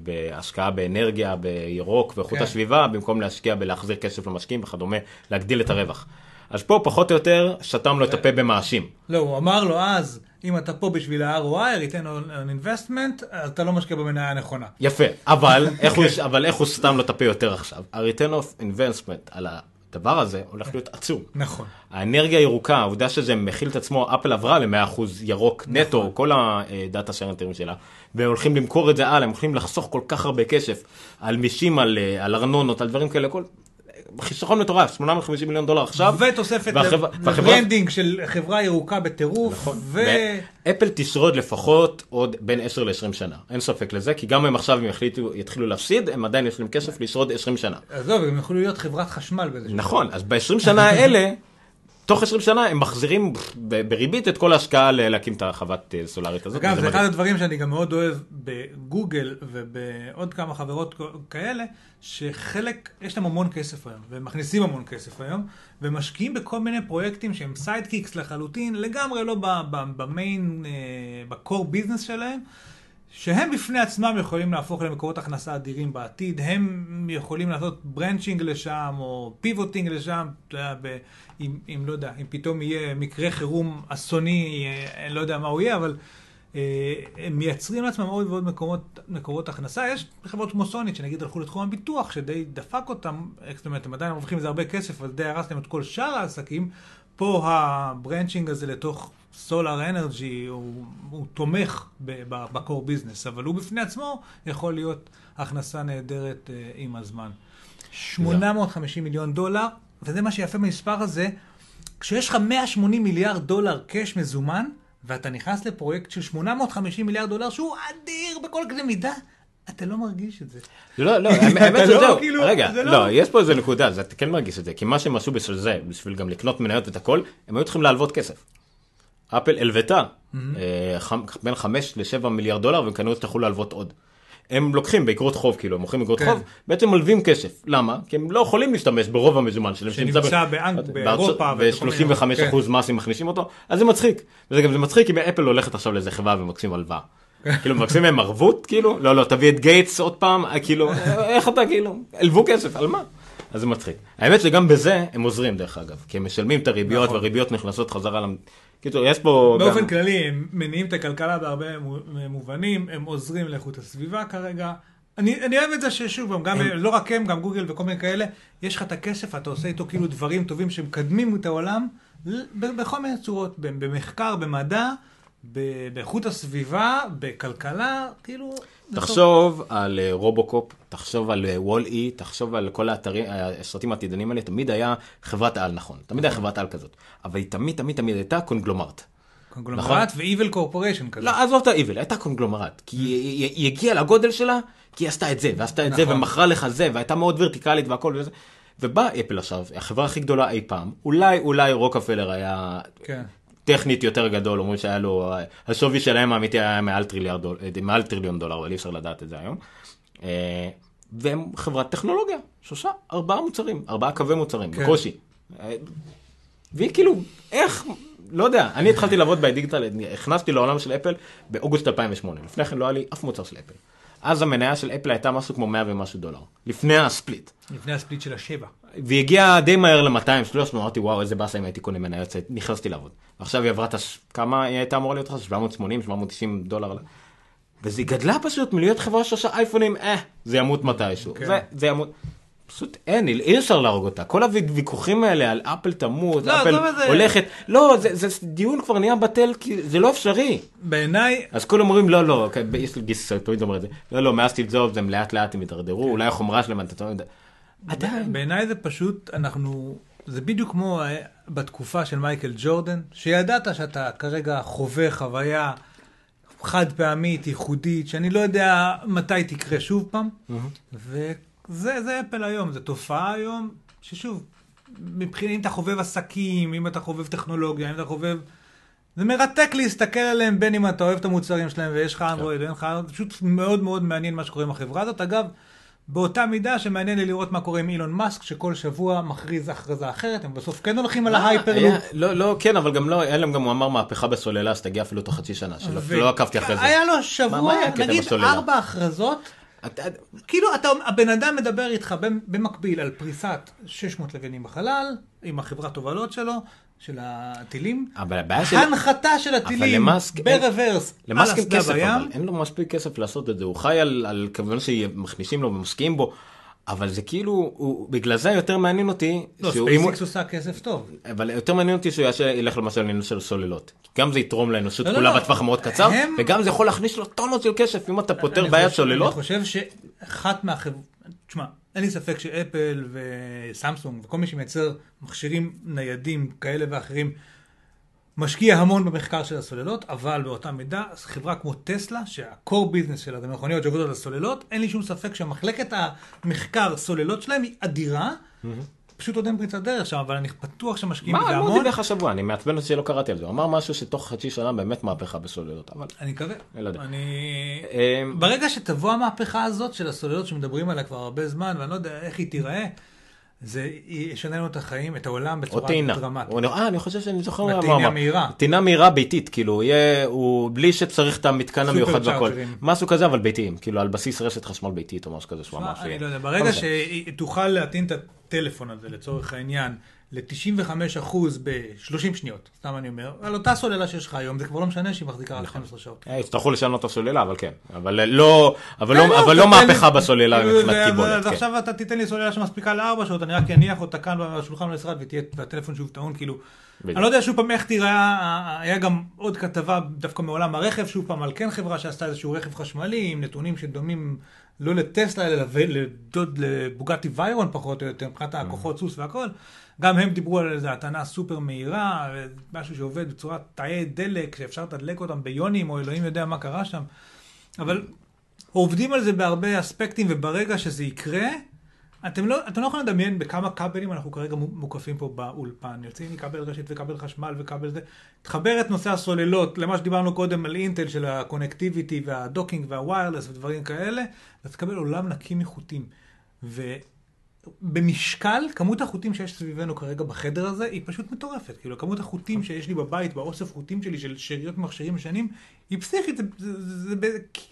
בהשקעה באנרגיה, בירוק ואיכות כן. הסביבה, במקום להשקיע בלהחזיר כסף למשקיעים וכדומה, להגדיל את הרווח. אז פה פחות או יותר שתם לו את הפה במאשים. לא, הוא אמר לו אז, אם אתה פה בשביל ה-ROI, return on investment, אתה לא משקיע במניה הנכונה. יפה, אבל איך הוא, אבל איך הוא סתם לו את הפה יותר עכשיו? ה-return of investment על הדבר הזה הולך להיות עצום. נכון. האנרגיה הירוקה, העובדה שזה מכיל את עצמו, אפל עברה ל-100% ירוק נטו, כל ה data center ים שלה, והולכים למכור את זה הלאה, הם הולכים לחסוך כל כך הרבה כסף על מיסים, על, אה, על ארנונות, על דברים כאלה, כל... חיסכון מטורף, 850 מיליון דולר עכשיו. ותוספת ל branding של חברה ירוקה בטירוף, ו... אפל תשרוד לפחות עוד בין 10 ל-20 שנה, אין ספק לזה, כי גם אם עכשיו הם יחליטו, יתחילו להפסיד, הם עדיין יש להם כסף לשרוד 20 שנה. עזוב, הם יכולים להיות חברת חשמל בזה. נכון, אז ב-20 שנה האלה, תוך 20 שנה הם מחזירים בריבית את כל ההשקעה להקים את החוות אה, סולארית הזאת. אגב, זה אחד. הדברים שאני גם מאוד אוהב בגוגל ובעוד כמה חברות כאלה, שחלק, יש להם המון כסף היום, והם מכניסים המון כסף היום, ומשקיעים בכל מיני פרויקטים שהם sidekicks לחלוטין, לגמרי לא ב main, ב core business שלהם. שהם בפני עצמם יכולים להפוך למקורות הכנסה אדירים בעתיד, הם יכולים לעשות branching לשם, או pivoting לשם, אם, אם לא יודע, אם פתאום יהיה מקרה חירום אסוני, אה, אני לא יודע מה הוא יהיה, אבל אה, הם מייצרים לעצמם עוד ועוד מקומות, מקורות הכנסה. יש חברות כמו סוני, שנגיד הלכו לתחום הביטוח, שדי דפק אותם, זאת אומרת, הם עדיין מרוויחים מזה הרבה כסף, אבל די הרס להם את כל שאר העסקים. פה ה branching הזה לתוך solar energy, הוא, הוא תומך ב core business, אבל הוא בפני עצמו יכול להיות הכנסה נהדרת uh, עם הזמן. 850 מיליון דולר, וזה מה שיפה במספר הזה, כשיש לך 180 מיליארד דולר cash מזומן, ואתה נכנס לפרויקט של 850 מיליארד דולר, שהוא אדיר בכל קנה מידה, אתה לא מרגיש את זה. לא, לא, האמת אתה שזה לא. כאילו, רגע, לא- לא, יש פה איזה נקודה, אז אתה כן מרגיש את זה, כי מה שהם עשו בשביל זה, בשביל גם לקנות מניות ואת הכל, הם היו צריכים להלוות כסף. אפל הלוותה אה, בין 5 ל-7 מיליארד דולר, והם כנראה יצטרכו להלוות עוד. הם לוקחים באגרות חוב, כאילו, הם מוכרים אגרות כן. חוב, בעצם מלווים כסף. למה? כי הם לא יכולים להשתמש ברוב המזומן שלהם. שנמצא באירופה ובכל מיני- ו-35 אחוז מס הם מכניסים אותו, אז זה מצחיק. וזה גם זה מצחיק אם אפל הולכת עכשיו לאיזה חברה ומקסים הלוואה. כאילו מבקשים מהם ערבות כאילו לא לא תביא את גייטס עוד פעם אה, כאילו איך אתה כאילו הלוו כסף על מה. אז זה מצחיק. האמת שגם בזה הם עוזרים דרך אגב כי הם משלמים את הריביות נכון. והריביות נכנסות חזרה. למ- קיצור יש פה באופן גם כללי, הם מניעים את הכלכלה בהרבה מו- מובנים, הם עוזרים לאיכות הסביבה כרגע. אני, אני אוהב את זה ששוב, גם, לא רק הם, גם גוגל וכל מיני כאלה, יש לך את הכסף, אתה עושה איתו כאילו דברים טובים שמקדמים את העולם בכל מיני צורות, במחקר, במדע, באיכות הסביבה, בכלכלה, כאילו... תחשוב על אה, רובוקופ, תחשוב על וול אי, תחשוב על כל האתרים, הסרטים העתידנים האלה, תמיד היה חברת על נכון, תמיד היה חברת על כזאת, אבל היא תמיד תמיד תמיד הייתה קונגלומרט. קונגלומרט ו-Evil Corporation כזה. נכון. לא, עזוב את ה-Evil, הייתה קונגלומרט, כי היא- הגיעה לגודל שלה, כי היא עשתה את זה, ועשתה את זה, נכון. ומכרה לך זה, והייתה מאוד ורטיקלית והכל וזה. ובאה אפל עכשיו, החברה הכי גדולה אי פעם, אולי אולי רוקפלר היה כן. טכנית יותר גדול, אומרים שהיה לו, השווי שלהם האמיתי היה מעל טריליארד דולר, מעל טריליון דולר, אבל אי אפשר לדעת את זה היום. אה, והם חברת טכנולוגיה, שלושה, ארבעה מוצרים, ארבעה קווי מוצרים, כן. בקושי. אה, והיא כאילו, איך, לא יודע, אני התחלתי לעבוד ב iDigital, נכנסתי לעולם של אפל באוגוסט 2008, לפני כן לא היה לי אף מוצר של אפל. אז המניה של אפל הייתה משהו כמו 100 ומשהו דולר, לפני הספליט. לפני הספליט של השבע. והיא הגיעה די מהר ל-200, 300, אמרתי וואו איזה באסה אם הייתי קונה מניות, נכנסתי לעבוד. ועכשיו היא עברה את הש... כמה היא הייתה אמורה להיות לך? 780, 790 דולר. וזה גדלה פשוט מלהיות חברה שעושה אייפונים, אה, זה ימות מתישהו. כן. זה, זה ימות. פשוט אין, אי אפשר להרוג אותה. כל הוויכוחים האלה על אפל תמות, לא, אפל זה. הולכת, לא, זה, זה דיון כבר נהיה בטל, כי זה לא אפשרי. בעיניי, אז כולם אומרים לא, לא, אוקיי, יש לי גיס תמיד אומר את זה, לא, לא, מאז סטיב הם לאט לאט הם הידרדרו, אולי החומרה שלהם, אתה יודע, עדיין. בעיניי זה פשוט, אנחנו, זה בדיוק כמו אה, בתקופה של מייקל ג'ורדן, שידעת שאתה כרגע חווה חוויה חד פעמית, ייחודית, שאני לא יודע מתי תקרה שוב פעם, וזה זה אפל היום, זו תופעה היום, ששוב, מבחינת אם אתה חובב עסקים, אם אתה חובב טכנולוגיה, אם אתה חובב... זה מרתק להסתכל עליהם בין אם אתה אוהב את המוצרים שלהם ויש לך אנדרואיד ואין לך אנדרואיד, פשוט מאוד מאוד מעניין מה שקורה עם החברה הזאת. אגב, באותה מידה שמעניין לי לראות מה קורה עם אילון מאסק, שכל שבוע מכריז הכרזה אחרת, הם בסוף כן הולכים על ההייפרלופ. היה- לא, לא, כן, אבל גם לא, היה להם גם, הוא אמר מהפכה בסוללה, אז תגיע אפילו תוך חצי שנה, שלא לא עקבתי אחרי זה. היה לו שבוע, נגיד? ארבע הכרזות, אתה- כאילו אתה, הבן אדם מדבר איתך במ- במקביל על פריסת 600 לוויינים בחלל, עם החברת תובלות שלו, של הטילים, אבל הבעיה של... הנחתה של הטילים למאסק אין- ברוורס על אין אסדה כסף, בים. אין לו מספיק כסף לעשות את זה, הוא חי על, על כיוון שמכניסים לו ומשקיעים בו, אבל זה כאילו, הוא, בגלל זה יותר מעניין אותי, לא, ספייס אקס עושה כסף טוב. אבל יותר מעניין אותי שהוא יעשה- ילך למשל לעניין של סוללות. גם זה יתרום לאנושות לא, לא, כולה לא. בטווח המאוד קצר, הם- וגם זה יכול להכניס לו טונות של כסף אם אתה פותר בעיית סוללות. אני חושב שאחת מהחברות, תשמע, אין לי ספק שאפל וסמסונג וכל מי שמייצר מכשירים ניידים כאלה ואחרים, משקיע המון במחקר של הסוללות, אבל באותה מידה, חברה כמו טסלה, שהקור ביזנס שלה זה מכוניות שעובדות על הסוללות, אין לי שום ספק שהמחלקת המחקר סוללות שלהם היא אדירה, פשוט עוד אין פריצת דרך שם, אבל אני בטוח שמשקיעים מה, בזה מה הוא המון. דיבר לך השבוע? אני מעצבן אותי שלא קראתי על זה. הוא אמר משהו שתוך חצי שנה באמת מהפכה בסוללות, אבל... אני מקווה. אני לא יודע. אני... אמ, ברגע שתבוא המהפכה הזאת של הסוללות שמדברים עליה כבר הרבה זמן, ואני לא יודע איך היא תיראה, זה ישנה לנו את החיים, את העולם או בצורה. דרמטית. הוא- אה, אני חושב שאני זוכר מה אמר. מהירה. טעינה מהירה ביתית, כאילו, יהיה, הוא בלי שצריך את המתקן המיוחד והכל. משהו כזה, אבל ביתיים, כאילו, על בסיס רשת חשמל ביתית או משהו כזה שהוא אמר. אני לא יודע, לא ברגע משנה. שהיא תוכל להטעין את הטלפון הזה, לצורך העניין, ל-95% ב-30 שניות, סתם אני אומר, על אותה סוללה שיש לך היום, זה כבר לא משנה שהיא מחזיקה רק 12 שעות. אה, יצטרכו לשנות את הסוללה, אבל כן. אבל לא, אבל כן, לא, אבל לא לי- מהפכה בסוללה מבחינת קיבולת. כן. עכשיו אתה תיתן לי סוללה שמספיקה לארבע שעות, אני רק אניח אותה כאן בשולחן במשרד ותהיה, והטלפון שוב טעון, כאילו. אני לא יודע שוב פעם איך תיראה, היה גם עוד כתבה דווקא מעולם הרכב, שוב פעם על כן חברה שעשתה איזשהו רכב חשמלי, עם נתונים שדומים לא לטסלה, אלא לדוד לבוגטי ויירון פחות או יותר, מבחינת Mm. הכוחות סוס והכל. גם הם דיברו על איזו הטענה סופר מהירה, משהו שעובד בצורת תאי דלק, שאפשר לתדלק אותם ביונים, או אלוהים יודע מה קרה שם. אבל עובדים על זה בהרבה אספקטים, וברגע שזה יקרה, אתם לא, אתם לא יכולים לדמיין בכמה כבלים אנחנו כרגע מו- מוקפים פה באולפן. יוצאים מכבל רשת וכבל חשמל וכבל זה. תחבר את נושא הסוללות למה שדיברנו קודם על אינטל של הקונקטיביטי והדוקינג והוויירלס ודברים כאלה, אז תקבל עולם נקי מחוטים. ובמשקל, כמות החוטים שיש סביבנו כרגע בחדר הזה היא פשוט מטורפת. כאילו, כמות החוטים שיש לי בבית, באוסף חוטים שלי של שאריות מכשירים ישנים, היא פסיכית, זה, זה,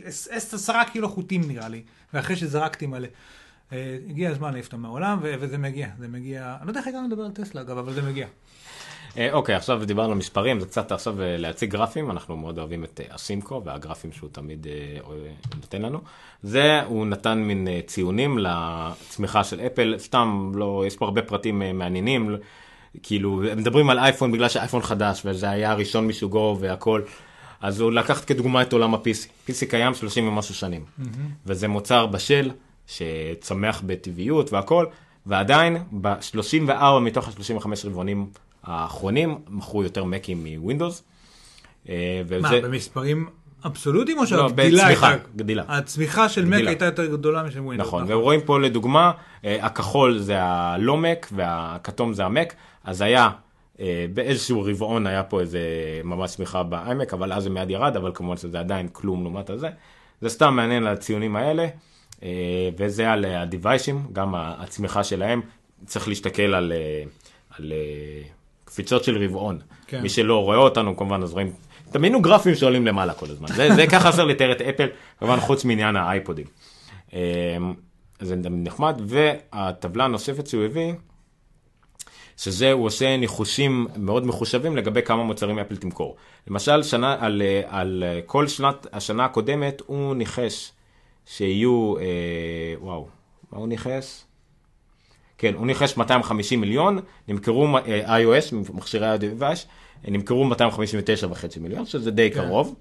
זה, עשרה קילו חוטים נראה לי, ואחרי שזרקתי מלא. אה, הגיע הזמן אותם מהעולם, וזה מגיע, זה מגיע, אני לא יודע איך הגענו לדבר על טסלה אגב, אבל זה מגיע. אה, אוקיי, עכשיו דיברנו על מספרים, זה קצת עכשיו אה, להציג גרפים, אנחנו מאוד אוהבים את אה, אסימקו והגרפים שהוא תמיד אה, נותן לנו. זה, הוא נתן מין אה, ציונים לצמיחה של אפל, סתם, לא, יש פה הרבה פרטים אה, מעניינים, כאילו, מדברים על אייפון בגלל שאייפון חדש, וזה היה הראשון מסוגו והכל. אז הוא לקח כדוגמה את עולם ה-PC. PC קיים 30 ומשהו שנים, וזה מוצר בשל, שצמח בטבעיות והכל, ועדיין ב-34 מתוך ה-35 רבעונים האחרונים מכרו יותר מקים מווינדוס. אה, מה, במספרים אבסולוטיים או לא, שהגדילה הייתה... גדילה. הצמיחה של מק. הייתה יותר גדולה משל ווינדוס. נכון, ורואים פה לדוגמה, אה, הכחול זה הלא מק והכתום זה המק, אז היה אה, באיזשהו רבעון היה פה איזה ממש צמיחה באיימק, אבל אז זה מיד ירד, אבל כמובן שזה עדיין כלום לעומת הזה. זה סתם מעניין על הציונים האלה, וזה על הדיוויישים, גם הצמיחה שלהם, צריך להסתכל על, על קפיצות של רבעון. כן. מי שלא רואה אותנו כמובן אז רואים, תמינו גרפים שעולים למעלה כל הזמן, זה, זה ככה אפשר לתאר את אפל, כמובן חוץ מעניין האייפודים. אה, זה נחמד, והטבלה הנוספת שהוא הביא, שזה הוא עושה ניחושים מאוד מחושבים לגבי כמה מוצרים אפל תמכור. למשל, שנה, על, על כל שנת השנה הקודמת הוא ניחש שיהיו, אה, וואו, מה הוא ניחש? כן, הוא ניחש 250 מיליון, נמכרו אה, iOS, מכשירי ה-Device, נמכרו 259 וחצי מיליון, שזה די כן. קרוב.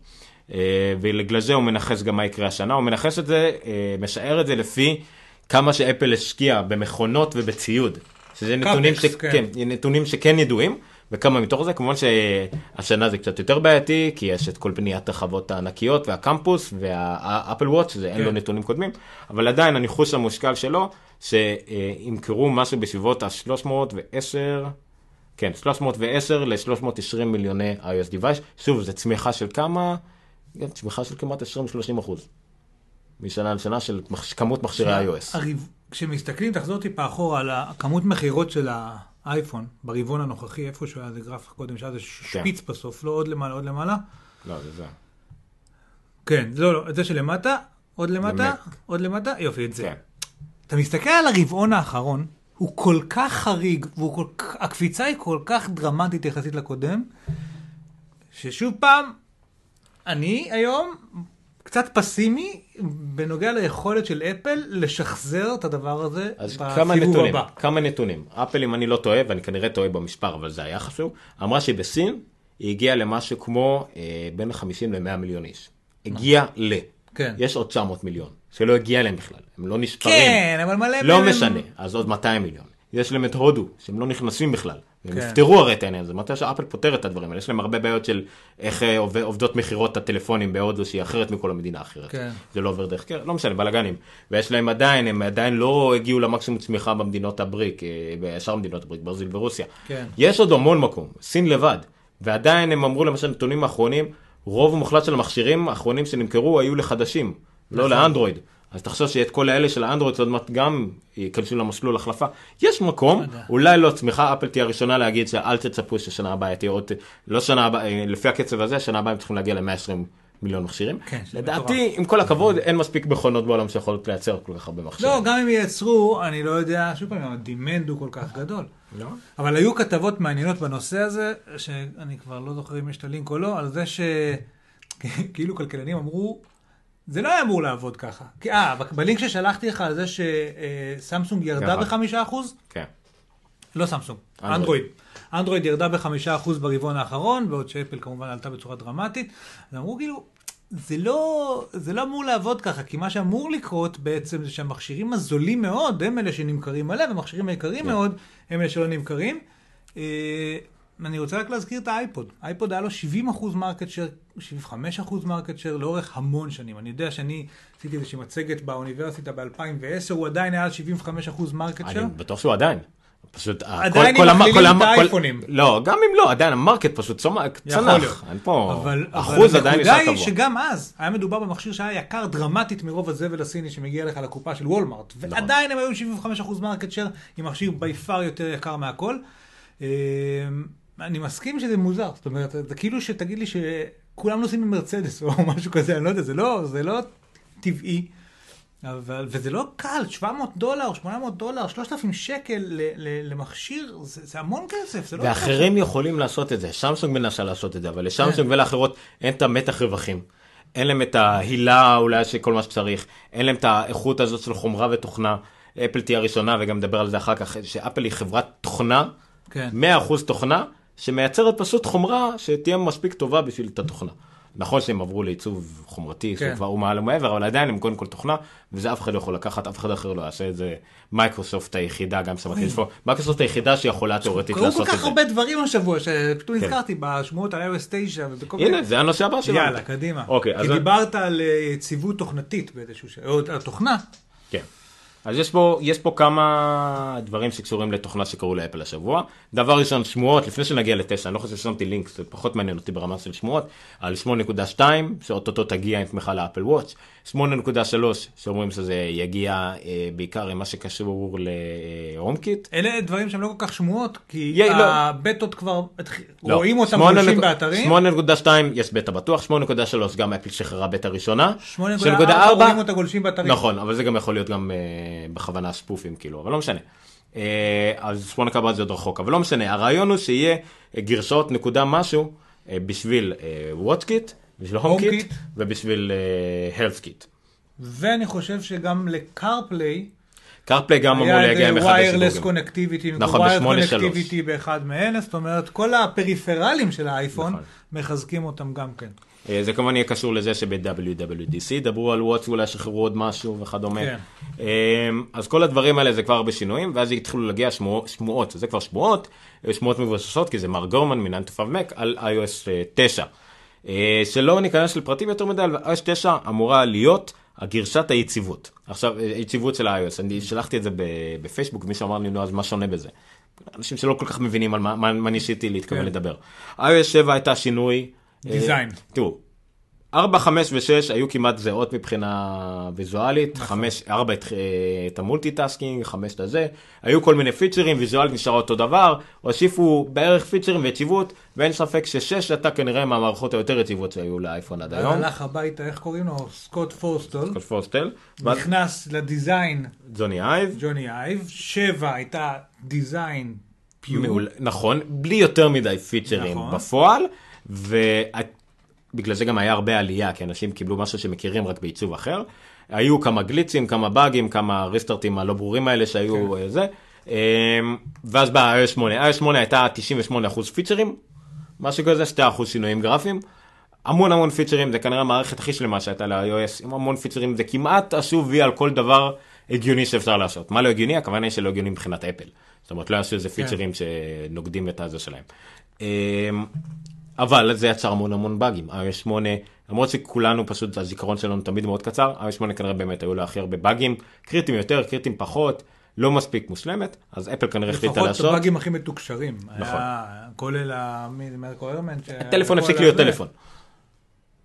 אה, ובגלל זה הוא מנחש גם מה יקרה השנה, הוא מנחש את זה, אה, משער את זה לפי כמה שאפל השקיע במכונות ובציוד. שזה נתונים, ש... כן. כן, נתונים שכן ידועים, וכמה מתוך זה, כמובן שהשנה זה קצת יותר בעייתי, כי יש את כל בניית הרחבות הענקיות והקמפוס והאפל וואט, שזה אין לו כן. נתונים קודמים, אבל עדיין הניחוש המושכל שלו, שימכרו משהו בסביבות ה-310, כן, 310 ל-320 מיליוני iOS device, שוב, זו צמיחה של כמה? כן, צמיחה של כמעט 20-30 אחוז. משנה לשנה של כמות מכשירי iOS. כשמסתכלים, תחזור טיפה אחורה על הכמות מכירות של האייפון ברבעון הנוכחי, איפשהו היה איזה גרף קודם, שהיה איזה כן. שפיץ בסוף, לא עוד למעלה, עוד למעלה. לא, זה זה. כן, לא, לא, את זה שלמטה, עוד למטה, מק. עוד למטה, יופי, את זה. כן. אתה מסתכל על הרבעון האחרון, הוא כל כך חריג, והקפיצה היא כל כך דרמטית יחסית לקודם, ששוב פעם, אני היום קצת פסימי בנוגע ליכולת של אפל לשחזר את הדבר הזה אז כמה נתונים, הבא. כמה נתונים. אפל, אם אני לא טועה, ואני כנראה טועה במספר, אבל זה היה חשוב, אמרה שבסין היא הגיעה למשהו כמו אה, בין 50 ל-100 מיליון איש. הגיעה ל. כן. יש עוד 900 מיליון, שלא הגיע אליהם בכלל, הם לא נספרים. כן, אבל מלא לא מהם- משנה, אז עוד 200 מיליון. יש להם את הודו, שהם לא נכנסים בכלל. הם כן. יפתרו הרי את העניין הזה, מתי שאפל פותר את הדברים האלה, יש להם הרבה בעיות של איך אה, עובד- עובדות מכירות הטלפונים בהודו שהיא אחרת מכל המדינה האחרת. כן. זה לא עובר דרך קרן, לא משנה, בלאגנים. ויש להם עדיין, הם עדיין לא הגיעו למקסימום צמיחה במדינות הבריק, אה, בשאר מדינות הבריק, ברזיל ורוסיה. כן. יש עוד המון מקום, סין לבד. ועדיין הם אמרו למשל נתונים האחרונים, רוב המוחלט של המכשירים האחרונים שנמכרו היו לחדשים, לא נכון. לאנדרואיד. אז תחשוב שאת כל האלה של האנדרואיד עוד מעט גם ייכנסו למסלול החלפה. יש מקום. אולי לא צמיחה, אפל תהיה הראשונה להגיד שאל תצפו ששנה הבאה תהיה עוד, לא שנה הבאה, אה, לפי הקצב הזה, שנה הבאה הם צריכים להגיע ל-120 מיליון מכשירים. כן, לדעתי, עם כל הכבוד, אין מספיק מכונות בעולם שיכולות לייצר כל כך הרבה מכשירים. לא, גם אם ייצרו, אני לא יודע, שוב פעם, הדימנד הוא כל כך גדול. לא? אבל היו כתבות מעניינות בנושא הזה, שאני כבר לא זוכר אם יש את הלינק או לא, על זה שכאילו כלכלנים אמרו, זה לא היה אמור לעבוד ככה. אה, בלינק ששלחתי לך על זה שסמסונג ירדה נכון. בחמישה אחוז, כן. לא סמסונג, אנדרואיד. אנדרואיד. ירדה בחמישה אחוז ברבעון האחרון, בעוד שאפל כמובן עלתה בצורה דרמטית. אז אמרו כאילו, זה לא, זה לא אמור לעבוד ככה, כי מה שאמור לקרות בעצם זה שהמכשירים הזולים מאוד הם אלה שנמכרים מלא, והמכשירים היקרים כן. מאוד הם אלה שלא נמכרים. אה, אני רוצה רק להזכיר את האייפוד. האייפוד היה לו 70 אחוז market share, 75 אחוז market share לאורך המון שנים. אני יודע שאני עשיתי איזושהי מצגת באוניברסיטה ב-2010, הוא עדיין היה על 75 אחוז market share. אני בטוח שהוא עדיין. פשוט, ה- עדיין כל- המ- מכלילים כל את המ- כל- האייפונים. לא, גם אם לא, עדיין ה market פשוט צומח-. צנח. אין פה, אבל, אחוז אבל עדיין הנקודה נשאר היא קבוע. שגם אז היה מדובר במכשיר שהיה יקר דרמטית מרוב הזבל הסיני שמגיע לך לקופה של וולמארט. נכון. ועדיין הם היו 75% market share עם מכשיר by far יותר יקר מהכל. אני מסכים שזה מוזר, זאת אומרת, זה כאילו שתגיד לי שכולם נוסעים במרצדס או משהו כזה, אני לא יודע, זה לא, זה לא טבעי. אבל, וזה לא קל, 700 דולר, 800 דולר, 3,000 שקל ל, ל, למכשיר, זה, זה המון כסף, זה לא ואחרים יכולים לעשות את זה, סמסונג מנסה לעשות את זה, אבל לשמסונג כן. ולאחרות אין את המתח רווחים. אין להם את ההילה אולי של כל מה שצריך, אין להם את האיכות הזאת של חומרה ותוכנה. אפל תהיה הראשונה וגם נדבר על זה אחר כך, שאפל היא חברת תוכנה, כן. 100% תוכנה, שמייצרת פשוט חומרה שתהיה מספיק טובה בשביל את התוכנה. נכון שהם עברו לעיצוב חומרתי, כן. שהוא כבר הוא מעל ומעבר, אבל עדיין הם קודם כל תוכנה, וזה אף אחד לא יכול לקחת, אף אחד אחר לא יעשה את זה. מייקרוסופט היחידה, גם יש פה, מייקרוסופט היחידה שיכולה תאורטית קרו לעשות כל את כך זה. הרבה דברים השבוע, שפתאום כן. נזכרתי בשמועות על iOS 9 ובכל הנה, זה הנושא הבא שלנו. יאללה, קדימה. אוקיי, אז... כי דיברת על אה, יציבות תוכנתית באיזשהו ש... או על תוכנה. כן. אז יש פה, יש פה כמה דברים שקשורים לתוכנה שקרו לאפל השבוע. דבר ראשון, שמועות, לפני שנגיע לתשע, אני לא חושב ששמתי לינק, זה פחות מעניין אותי ברמה של שמועות, על 8.2, שאו-טו-טו תגיע עם תמיכה ל Apple Watch, 8.3, שאומרים שזה יגיע אה, בעיקר עם מה שקשור ל HomeKit. אלה דברים שהם לא כל כך שמועות, כי יא, לא. הבטות כבר, התח- לא. רואים אותם שמונה גולשים נק- באתרים. 8.2 יש בטא בטוח, 8.3 גם אפל שחררה בטא ראשונה. 8.4 רואים אותה גולשים באתרים. נכון, אבל זה גם יכול להיות גם אה, בכוונה ספופים כאילו, אבל לא משנה. אה, אז 8 קב"ט זה עוד רחוק, אבל לא משנה, הרעיון הוא שיהיה אה, גרסאות נקודה משהו אה, בשביל וואטקיט, בשביל הומקיט HomeKit. ובשביל הלסקיט. ואני חושב שגם לקארפליי, קארפליי גם אמור היה להגיע עם אחד ויירלס הסיווגים. קונקטיביטי, נכון, ב-8.3. קונקטיביטי באחד מאלה, זאת אומרת, כל הפריפרלים של האייפון, נכון. מחזקים אותם גם כן. אה, זה כמובן יהיה קשור לזה שב-WWDC דברו על וואטס אולי שחררו עוד משהו וכדומה. כן. אה, אז כל הדברים האלה זה כבר הרבה שינויים, ואז התחילו להגיע שמועות, שמועות, זה כבר שמועות, אה, שמועות מבוססות, כי זה מר גורמן מ-9 to 5 Mac על iOS אה, 9. אה, שלא ניכנס לפרטים יותר מדי, אבל iOS 9 אמורה להיות הגרשת היציבות. עכשיו, אה, יציבות של iOS, אני שלחתי את זה בפייסבוק, ומישהו אמר לי, נו, אז מה שונה בזה? אנשים שלא כל כך מבינים על מה, מה, מה ניסיתי להתכוון כן. לדבר. iOS 7 הייתה שינוי. אה, design. תראו, 4, 5 ו-6 היו כמעט זהות מבחינה ויזואלית, נכון. 5, 4 את, אה, את ה multitasking, 5 את הזה, היו כל מיני פיצ'רים, ויזואלית נשאר אותו דבר, הוסיפו בערך פיצ'רים ויציבות, ואין ספק ש-6 הייתה כנראה מהמערכות היותר יציבות שהיו לאייפון עד היום. הלך הביתה, איך קוראים לו? סקוט פורסטול. כל פורסטל, נכנס ל design ג'וני אייב, ג'וני אייב, שבע הייתה דיזיין פיור. נכון, בלי יותר מדי פיצ'רים נכון. בפועל, ובגלל זה גם היה הרבה עלייה, כי אנשים קיבלו משהו שמכירים רק בעיצוב אחר. היו כמה גליצים, כמה באגים, כמה ריסטארטים הלא ברורים האלה שהיו כן. אה, זה. אמ, ואז באה iOS 8, iOS 8 הייתה 98% פיצ'רים, משהו כזה, 2% שינויים גרפיים. המון המון פיצ'רים, זה כנראה המערכת הכי שלמה שהייתה ל-iOS, עם המון פיצ'רים, זה כמעט עשו וי על כל דבר הגיוני שאפשר לעשות. מה לא הגיוני? הכוונה היא שלא הגיוני מבחינת אפל. זאת אומרת, לא יעשו איזה כן. פיצ'רים שנוגדים את הזה שלהם. אבל זה יצר המון המון באגים. iOS 8, למרות שכולנו פשוט, הזיכרון שלנו תמיד מאוד קצר, iOS 8 כנראה באמת היו לה הכי הרבה באגים, קריטיים יותר, קריטיים פחות, לא מספיק מושלמת, אז אפל כנראה החליטה לפחות לעשות. הבאגים הכי מתוקשרים. נכון. היה כולל ה... מי זה מרקו הטלפון הפסיק להיות. טלפון.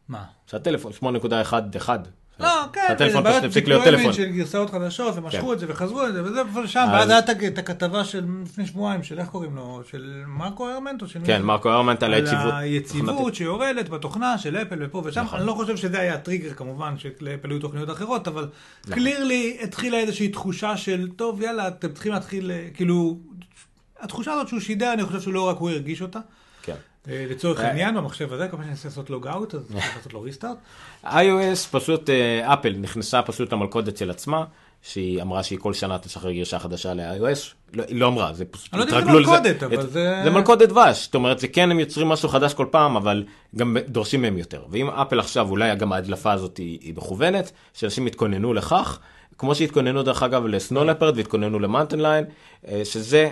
מה? שהטלפון 8.11. לא, כן, שהטלפון זה פשוט הפסיק להיות טלפון. של גרסאות חדשות, ומשכו כן. את זה וחזרו את זה, וזה ופה ושם, אז- ואז הייתה את הכתבה של לפני שבועיים, של איך קוראים לו? של מרקו ארמנט או של מי? כן, מרקו הרמנט על על היציבות. היציבות שיורדת בתוכנה של אפל ופה ושם. נכון. אני לא חושב שזה היה הטריגר כמובן, שלאפל היו תוכניות אחרות, אבל קלירלי התחילה איזושהי תחושה של, טוב, יאללה, אתם צריכים להתחיל, אה, כאילו, התחושה הזאת שהוא שידר, אני חושב שלא רק הוא הרגיש אותה. אה, לצורך אה. העניין, במחשב הזה, כל פעם שאני אנסה לעשות log out, אז צריך לעשות לו restart. iOS פשוט, אה, אפל נכנסה פשוט למלכודת של עצמה, שהיא אמרה שהיא כל שנה תשחרר גרסה חדשה ל-iOS, לא, היא לא אמרה, זה פשוט, אני לא יודע אם זה. מלכודת, אבל זה- זה מלכודת דבש, זאת אומרת, זה כן, הם יוצרים משהו חדש כל פעם, אבל גם דורשים מהם יותר. ואם אפל עכשיו, אולי גם ההדלפה הזאת היא, היא מכוונת, שאנשים יתכוננו לכך, כמו שהתכוננו דרך אגב ל Snow Leopard והתכוננו ל Mountain Lion, אה, שזה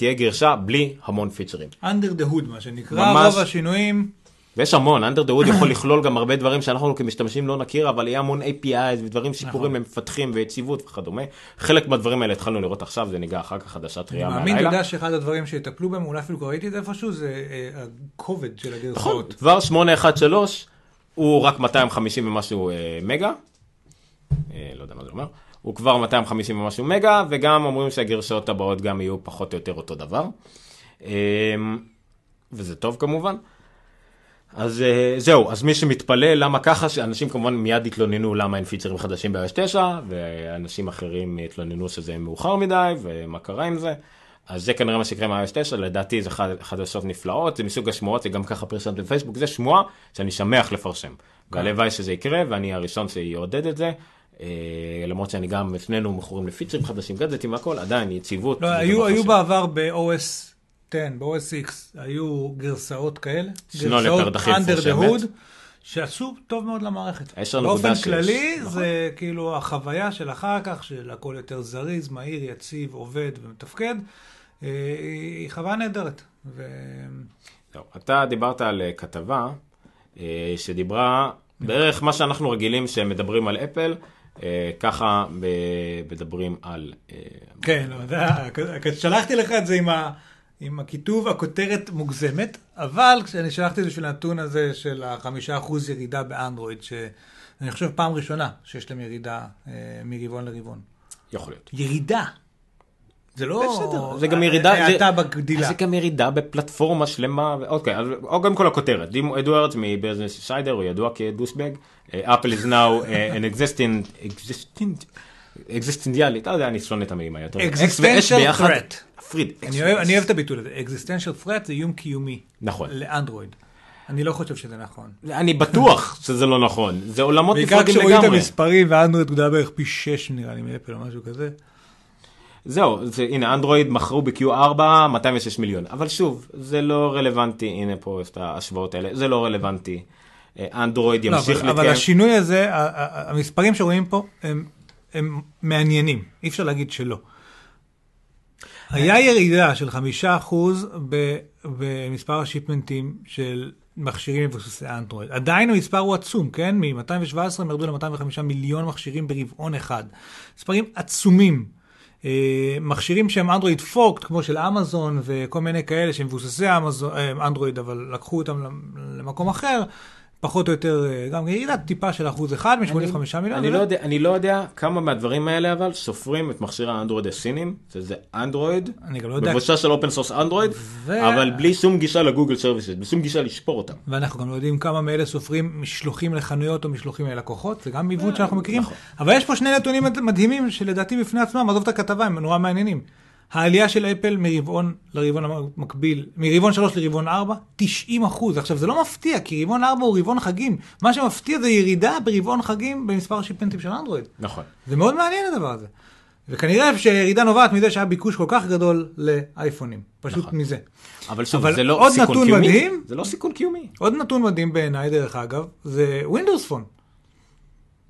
תהיה גרשה בלי המון פיצ'רים. under the hood, מה שנקרא, ממש. רוב השינויים. ויש המון, אנדר דה ווד יכול לכלול גם הרבה דברים שאנחנו כמשתמשים לא נכיר, אבל יהיה המון APIs ודברים שיפורים נכון. למפתחים ויציבות וכדומה. חלק מהדברים האלה התחלנו לראות עכשיו, זה ניגע אחר כך חדשה אני טריה מאמין, אתה מהלילה. יודע שאחד הדברים שיטפלו בהם, אולי אפילו כבר ראיתי את זה איפשהו, זה אה, הכובד של נכון, הגרסאות. כבר 813 הוא רק 250 ומשהו אה, מגה, אה, לא יודע מה זה אומר, הוא כבר 250 ומשהו מגה, וגם אומרים שהגרסאות הבאות גם יהיו פחות או יותר אותו דבר. אה, וזה טוב כמובן. אז אה, זהו, אז מי שמתפלא למה ככה, שאנשים כמובן מיד התלוננו למה אין פיצ'רים חדשים ב-iOS 9, ואנשים אחרים התלוננו שזה מאוחר מדי, ומה קרה עם זה. אז זה כנראה מה שיקרה עם iOS 9, לדעתי זה חדשות נפלאות, זה מסוג השמועות, זה גם ככה פרסמת בפייסבוק, זה שמועה שאני שמח לפרשם. והלוואי שזה יקרה, ואני הראשון שיעודד את זה. אה, למרות שאני גם, לפנינו מכורים לפיצ'רים חדשים, גדג'טים והכל, עדיין יציבות. לא, היו, היו בעבר ב-OS 10, ב-OS X, היו גרסאות כאלה, גרסאות under the hood, שעשו טוב מאוד למערכת. באופן כללי, נכון. זה כאילו החוויה של אחר כך, של הכל יותר זריז, מהיר, יציב, עובד ומתפקד, אה, היא חוויה נהדרת. ו... לא, אתה דיברת על אה, כתבה שדיברה בערך מה שאנחנו רגילים שמדברים על אפל, ככה מדברים על... אה, כן, לא, שלחתי לך את זה עם, ה, עם הכיתוב, הכותרת מוגזמת, אבל כשאני שלחתי את זה בשביל הנתון הזה של החמישה אחוז ירידה באנדרואיד, שאני חושב פעם ראשונה שיש להם ירידה אה, מרבעון לרבעון. יכול להיות. ירידה. זה לא... בסדר, זה גם ירידה, האטה בגדילה. זה גם ירידה בפלטפורמה שלמה, אוקיי, אז קודם כל הכותרת, דים אדוארדס מביזנס סיידר, הוא ידוע כדוסבג, אפל is now an existing, existing, existentiality, לא יודע, אני שונא את המילים היותר. existential threat. פריד. אני אוהב את הביטוי הזה, existential threat זה איום קיומי. נכון. לאנדרואיד. אני לא חושב שזה נכון. אני בטוח שזה לא נכון, זה עולמות נפרדים לגמרי. בעיקר כשרואים את המספרים ואנדרואיד גדולה בערך פי 6 נראה לי מאפל או משהו כזה. זהו, זה, הנה, אנדרואיד מכרו ב-Q4 206 מיליון, אבל שוב, זה לא רלוונטי, הנה פה את ההשוואות האלה, זה לא רלוונטי. אה, אנדרואיד ימשיך לא, להתקיים. אבל השינוי הזה, המספרים שרואים פה הם, הם מעניינים, אי אפשר להגיד שלא. היה ירידה של חמישה אחוז במספר השיפמנטים של מכשירים מבוססי אנדרואיד. עדיין המספר הוא עצום, כן? מ-217 הם ירדו ל-205 מיליון מכשירים ברבעון אחד. מספרים עצומים. אה, מכשירים שהם אנדרואיד forked, כמו של אמזון וכל מיני כאלה שהם מבוססי אנדרואיד, אבל לקחו אותם למקום אחר, פחות או יותר, אה, גם ירידת טיפה של אחוז אחד מ-85 מיליון. אני, לא יודע, אני לא יודע כמה מהדברים האלה אבל סופרים את מכשיר האנדרואיד הסינים, שזה אנדרואיד, אני גם לא יודע. מבוסס של open source אנדרואיד, ו... אבל בלי שום גישה ל Google Services, בשום גישה לשפור אותם. ואנחנו גם לא יודעים כמה מאלה סופרים משלוחים לחנויות או משלוחים ללקוחות, זה גם עיוות שאנחנו מכירים. נכון. אבל יש פה שני נתונים מדהימים שלדעתי בפני עצמם, עזוב את הכתבה, הם נורא מעניינים. העלייה של אפל מרבעון לרבעון המקביל, מרבעון 3 לרבעון 4, 90 אחוז. עכשיו זה לא מפתיע, כי רבעון 4 הוא רבעון חגים. מה שמפתיע זה ירידה ברבעון חגים במספר השיפנטים של אנדרואיד. נכון. זה מאוד מעניין הדבר הזה. וכנראה שהירידה נובעת מזה שהיה ביקוש כל כך גדול לאייפונים. פשוט נכון. מזה. אבל שוב, אבל זה לא סיכון קיומי. מדהים, זה לא סיכון קיומי. עוד נתון מדהים בעיניי, דרך אגב, זה Windows Phone.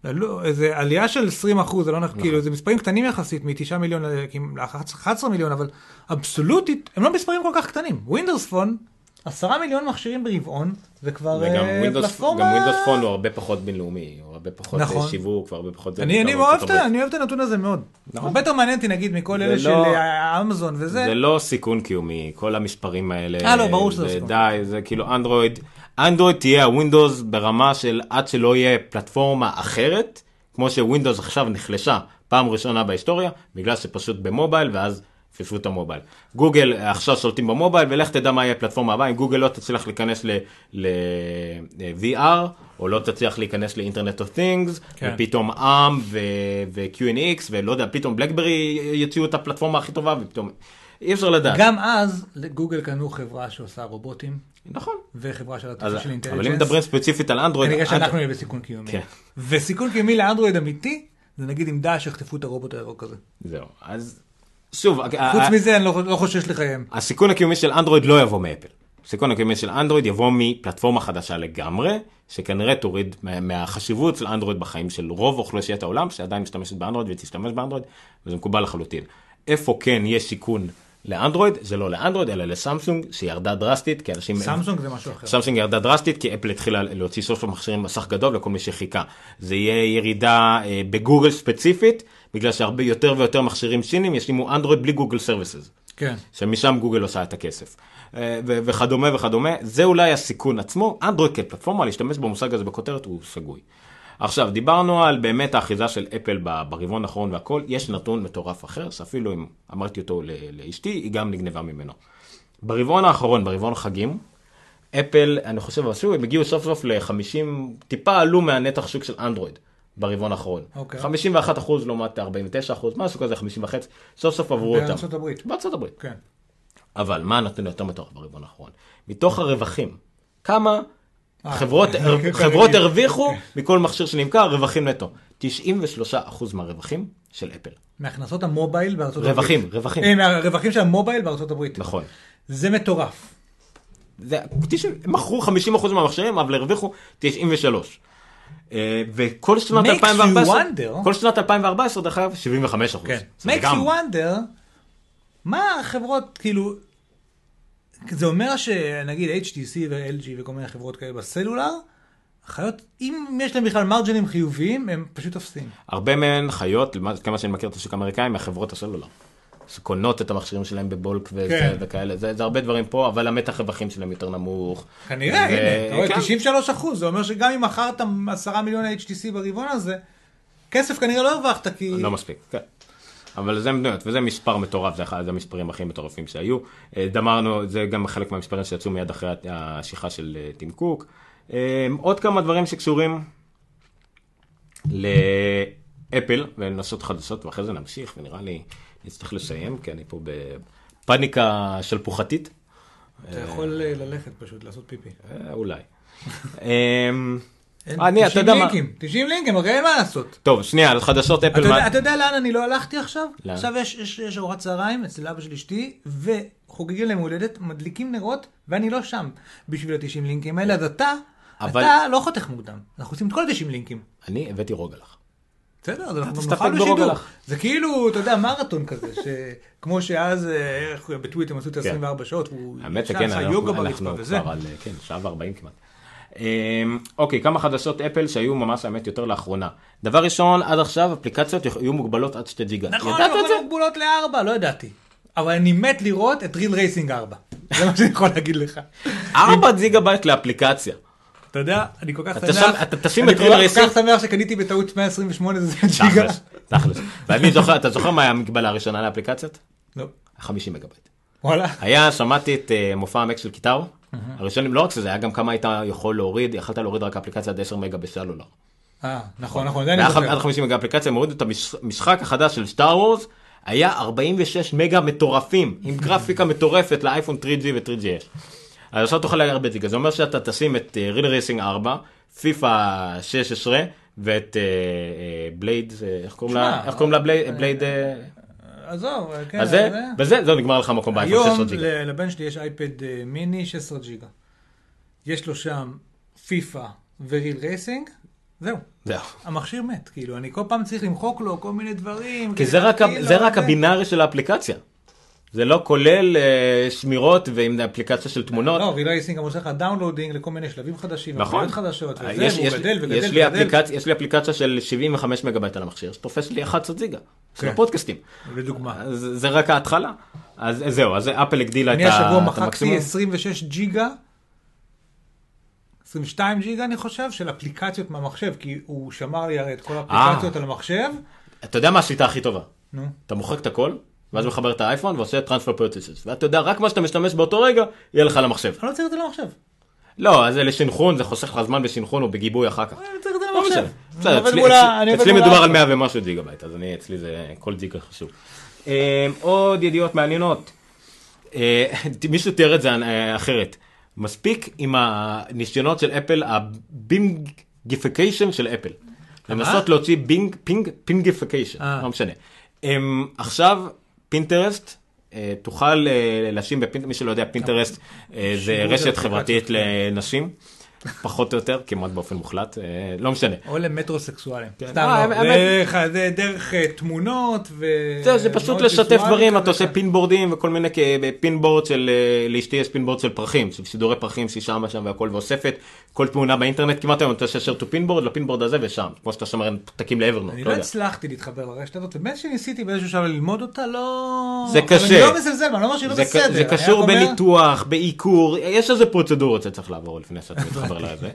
לא, איזה עלייה של 20 אחוז, זה לא נכון, כאילו זה מספרים קטנים יחסית מ-9 מיליון ל-11 מיליון, אבל אבסולוטית הם לא מספרים כל כך קטנים. Windows Phone, 10 מיליון מכשירים ברבעון, זה כבר אה, פלטפורמה... גם ווינדוס פון הוא הרבה פחות בינלאומי, הוא הרבה פחות אה, נכון. שיווק, והרבה פחות... אני, אני, אוהב אני אוהב את הנתון הזה מאוד. נכון. הרבה יותר מעניין אותי נגיד מכל אלה לא, של אה, אמזון וזה. זה לא סיכון קיומי, כל המספרים האלה. אה לא, ברור שזה סיכון. די, זה כאילו אנדרואיד. אנדרואיד תהיה ה Windows ברמה של עד שלא יהיה פלטפורמה אחרת, כמו ש Windows עכשיו נחלשה פעם ראשונה בהיסטוריה, בגלל שפשוט ב mobile ואז פיספסו את ה mobile. גוגל עכשיו שולטים ב mobile ולך תדע מה יהיה הפלטפורמה הבאה, אם גוגל לא תצליח להיכנס ל-VR, או לא תצליח להיכנס ל Internet of Things, ופתאום ARM ו-QNX, ולא יודע, פתאום BlackBerry יוציאו את הפלטפורמה הכי טובה, ופתאום... אי אפשר לדעת. גם אז גוגל קנו חברה שעושה רובוטים. נכון. וחברה של של אינטליג'נס. אבל אם מדברים ספציפית על אנדרואיד... כנראה שאנחנו נהיה בסיכון קיומי. כן. וסיכון קיומי לאנדרואיד אמיתי, זה נגיד עם דאעש יחטפו את הרובוט הירוק הזה. זהו, אז שוב... חוץ מזה אני לא, לא חושש לחייהם. הסיכון הקיומי של אנדרואיד לא יבוא מאפל. הסיכון הקיומי של אנדרואיד יבוא מפלטפורמה חדשה לגמרי, שכנראה תוריד מהחשיבות של אנדרואיד בחיים של רוב אוכלוסיית העולם, שעדיין משתמשת באנדרואיד ותשתמש באנדרואיד, וזה מקובל לחלוטין. איפה כן יש סיכון לאנדרואיד, זה לא לאנדרואיד אלא לסמסונג שירדה דרסטית כי אנשים... סמסונג זה משהו אחר. סמסונג ירדה דרסטית כי אפל התחילה להוציא סוף המכשירים מסך גדול לכל מי שחיכה. זה יהיה ירידה אה, בגוגל ספציפית בגלל שהרבה יותר ויותר מכשירים סינים ישימו אנדרואיד בלי Google Services. כן. שמשם גוגל עושה את הכסף. אה, וכדומה וכדומה, זה אולי הסיכון עצמו, אנדרואיד כפלטפורמה, להשתמש במושג הזה בכותרת הוא שגוי. עכשיו, דיברנו על באמת האחיזה של אפל ברבעון האחרון והכל, יש נתון מטורף אחר, שאפילו אם אמרתי אותו לאשתי, היא גם נגנבה ממנו. ברבעון האחרון, ברבעון חגים, אפל, אני חושב, עשו, הם הגיעו סוף סוף ל-50, טיפה עלו מהנתח שוק של אנדרואיד ברבעון האחרון. אוקיי. 51 אחוז לעומת 49 אחוז, משהו כזה, 50 וחצי, סוף סוף עברו אותם. בארצות הברית. בארצות הברית. כן. אבל מה הנתון יותר מטורף ברבעון האחרון? מתוך הרווחים, כמה חברות, כן, חברות כרגיל. הרוויחו. מכל מכשיר שנמכר, רווחים נטו. 93% מהרווחים של אפל. מהכנסות המובייל בארצות הברית. רווחים, רווחים. אה, מהרווחים של המובייל בארצות הברית. נכון. זה מטורף. זה, 90, הם מכרו 50% מהמכשירים, אבל הרוויחו 93. אה, וכל שנת Makes you 2014, wonder. כל שנת 2014 דרך אגב 75 אחוז. כן. makes you wonder, מה החברות, כאילו, זה אומר שנגיד HTC ו-LG וכל מיני חברות כאלה בסלולר, חיות, אם יש להם בכלל מרג'נים חיוביים, הם פשוט תופסים. הרבה מהן חיות, כמה שאני מכיר את השוק האמריקאי, מחברות הסלולר. שקונות את המכשירים שלהם בבולק וזה, כן. וכאלה, זה, זה הרבה דברים פה, אבל המתח רווחים שלהם יותר נמוך. כנראה, ו- הנה, אתה רואה, כן. 93 אחוז, זה אומר שגם אם מכרת 10 מיליון HTC ברבעון הזה, כסף כנראה לא הרווחת, כי... לא מספיק, כן. אבל זה מדויק, וזה מספר מטורף, זה אחד המספרים הכי מטורפים שהיו. אה, דמרנו, זה גם חלק מהמספרים שיצאו מיד אחרי השיחה של אה, טים קוק. אה, עוד כמה דברים שקשורים לאפל, ולנסות חדשות, ואחרי זה נמשיך, ונראה לי נצטרך לסיים, כי אני פה בפאניקה שלפוחתית. אתה יכול ללכת פשוט, לעשות פיפי. אולי. אה, אני, אתה 90 יודע מה, לינקים, 90 לינקים, הרי אין מה לעשות. טוב, שנייה, על חדשות אתה אפל, יודע, מה- אתה יודע לאן אני לא הלכתי עכשיו? לאן? עכשיו יש, יש, יש ארוחת צהריים אצל אבא של אשתי, וחוגגים להם הולדת, מדליקים נרות, ואני לא שם בשביל ה-90 לינקים האלה, אז אתה, אבל- אתה לא חותך מוקדם. אנחנו עושים את כל ה-90 לינקים. אני הבאתי רוגלח. בסדר, אז אנחנו נוכל בשידור. זה כאילו, אתה יודע, מרתון כזה, שכמו שאז, אה, איך בטוויטר עשו את כן. ה-24 שעות, והוא האמת שכן, עשה אנחנו, יוגה אנחנו ברצפה וזה. כבר על, כן, שעה וארבעים כמעט. אמ, אוקיי, כמה חדשות אפל שהיו ממש האמת יותר לאחרונה. דבר ראשון, עד עכשיו אפליקציות יהיו מוגבלות עד 2 ג'יגה. נכון, ידעת את זה? אבל מוגבלות לארבע, לא ידעתי. אבל אני מת לראות את Real Racing 4. זה מה שאני יכול להגיד לך. 4 ג'יגה בייט לאפליקציה. אתה יודע, אני כל כך שמח. אתה תשים אני את Real Racing? כל כך שמח שקניתי בטעות 128 זה ג'יגה. תכלס, תכלס. ואני זוכר, אתה זוכר מה היה המגבלה הראשונה לאפליקציות? לא. 50 מגה. וואלה. היה, שמעתי את אה, מופע המק של קיטרו. הראשונים, לא רק שזה, היה גם כמה היית יכול להוריד, יכלת להוריד רק אפליקציה עד 10 מגה בסלולר. אה, נכון, נכון, זה אני זוכר. עד 50 מגה אפליקציה, הם הורידו את המשחק החדש של Star Wars, היה 46 מגה מטורפים, עם גרפיקה מטורפת לאייפון 3G ו-3GS. אז עכשיו תוכל להגיד הרבה ג'יגה, זה אומר שאתה תשים את Real Racing 4, פיפא 16 ואת Blade, איך קוראים לה? איך קוראים לה Blade? בלייד, אה, עזוב, כן. אז זה, בזה, זהו נגמר לך מקום באייפון היום 16 ג'יגה. ל- לבן שלי יש אייפד אה, מיני 16 ג'יגה. יש לו שם פיפא ו-Real Racing, זהו. זהו. המכשיר מת, כאילו, אני כל פעם צריך למחוק לו כל מיני דברים. כי זה רק ה-binary של האפליקציה. זה לא כולל אה, שמירות ועם אפליקציה של תמונות. לא, Racing גם עושה לך downloading לכל מיני שלבים חדשים, נכון. חדשות, וזה, יש, והוא יש, גדל וגדל יש, לי וגדל. אפליקציה, יש לי אפליקציה של 75 מגה בייט על המכשיר, שתופס לי 11 ג'יגה. של כן. הפודקאסטים. לדוגמה. אז זה רק ההתחלה. אז זהו, אז אפל הגדילה את אני השבוע ה- את מחקתי המקסימום. 26 ג'יגה, 22 ג'יגה אני חושב, של אפליקציות מהמחשב, כי הוא שמר לי הרי את כל האפליקציות אה. על המחשב. אתה יודע מה השיטה הכי טובה? נו. אתה מוחק את הכל, ואז מחבר את האייפון ועושה טרנספר פרטיסס. ואתה יודע, רק מה שאתה משתמש באותו רגע, יהיה לך למחשב. אני לא צריך את זה למחשב. לא, אז זה לשנכרון, זה חוסך לך זמן בשנכרון או בגיבוי אחר כך. אני צריך את זה לא. למחשב. בסדר, אצלי- מדובר על האייפון. 100 ומשהו ג'יגה בייט, אז אני, אצלי זה, כל ג'יגה חשוב. אה, עוד ידיעות מעניינות. אה, מישהו תיאר את זה אה, אחרת. מספיק עם הניסיונות של אפל, ה-Bingification של אפל. לנסות להוציא Bing, ping, Pingification, אה. לא משנה. הם עכשיו, פינטרסט, אה, תוכל אה, להשים בפינטרסט, מי שלא יודע, פינטרסט אה, זה רשת חברתית כן. לנשים, פחות או יותר, כמעט באופן מוחלט, אה, לא משנה. או למטרוסקסואלים. סתם אה, דרך אה, תמונות ו... זה פשוט לשתף דברים. אתה עושה pinboardים וכל מיני כ- pinboard של, אה, לאשתי יש pinboard של פרחים, של סידורי פרחים שהיא שמה שם והכל, ואוספת כל תמונה באינטרנט, כמעט היום אתה עושה to pinboard, ל-pinboard הזה ושם, כמו שאתה שומר פתקים ל-Evernote, אני לא לא. הצלחתי להתחבר לרשת הזאת, ובאמת שניסיתי באיזשהו שלב ללמוד אותה, לא... זה קשה. אני לא מזלזל, אני לא אומר שהיא לא בסדר. זה קשור בניתוח, בעיקור, יש איזה פרוצדורות שצריך לעבור לפני שאתה מתחבר לזה.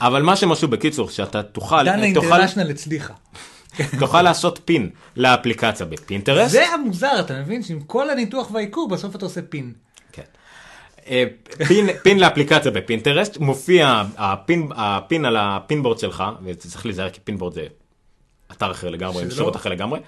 אבל מה עשו בקיצור, שאתה תוכל, דנה תוכל, international הצליחה. תוכל לעשות pin לאפליקציה בפינטרסט. זה המוזר, אתה מבין? שעם כל הניתוח והעיקור, בסוף אתה עושה פין. כן. אה, pin, pin לאפליקציה בפינטרסט, מופיע ה-pin, ה-pin על ה-pinboard שלך, וצריך להיזהר כי Pinboard זה אתר אחר לגמרי, עם שירות לא? אחר לגמרי.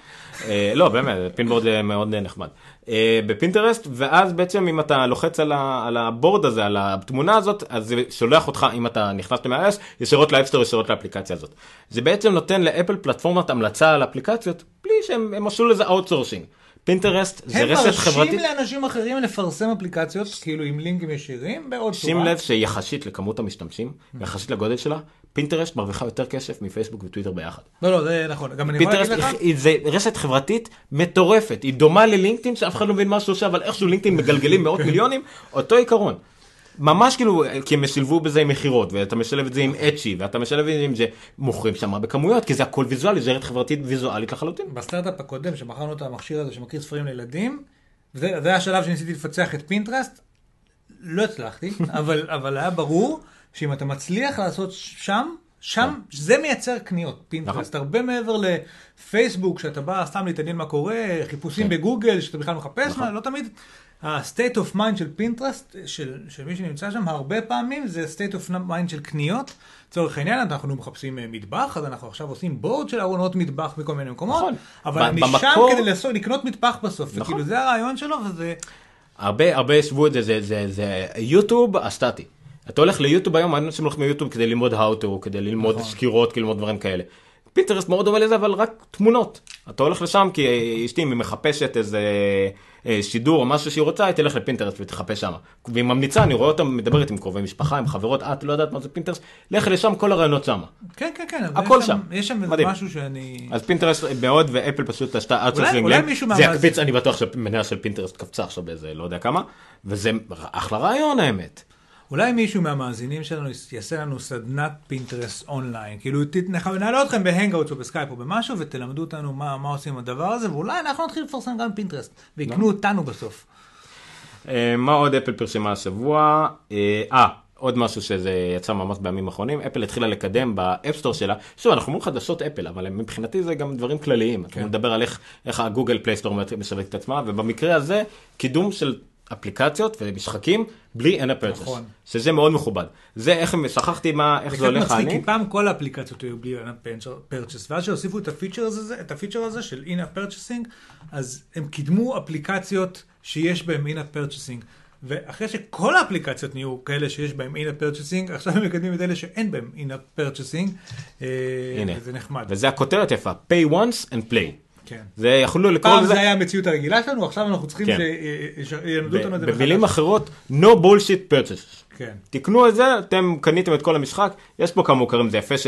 אה, לא, באמת, Pinboard זה מאוד נחמד. אה, בפינטרסט, ואז בעצם אם אתה לוחץ על, ה, על ה-board הזה, על התמונה הזאת, אז זה שולח אותך, אם אתה נכנס ל-iOS, ישירות ל-App Store, ישירות לאפליקציה הזאת. זה בעצם נותן לאפל פלטפורמת המלצה על אפליקציות, בלי שהם הם עשו לזה outsourcing. פינטרסט זה הם רשת מרשים חברתית. לאנשים אחרים לפרסם אפליקציות, כאילו עם לינקים ישירים, בעוד צורה. שים לב שיחסית לכמות המשתמשים, יחסית לגודל שלה, פינטרסט מרוויחה יותר כסף מפייסבוק וטוויטר ביחד. לא, לא, זה נכון. גם אני יכול להגיד לך, זה רשת חברתית מטורפת, היא דומה ללינקדאין שאף אחד לא מבין מה שהוא עושה, אבל איכשהו לינקדאין מגלגלים מאות מיליונים, אותו עיקרון. ממש כאילו, כי הם שילבו בזה עם מכירות, ואתה משלב את זה עם אצ'י, ואתה משלב את זה עם זה, מוכרים שם בכמויות, כי זה הכל ויזואלי, זה רשת חברתית ויזואלית לחלוטין. בסטארט-אפ הקודם, שמכרנו את המכשיר הזה שמקריא ספרים לילדים, זה זה היה השלב שניסיתי לפצח את פינטרסט, לא הצלחתי, אבל, אבל היה ברור שאם אתה מצליח לעשות שם, שם, זה מייצר קניות, פינטרסט, הרבה מעבר לפייסבוק, שאתה בא סתם להתעניין מה קורה, חיפושים כן. בגוגל, שאתה בכלל מחפש, נכון. מה, לא תמיד. ה-state of mind של פינטרסט, של, של מי שנמצא שם, הרבה פעמים זה state of mind של קניות. לצורך העניין, אנחנו מחפשים אה, מטבח, אז אנחנו עכשיו עושים board של ארונות מטבח בכל מיני מקומות. נכון. אבל אני שם במקור- כדי לעשות, לקנות מטבח בסוף, נכון. וכאילו זה הרעיון שלו, וזה... הרבה הרבה השוו את זה, זה, זה, זה יוטיוב הסטטי. אתה הולך ליוטיוב היום, אנשים הולכים ליוטיוב כדי ללמוד how to, כדי ללמוד נכון. סקירות, כדי ללמוד דברים כאלה. פינטרסט מאוד דומה לזה, אבל רק תמונות. אתה הולך לשם כי אשתי, אם היא מחפשת איזה אה, שידור או משהו שהיא רוצה, היא תלך לפינטרסט ותחפש שם. והיא ממליצה, אני רואה אותה מדברת עם קרובי משפחה, עם חברות, את לא יודעת מה זה פינטרסט, לך לשם, כל הרעיונות שם. כן, כן, כן. הכל יש שם. יש שם מדהים. משהו שאני... אז פינטרסט מאוד, ואפל פשוט עשתה outsourcing אולי להם. מישהו זה יקפיץ, אני בטוח שהמניה של פינטרסט קפצה עכשיו באיזה לא יודע כמה, וזה אחלה רעיון האמת. אולי מישהו מהמאזינים שלנו יעשה לנו סדנת פינטרסט אונליין. כאילו, נעלה אתכם ב-Hangout או בסקייפ או במשהו, ותלמדו אותנו מה, מה עושים עם הדבר הזה, ואולי אנחנו נתחיל לפרסם גם פינטרסט, ויקנו אותנו בסוף. אה, מה עוד אפל פרסמה השבוע? אה, אה, עוד משהו שזה יצא ממש בימים האחרונים, אפל התחילה לקדם ב-App Store שלה, שוב אנחנו אומרים חדשות אפל, אבל מבחינתי זה גם דברים כלליים, אתה מדבר על איך, איך ה-Google Play Store משווק את עצמה, ובמקרה הזה קידום של אפליקציות ומשחקים בלי in-app purchase, נכון. שזה מאוד מכובד. זה איך, הם- שכחתי מה, איך זה זה הולך, אני, כי פעם כל האפליקציות היו בלי purchase, ואז שהוסיפו את הפיצ'ר הזה, את הפיצ'ר הזה של in-app purchasing, אז הם קידמו אפליקציות שיש בהם in-app purchasing. ואחרי שכל האפליקציות נהיו כאלה שיש בהם in-app purchasing, עכשיו הם מקדמים את אלה שאין בהם in-app purchasing. אה, הנה. וזה נחמד. וזה הכותרת יפה, pay once and play. כן. זה יכולו לקרוא פעם לזה, זה היה המציאות הרגילה שלנו, עכשיו אנחנו צריכים כן. שילמדו אותנו את זה במילים מחדש. אחרות, no bullshit purchase. כן. תקנו את זה, אתם קניתם את כל המשחק, יש פה כמה קרים, זה יפה ש...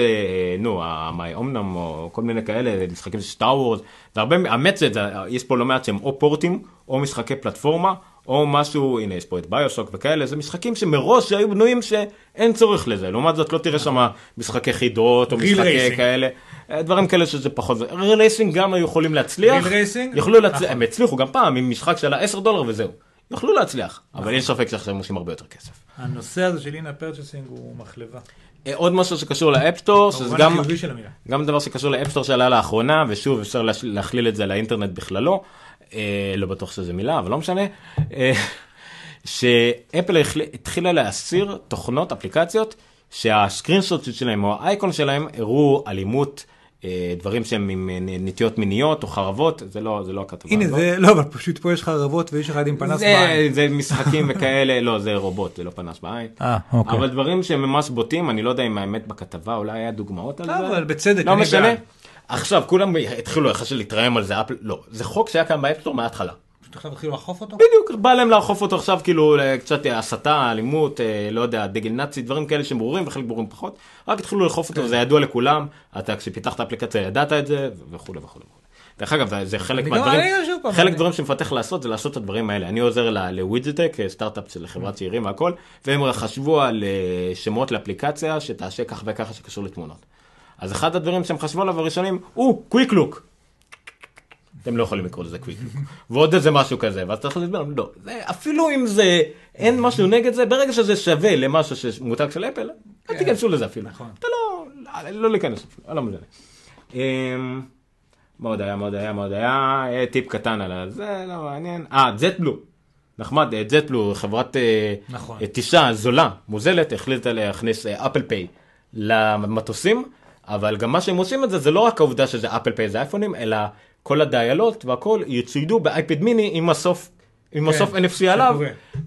נו, המאי אומנם, או כל מיני כאלה, משחקים של סטאר וורס, זה הרבה, האמת זה- יש פה לא מעט שהם או פורטים, או משחקי פלטפורמה, או משהו, הנה יש פה את ביושוק וכאלה, זה משחקים שמראש היו בנויים שאין צורך לזה, לעומת זאת לא תראה שם משחקי חידות, או משחקי racing. כאלה, אה, דברים כאלה שזה פחות, Real Racing גם היו יכולים להצליח? יכלו להצליח, נכון. הם הצליחו גם פעם עם משחק של ה-10 דולר וזהו, יכלו להצליח, אבל אין ספק שעכשיו הם עושים הרבה יותר כסף. הנושא הזה של in-app purchasing הוא מחלבה. אה, עוד משהו שקשור ל-App Store, שזה גם. גם דבר שקשור ל-App Store שעלה לאחרונה, ושוב אפשר להכליל את זה לאינטרנט בכללו, לא בטוח שזה מילה, אבל לא משנה, אה, שאפל התחילה להסיר תוכנות, אפליקציות, שה-screenshot שלהם או האייקון שלהם הראו אלימות, אה, דברים שהם עם אה, נטיות מיניות או חרבות, זה לא, זה לא הכתבה הנה הזאת. זה, לא, אבל פשוט פה יש לך רבות ואיש אחד עם פנס זה, בעין. זה משחקים וכאלה, לא, זה רובוט, זה לא פנס בעין. אה, אוקיי. אבל דברים שהם ממש בוטים, אני לא יודע אם האמת בכתבה, אולי היה דוגמאות על טוב, זה. אבל בצדק, לא אני משנה. עכשיו, כולם התחילו של להתרעם על זה, אפל, לא, זה חוק שהיה כאן ב-App Store מההתחלה. פשוט עכשיו התחילו לאכוף אותו? בדיוק, בא להם לאכוף אותו עכשיו, כאילו, קצת הסתה, אלימות, אה, לא יודע, דגל נאצי, דברים כאלה שהם ברורים וחלק ברורים פחות, רק התחילו לאכוף כן. אותו, זה ידוע לכולם, אתה כשפיתחת אפליקציה ידעת את זה, וכולי וכולי. דרך אגב, זה- חלק מהדברים, חלק דברים שמפתח לעשות זה לעשות את הדברים האלה. אני עוזר ל-Widgetech, סטארט-אפ של חברת צעירים והכל, והם חשבו על אה, שמות לאפליקציה שתעשה כך וככה שקשור לתמונות. אז אחד הדברים שהם חשבו עליו הראשונים הוא Quick Look. אתם לא יכולים לקרוא לזה קוויק לוק. ועוד איזה משהו כזה, ואז אתה יכול להסביר, לא, זה, אפילו אם זה, אין משהו נגד זה, ברגע שזה שווה למשהו שמותג של אפל, אל תיכנסו לזה אפילו. נכון. אתה לא, לא להיכנס אפילו, לא משנה. אמ, מה עוד היה, מה עוד היה, מה עוד היה, אה, טיפ קטן על זה, לא מעניין. אה, ג'ט בלו. נחמד, ג'טבלו, חברת אה, נכון. אה, טיסה זולה, מוזלת, החליטה להכניס אפל פיי למטוסים, אבל גם מה שהם עושים את זה, זה לא רק העובדה שזה אפל פיי זה אייפונים, אלא כל הדיילות והכל יצוידו באייפד מיני עם מסוף. עם כן, NFC עליו.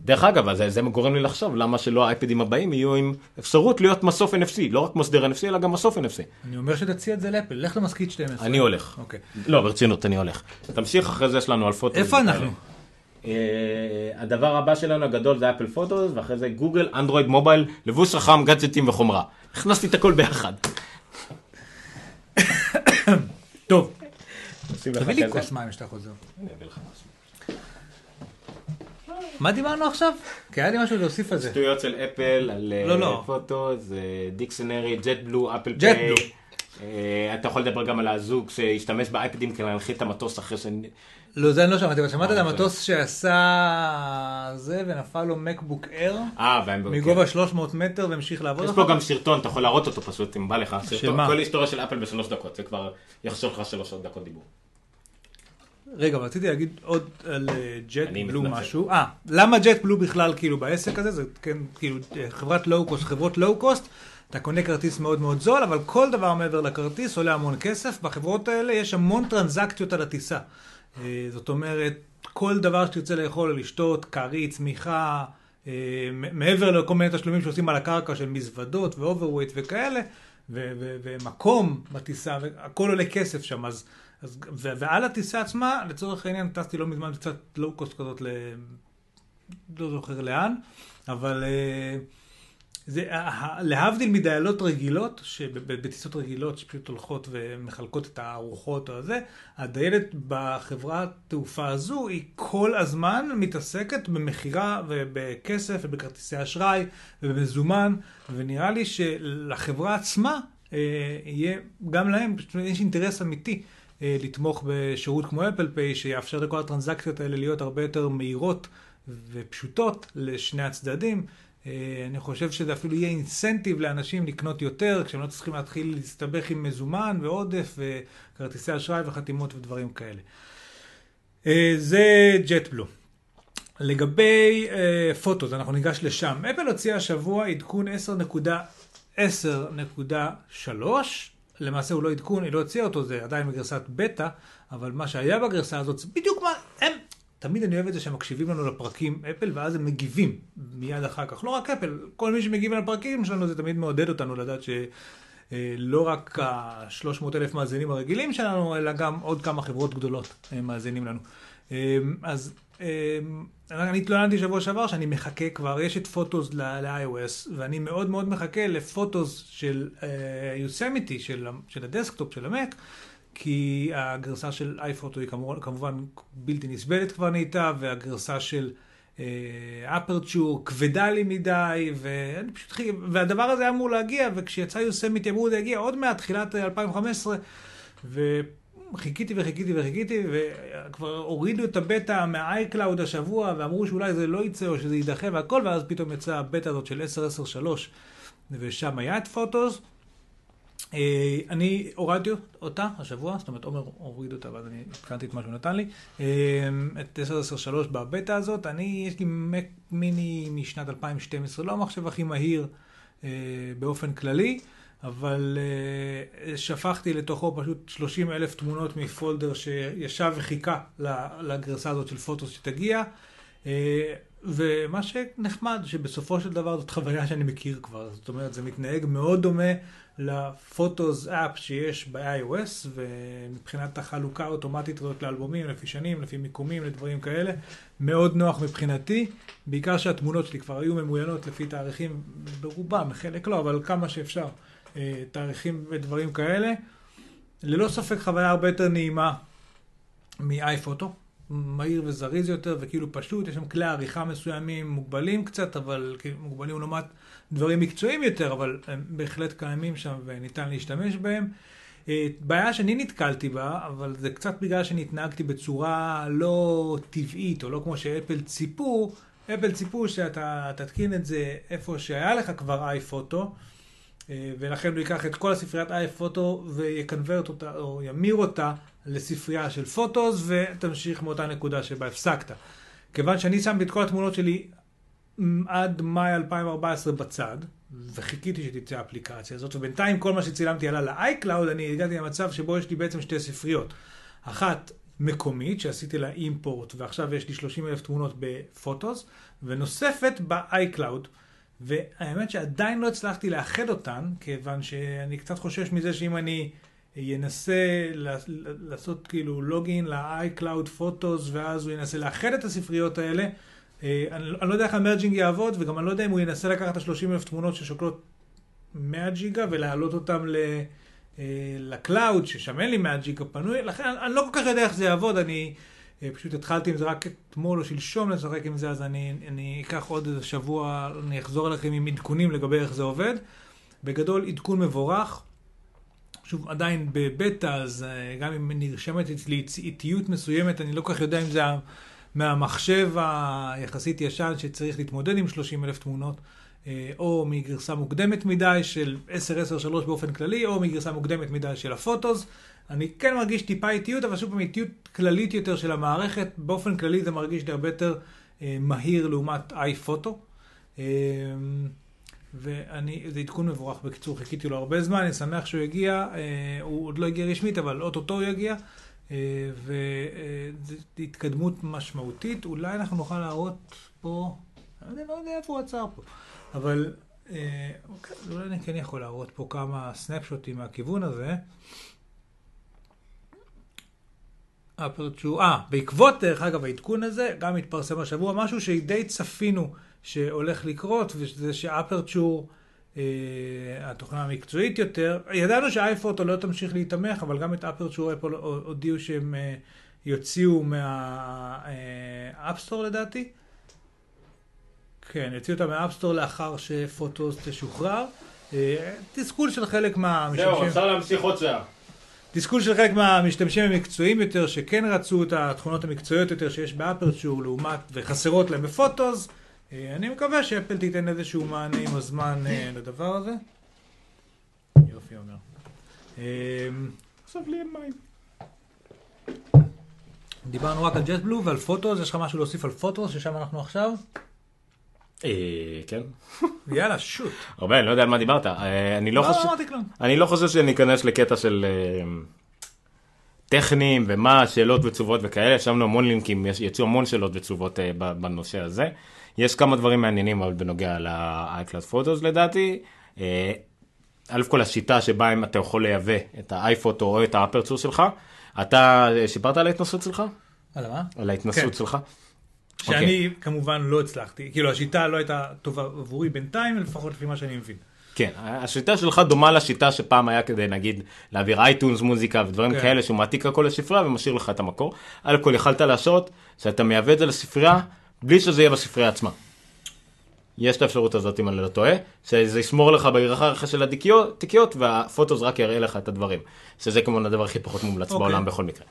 דרך אגב, זה, זה גורם לי לחשוב למה שלא האייפדים הבאים יהיו עם אפשרות להיות מסוף NFC, לא רק מסדר NFC אלא גם מסוף NFC. אני אומר שתציע את זה לאפל, לך למשכית 12. אני הולך. אוקיי. לא, ברצינות, אני הולך. תמשיך, אחרי זה יש לנו על פוטו. איפה אנחנו? אה, הדבר הבא שלנו הגדול זה אפל פוטוס, ואחרי זה גוגל, אנדרואיד, מובייל, לבוש חכם, גאדג'טים וחומרה. הכנסתי את הכל ביחד. טוב, תביא לי. כוס מים כשאתה חוזר. אני אביא לך משהו. מה דיברנו עכשיו? כי היה לי משהו להוסיף על זה. שטויות של אפל, על לא, לא. פוטוס, דיקסנרי, ג'ט בלו, אפל פיי. אה, אתה יכול לדבר גם על הזוג שהשתמש באייפדים כדי להנחית את המטוס אחרי. לא, זה אני לא שמעתי, אבל שמעת את אה, המטוס שעשה זה ונפל לו מקבוק אר אה. מגובה 300 מטר והמשיך לעבוד יש פה? גם סרטון, אתה יכול להראות אותו פשוט, אם בא לך. סרטון? כל היסטוריה של אפל בשלוש דקות, זה כבר יחשוב לך שלוש דקות דיבור. רגע, רציתי להגיד עוד על ג'ט אני בלו. משהו. אה, למה ג'ט בלו בכלל כאילו בעסק הזה? זה כן, כאילו, אה, חברת לואו קוסט, חברות לואו קוסט, אתה קונה כרטיס מאוד מאוד זול, אבל כל דבר מעבר לכרטיס עולה המון כסף. בחברות האלה יש המון טרנזקציות על הטיסה. אה, זאת אומרת, כל דבר שתרצה לאכול לשתות, כרית, צמיחה, אה, מעבר לכל מיני תשלומים שעושים על הקרקע של מזוודות ו overweight וכאלה, ומקום בטיסה, והכל עולה כסף שם, אז... אז, ו- ועל הטיסה עצמה, לצורך העניין, טסתי לא מזמן קצת low cost כזאת ל... לא זוכר לאן, אבל אה, זה, ה- ה- להבדיל מדיילות רגילות, שבטיסות רגילות שפשוט הולכות ומחלקות את הארוחות או זה, הדיילת בחברת תעופה הזו היא כל הזמן מתעסקת במכירה ובכסף ובכרטיסי אשראי ובמזומן, ונראה לי שלחברה עצמה אה, יהיה, גם להם, יש אינטרס אמיתי. אה, לתמוך בשירות כמו אפל פיי, שיאפשר לכל הטרנזקציות האלה להיות הרבה יותר מהירות ופשוטות לשני הצדדים. אה, אני חושב שזה אפילו יהיה אינסנטיב לאנשים לקנות יותר, כשהם לא צריכים להתחיל להסתבך עם מזומן ועודף וכרטיסי אשראי וחתימות ודברים כאלה. אה, זה ג'ט בלו. לגבי אה, פוטוס, אנחנו ניגש לשם. אפל הוציאה השבוע עדכון 10.10.3. למעשה הוא לא עדכון, היא לא הוציאה אותו, זה עדיין בגרסת בטא, אבל מה שהיה בגרסה הזאת זה בדיוק מה, הם, תמיד אני אוהב את זה שהם מקשיבים לנו לפרקים אפל, ואז הם מגיבים מיד אחר כך. לא רק אפל, כל מי שמגיב על הפרקים שלנו, זה תמיד מעודד אותנו לדעת ש... אה, רק ה-300 אלף מאזינים הרגילים שלנו, אלא גם עוד כמה חברות גדולות אה, מאזינים לנו. אה, אז אני התלוננתי שבוע שעבר שאני מחכה כבר, יש את Photos ל-iOS, ואני מאוד מאוד מחכה ל Photos של יוסמיטי, של הדסקטופ, של המק, כי הגרסה של iPhoto היא כמובן, כמובן בלתי נסבלת כבר נהייתה, והגרסה של Aperture כבדה לי מדי, ואני פשוט, חיכה- והדבר הזה היה אמור להגיע, וכשיצא יוסמיטי אמרו זה יגיע עוד מעט, תחילת 2015, וחיכיתי וחיכיתי וחיכיתי, וכבר הורידו את הבטא מה-iCloud השבוע, ואמרו שאולי זה לא יצא או שזה יידחה והכל, ואז פתאום יצאה הבטא הזאת של 10.10.3, ושם היה את פוטוס. אה, אני הורדתי אותה השבוע, זאת אומרת עומר הוריד אותה ואז אני התקנתי את מה שהוא נתן לי. אה, את 10.10.3 בבטא הזאת, אני, יש לי מק מיני משנת 2012, לא המחשב הכי מהיר אה, באופן כללי, אבל שפכתי לתוכו פשוט 30 אלף תמונות מפולדר שישב וחיכה לגרסה הזאת של פוטוס שתגיע. ומה שנחמד, שבסופו של דבר זאת חוויה שאני מכיר כבר, זאת אומרת, זה מתנהג מאוד דומה לפוטוס אפ שיש ב-iOS, ומבחינת החלוקה האוטומטית הזאת לאלבומים, לפי שנים, לפי מיקומים, לדברים כאלה, מאוד נוח מבחינתי, בעיקר שהתמונות שלי כבר היו ממוינות לפי תאריכים, ברובם, חלק לא, אבל כמה שאפשר, אה, תאריכים ודברים כאלה. ללא ספק חוויה הרבה יותר נעימה מאייפוטו. מהיר וזריז יותר וכאילו פשוט, יש שם כלי עריכה מסוימים מוגבלים קצת, אבל מוגבלים לעומת דברים מקצועיים יותר, אבל הם בהחלט קיימים שם וניתן להשתמש בהם. אה, בעיה שאני נתקלתי בה, אבל זה קצת בגלל שאני התנהגתי בצורה לא טבעית, או לא כמו שאפל ציפו, אפל ציפו שאתה תתקין את זה איפה שהיה לך כבר איי-פוטו, אה, ולכן הוא ייקח את כל הספריית איי-פוטו ויקנברט אותה, או ימיר אותה לספרייה של פוטוס, ותמשיך מאותה נקודה שבה הפסקת. כיוון שאני שמתי את כל התמונות שלי עד מאי 2014 בצד, וחיכיתי שתצא האפליקציה הזאת, ובינתיים כל מה שצילמתי עלה ל-iCloud, אני הגעתי למצב שבו יש לי בעצם שתי ספריות. אחת מקומית, שעשיתי לה אימפורט, ועכשיו יש לי 30 אלף תמונות בפוטוס, ונוספת ב-iCloud. והאמת שעדיין לא הצלחתי לאחד אותן, כיוון שאני קצת חושש מזה שאם אני ינסה לעשות כאילו לוגין ל-iCloud פוטוס, ואז הוא ינסה לאחד את הספריות האלה, אני, אני לא יודע איך המרג'ינג יעבוד, וגם אני לא יודע אם הוא ינסה לקחת את ה-30 אלף תמונות ששוקלות 100 ג'יגה ולהעלות אותם ל... אה, לקלאוד, ששם אין לי 100 ג'יגה פנוי, לכן אני, אני לא כל כך יודע איך זה יעבוד, אני אה, פשוט התחלתי עם זה רק אתמול או שלשום לשחק עם זה, אז אני, אני אקח עוד איזה שבוע, אני אחזור אליכם עם עדכונים לגבי איך זה עובד. בגדול, עדכון מבורך. שוב, עדיין בבטא, אז גם אם נרשמת אצלי איטיות מסוימת, אני לא כל כך יודע אם זה מהמחשב היחסית ישן שצריך להתמודד עם 30 אלף תמונות, אה, או מגרסה מוקדמת מדי של 10-10-3 באופן כללי, או מגרסה מוקדמת מדי של הפוטוס. אני כן מרגיש טיפה איטיות, אבל שוב פעם איטיות כללית יותר של המערכת. באופן כללי זה מרגיש לי הרבה יותר אה, מהיר לעומת איי-פוטו. אה, ואני, זה עדכון מבורך בקיצור, חיכיתי לו הרבה זמן, אני שמח שהוא הגיע, הוא עוד לא הגיע רשמית, אבל אוטוטו הוא יגיע. אה, וזו התקדמות משמעותית. אולי אנחנו נוכל להראות פה, אני לא יודע, איפה הוא עצר פה, אבל אוקיי, אולי אני כן יכול להראות פה כמה סנפשוטים מהכיוון הזה. אפרצ'ור, אה, בעקבות דרך אגב העדכון הזה, גם התפרסם השבוע משהו שדי צפינו שהולך לקרות, וזה שאפרצ'ור התוכנה המקצועית יותר. ידענו שאייפוטו לא תמשיך להתמך, אבל גם את אפרצ'ור אפל הודיעו שהם אה, יוציאו מה App Store אה, לדעתי. כן, יוציאו אותה מה App Store לאחר ש Photos תשוחרר. תסכול של חלק מהמשתמשים... זהו, אפשר להמשיך עוד שעה. תסכול של חלק מהמשתמשים המקצועיים יותר, שכן רצו את התכונות המקצועיות יותר שיש ב Aperture לעומת, וחסרות להם ב Photos. אה, אני מקווה שאפל תיתן איזשהו מענה עם הזמן אה, לדבר הזה. יופי אומר. אה, עכשיו לי אין מים. דיברנו רק על ג'ט בלו ועל פוטוס, יש לך משהו להוסיף על פוטוס ששם אנחנו עכשיו? כן. יאללה, שוט. הרבה, אני לא יודע על מה דיברת. אני לא, לא חושב... אמרתי כלום. אני לא חושב שניכנס לקטע של טכניים ומה, שאלות ותשובות וכאלה, ישבנו המון לינקים, יצאו המון שאלות ותשובות בנושא הזה. יש כמה דברים מעניינים אבל בנוגע ל-iCloud Photos לדעתי. אה, א' כל השיטה שבה אם אתה יכול לייבא את האייפוטו או את האפרצור שלך. אתה סיפרת על ההתנסות שלך? על מה? על ההתנסות כן. שלך? שאני okay. אוקיי. כמובן לא הצלחתי, כאילו השיטה לא הייתה טובה עבורי בינתיים, לפחות לפי מה שאני מבין. כן, השיטה שלך דומה לשיטה שפעם היה כדי נגיד להעביר אייטונס מוזיקה ודברים כן. כאלה שהוא מעתיק הכל לספרייה ומשאיר לך את המקור. על כל יכלת להשעות שאתה מייבא את זה לספרייה בלי שזה יהיה בספרייה עצמה. יש את האפשרות הזאת אם אני לא טועה, שזה ישמור לך בהיררכיה של התיקיות והפוטוס רק יראה לך את הדברים. שזה כמובן הדבר הכי פחות מומלץ okay. אוקיי. בעולם בכל מקרה.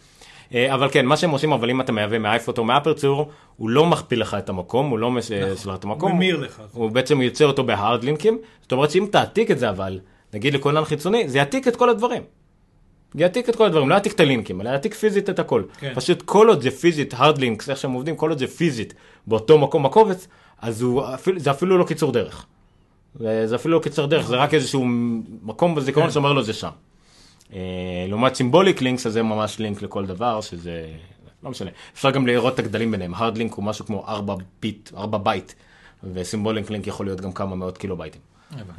אה, אבל כן, מה שהם עושים, אבל אם אתה מייבא מאייפוטו או מאפרצור, הוא לא מכפיל לך את המקום, הוא לא משאיר לך את המקום. הוא ממיר לך. הוא בעצם יוצר אותו בהארד לינקים. זאת אומרת שאם תעתיק את זה אבל, נגיד לכונן חיצוני, זה יעתיק את כל הדברים. יעתיק את כל הדברים, לא יעתיק את הלינקים, אלא יעתיק פיזית את הכל. כן. פשוט כל עוד זה פיזית, hard links, איך שהם עובדים, כל עוד זה פיזית באותו מקום בקובץ, אז הוא, אפילו, זה אפילו לא קיצור דרך. זה אפילו לא קיצור דרך, זה רק איזשהו מקום בזיכרון כן. שאומר לו זה שם. אה, לעומת symbolic links, אז זה ממש לינק לכל דבר, שזה, לא משנה. אפשר גם לראות את הגדלים ביניהם, hard link הוא משהו כמו 4 ביט, 4 בייט, ו symbolic link יכול להיות גם כמה מאות קילו בייטים.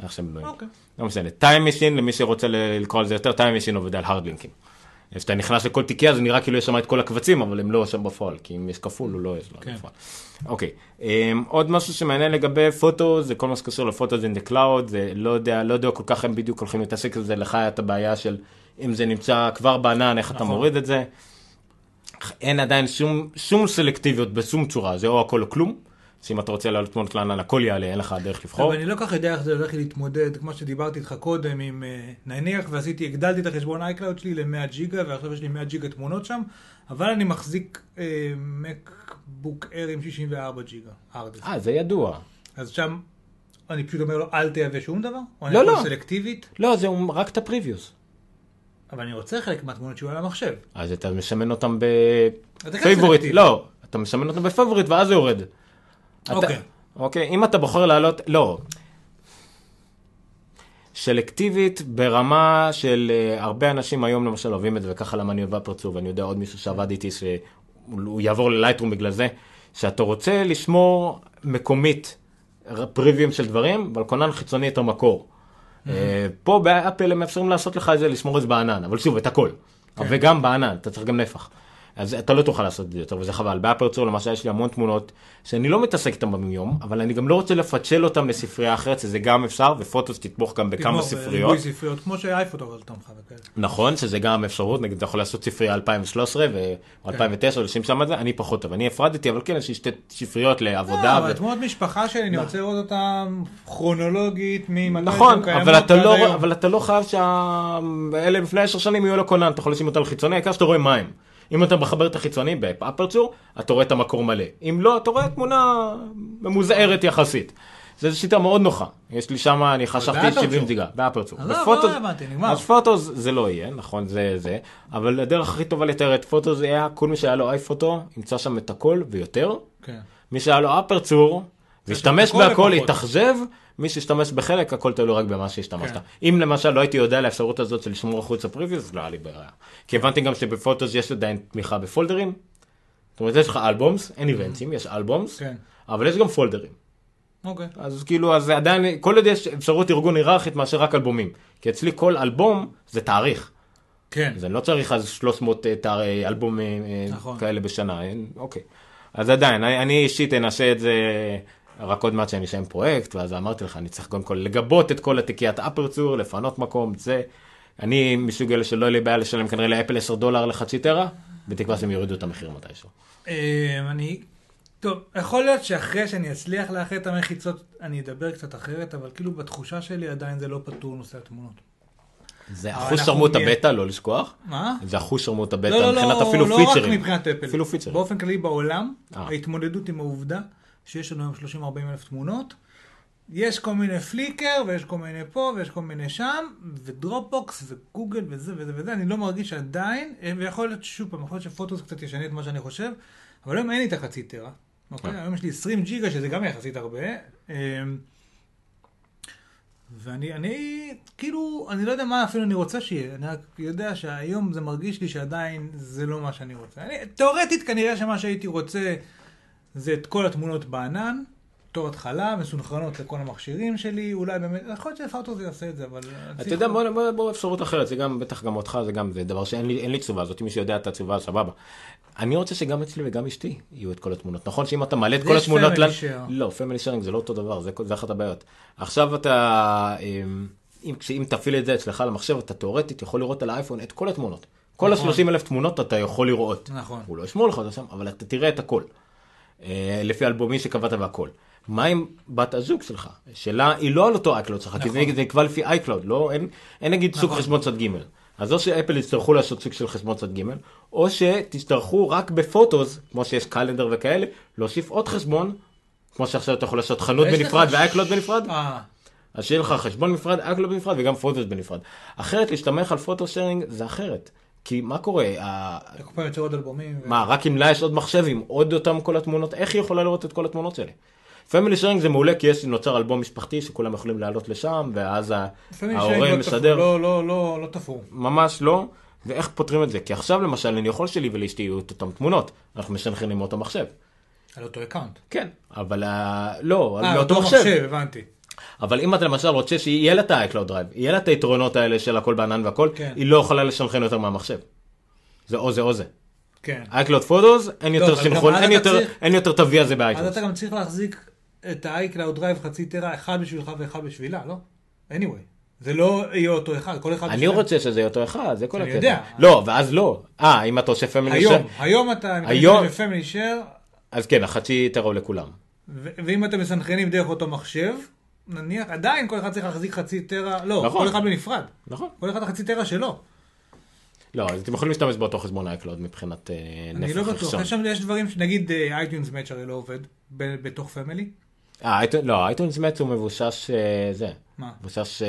איך שהם בנויים. אוקיי. לא משנה. Time Machine, למי שרוצה לקרוא על זה יותר, Time Machine עובד על hard לינקים. כשאתה נכנס לכל תיקייה זה נראה כאילו יש שם את כל הקבצים, אבל הם לא שם בפועל, כי אם יש כפול הוא לא יש לו כן. בפועל. אוקיי, um, עוד משהו שמעניין לגבי Photo, זה כל מה שקשור ל Photo זה in the cloud, זה לא יודע, לא יודע כל כך הם בדיוק הולכים להתעסק בזה, לך את הבעיה של אם זה נמצא כבר בענן, איך נכון. אתה מוריד את זה. אין עדיין שום, שום סלקטיביות בשום צורה, זה או הכל או כלום. שאם אתה רוצה לעלות תמונות לענן, הכל יעלה, אין לך דרך לבחור. אבל אני לא כל כך יודע איך זה הולך להתמודד, כמו שדיברתי איתך קודם, עם אה, נניח ועשיתי, הגדלתי את החשבון iCloud שלי ל-100 ג'יגה, ועכשיו יש לי 100 ג'יגה תמונות שם, אבל אני מחזיק MacBook אה, אייר עם 64 ג'יגה, אה, זה ידוע. אז שם אני פשוט אומר לו, אל תייבא שום דבר? או לא, לא. סלקטיבית? לא, זה רק את ה previews. אבל אני רוצה חלק מהתמונות שיהיו על המחשב. אז אתה מסמן אותם ב favorite, לא, אתה מסמן אותו ב favorite ואז זה יורד. אוקיי. אוקיי, אם אתה בוחר לעלות, לא. סלקטיבית ברמה של uh, הרבה אנשים היום למשל אוהבים את זה, וככה למה אני אוהב אפרצור, ואני יודע עוד מישהו שעבד איתי שהוא יעבור ללייטרום בגלל זה, שאתה רוצה לשמור מקומית פריוויים של דברים, אבל כונן חיצוני את המקור. Uh, פה באפל הם מאפשרים לעשות לך את זה, לשמור את זה בענן, אבל שוב, את הכל. וגם בענן, אתה צריך גם נפח. אז אתה לא תוכל לעשות את זה יותר, וזה חבל. באפרצור למשל יש לי המון תמונות שאני לא מתעסק איתן ביום, אבל אני גם לא רוצה לפצ'ל אותן לספרייה אחרת, שזה גם אפשר, ופוטוס תתמוך גם בכמה ספריות. בריבוי ספריות, כמו שאייפוטו אבל תומכה וכאלה. נכון, שזה גם אפשרות, נגיד אתה יכול לעשות ספרייה 2013 או 2009 ולשים שם את זה, אני פחות טוב, אני הפרדתי, אבל כן, יש לי שתי ספריות לעבודה. לא, אבל תמונות משפחה שלי, אני רוצה לראות אותם כרונולוגית ממתי נכון, אבל אתה, לא. אבל אתה לא חייב שהאלה לפני עשר שנים יהיו לו כונן, אתה יכול לשים אותה על חיצוני, העיקר שאתה רואה מים. אם אתה מחבר את החיצוני באפרצור, אתה רואה את המקור מלא. אם לא, אתה רואה תמונה ממוזערת יחסית. זו שיטה מאוד נוחה. יש לי שם, אני חשבתי באפרצור. 70 גיגה, באפרצור. אז לא, לא הבנתי, נגמר. אז פוטוס זה לא יהיה, נכון, זה זה. אבל הדרך הכי טובה לתאר את פוטוס היה, כל מי שהיה לו אייפוטו, ימצא שם את הכל ויותר. כן. מי שהיה לו אפרצור, והשתמש הכל בהכל. התאכזב, מי שהשתמש בחלק, הכל תלוי רק במה שהשתמשת. כן. אם למשל לא הייתי יודע על האפשרות הזאת של לשמור החוצה פריוויו, אז לא היה לי בעיה. כי הבנתי גם שבפוטוס יש עדיין תמיכה בפולדרים. זאת אומרת, יש לך אלבומס, אין איבנטים, יש אלבומס, כן. אבל יש גם פולדרים. אוקיי. אז כאילו, אז עדיין, כל עוד יש אפשרות ארגון היררכית מאשר רק אלבומים. כי אצלי כל אלבום זה תאריך. כן. אז אני לא צריך אז 300 אה, תאר- אה, אלבומים נכון. כאלה בשנה, אוקיי. אז עדיין, אני, אני אישית אנסה את זה רק עוד מעט שאני אסיים פרויקט, ואז אמרתי לך, אני צריך קודם כל לגבות את כל התיקיית אפרצור, לפנות מקום, זה. אני מסוג אלה שלא יהיה לי בעיה לשלם כנראה לאפל 10 דולר לחצי טרה, בתקווה שהם יורידו את המחיר מתישהו. אה, אני... טוב, יכול להיות שאחרי שאני אצליח לאחד את המחיצות, אני אדבר קצת אחרת, אבל כאילו בתחושה שלי עדיין זה לא פתור נושא התמונות. זה אחוז שרמוט הבטא, לא לשכוח. מה? זה אחוז שרמוט הבטא, לא, לא, מבחינת לא, אפילו לא רק פיצ'רים. מבחינת אפל. אפילו פיצ'רים. באופן כללי בעולם, אה. ההתמודדות עם העובדה שיש לנו היום 30-40 אלף תמונות, יש כל מיני פליקר, ויש כל מיני פה, ויש כל מיני שם, ודרופבוקס, וגוגל, וזה וזה וזה, אני לא מרגיש עדיין, אה, ויכול להיות שוב פעם, יכול להיות שפוטוס קצת ישנה את מה שאני חושב, אבל היום אין לי את החצי טרה. אוקיי? אה. היום יש לי 20 ג'יגה, שזה גם יחסית הרבה. אה, ואני, אני, כאילו, אני לא יודע מה אפילו אני רוצה שיהיה, אני רק יודע שהיום זה מרגיש לי שעדיין זה לא מה שאני רוצה. אני, תאורטית כנראה שמה שהייתי רוצה זה את כל התמונות בענן, בתור התחלה, מסונכרנות לכל המכשירים שלי, אולי באמת, יכול להיות שפאוטו זה יעשה את זה, אבל... אתה יודע, בוא, בוא, בוא אפשרות אחרת, זה גם, בטח גם אותך, זה גם, זה דבר שאין לי, אין לי תשובה, זאת מי שיודע את התשובה, סבבה. אני רוצה שגם אצלי וגם אשתי יהיו את כל התמונות. נכון שאם אתה מעלה את כל יש התמונות... family לנ- share. לא, פמילי שיירינג זה לא אותו דבר, זה, זה אחת הבעיות. עכשיו אתה, אמ, אם, אם תפעיל את זה אצלך למחשב, אתה תאורטית יכול לראות על האייפון את כל התמונות. כל נכון. ה-30 אלף תמונות אתה יכול לראות. נכון. הוא לא ישמור לך אותה שם, אבל אתה תראה את הכל. אה, לפי אלבומים שקבעת והכל. מה עם בת הזוג שלך? שאלה היא לא על אותו iCloud שלך, כי זה נכון. נקבע לפי iCloud, לא, אין, אין נגיד סוג נכון. חשבון צד ג'. אז או שאפל יצטרכו לעשות סוג של חשבון צד ג', או שתצטרכו רק ב Photos, כמו שיש Calendar וכאלה, להוסיף עוד חשבון, כמו שעכשיו אתה יכול לעשות חנות בנפרד ש- ו-iCloud בנפרד, אה, אז שיהיה לך חשבון נפרד, iCloud בנפרד וגם Photos בנפרד. אחרת להשתמך על פוטו שיירינג זה אחרת. כי מה קורה? כל פעם יוצר עוד אלבומים. מה, רק אם לה יש עוד מחשב עם עוד אותם כל התמונות, איך היא יכולה לראות את כל התמונות שלי? Family Sharing זה מעולה כי יש נוצר אלבום משפחתי שכולם יכולים לעלות לשם, ואז ההורה לא תפור, לא, לא, לא, לא תפור. ממש לא, ואיך פותרים את זה? כי עכשיו למשל אני יכול שלי ולאשתי יהיו את אותם תמונות, אנחנו מסנכרנים מאותו מחשב. על אותו account. כן, אבל לא, אה, מאותו אותו מחשב. מחשב, הבנתי. אבל אם אתה למשל רוצה שיהיה לה את ה-iCloud Drive, יהיה לה את היתרונות האלה של הכל בענן והכל, כן. היא לא יכולה לסנכרן יותר מהמחשב. זה או זה או זה. כן. iCloud Photos, אין יותר אבל גם סינכרון, אז אין אתה יותר- צריך- אין יותר תווי הזה אז ב-iTunes. אתה גם צריך להחזיק את ה-iCloud Drive חצי טרה, אחד בשבילך ואחד בשבילה, לא? anyway. זה לא יהיה אותו אחד, כל אחד אני בשבילה. רוצה שזה יהיה אותו אחד, זה כל אני הקטע. יודע. לא, ואז לא. אה, אם אתה עושה פמילי היום, שייר, היום אתה היום- בפמילי שייר, אז כן, החצי טרו לכולם. ואם אתם מסנכרנים דרך אותו מחשב, נניח, עדיין כל אחד צריך להחזיק חצי טרה, לא, נכון. כל אחד בנפרד. נכון. כל אחד החצי טרה שלו. לא, אז אתם יכולים להשתמש באותו חשבון iCloud מבחינת אה, אני לא נפח בטוח. יש יש דברים, שנגיד אייטיונס מאץ' הרי לא עובד ב- בתוך פמילי, אה, לא, אייטונס מאץ הוא מבושש אה, זה. מה? מבושש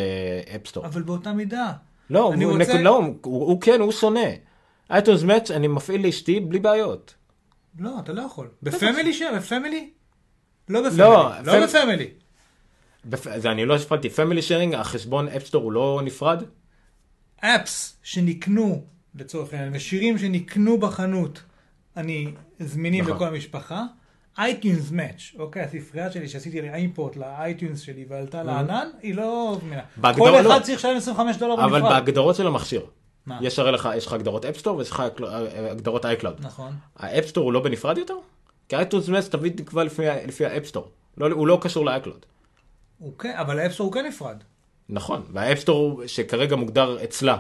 אפסטור. אבל באותה מידה. לא, הוא רוצה- נק- לא, הוא הוא כן, הוא שונא. אייטונס מאץ אני מפעיל לאשתי בלי בעיות. לא, אתה לא יכול. בפמילי שם, בפמילי? לא בפמילי. לא, לא פמ- בפמילי. זה אני לא הפרעתי, פמילי שיירינג, החשבון אפסטור הוא לא נפרד? apps שנקנו, לצורך העניין, ושירים שנקנו בחנות, הם זמינים נכון. לכל המשפחה. iTunes Match, אוקיי, הספרייה שלי שעשיתי לי import ל iTunes שלי ועלתה לענן, היא לא זמינה. כל לא. אחד צריך לשלם 25 דולר אבל בנפרד. בהגדרות של המכשיר. מה? יש הרי לך, יש לך הגדרות App Store ויש לך הגדרות iCloud. נכון. ה App Store הוא לא בנפרד יותר? כי ה iTunes Match תמיד נקבע לפי לפי ה App Store. לא- הוא לא קשור ל iCloud. הוא כן, אבל ה App Store הוא כן נפרד. נכון, וה App Store שכרגע מוגדר אצלה,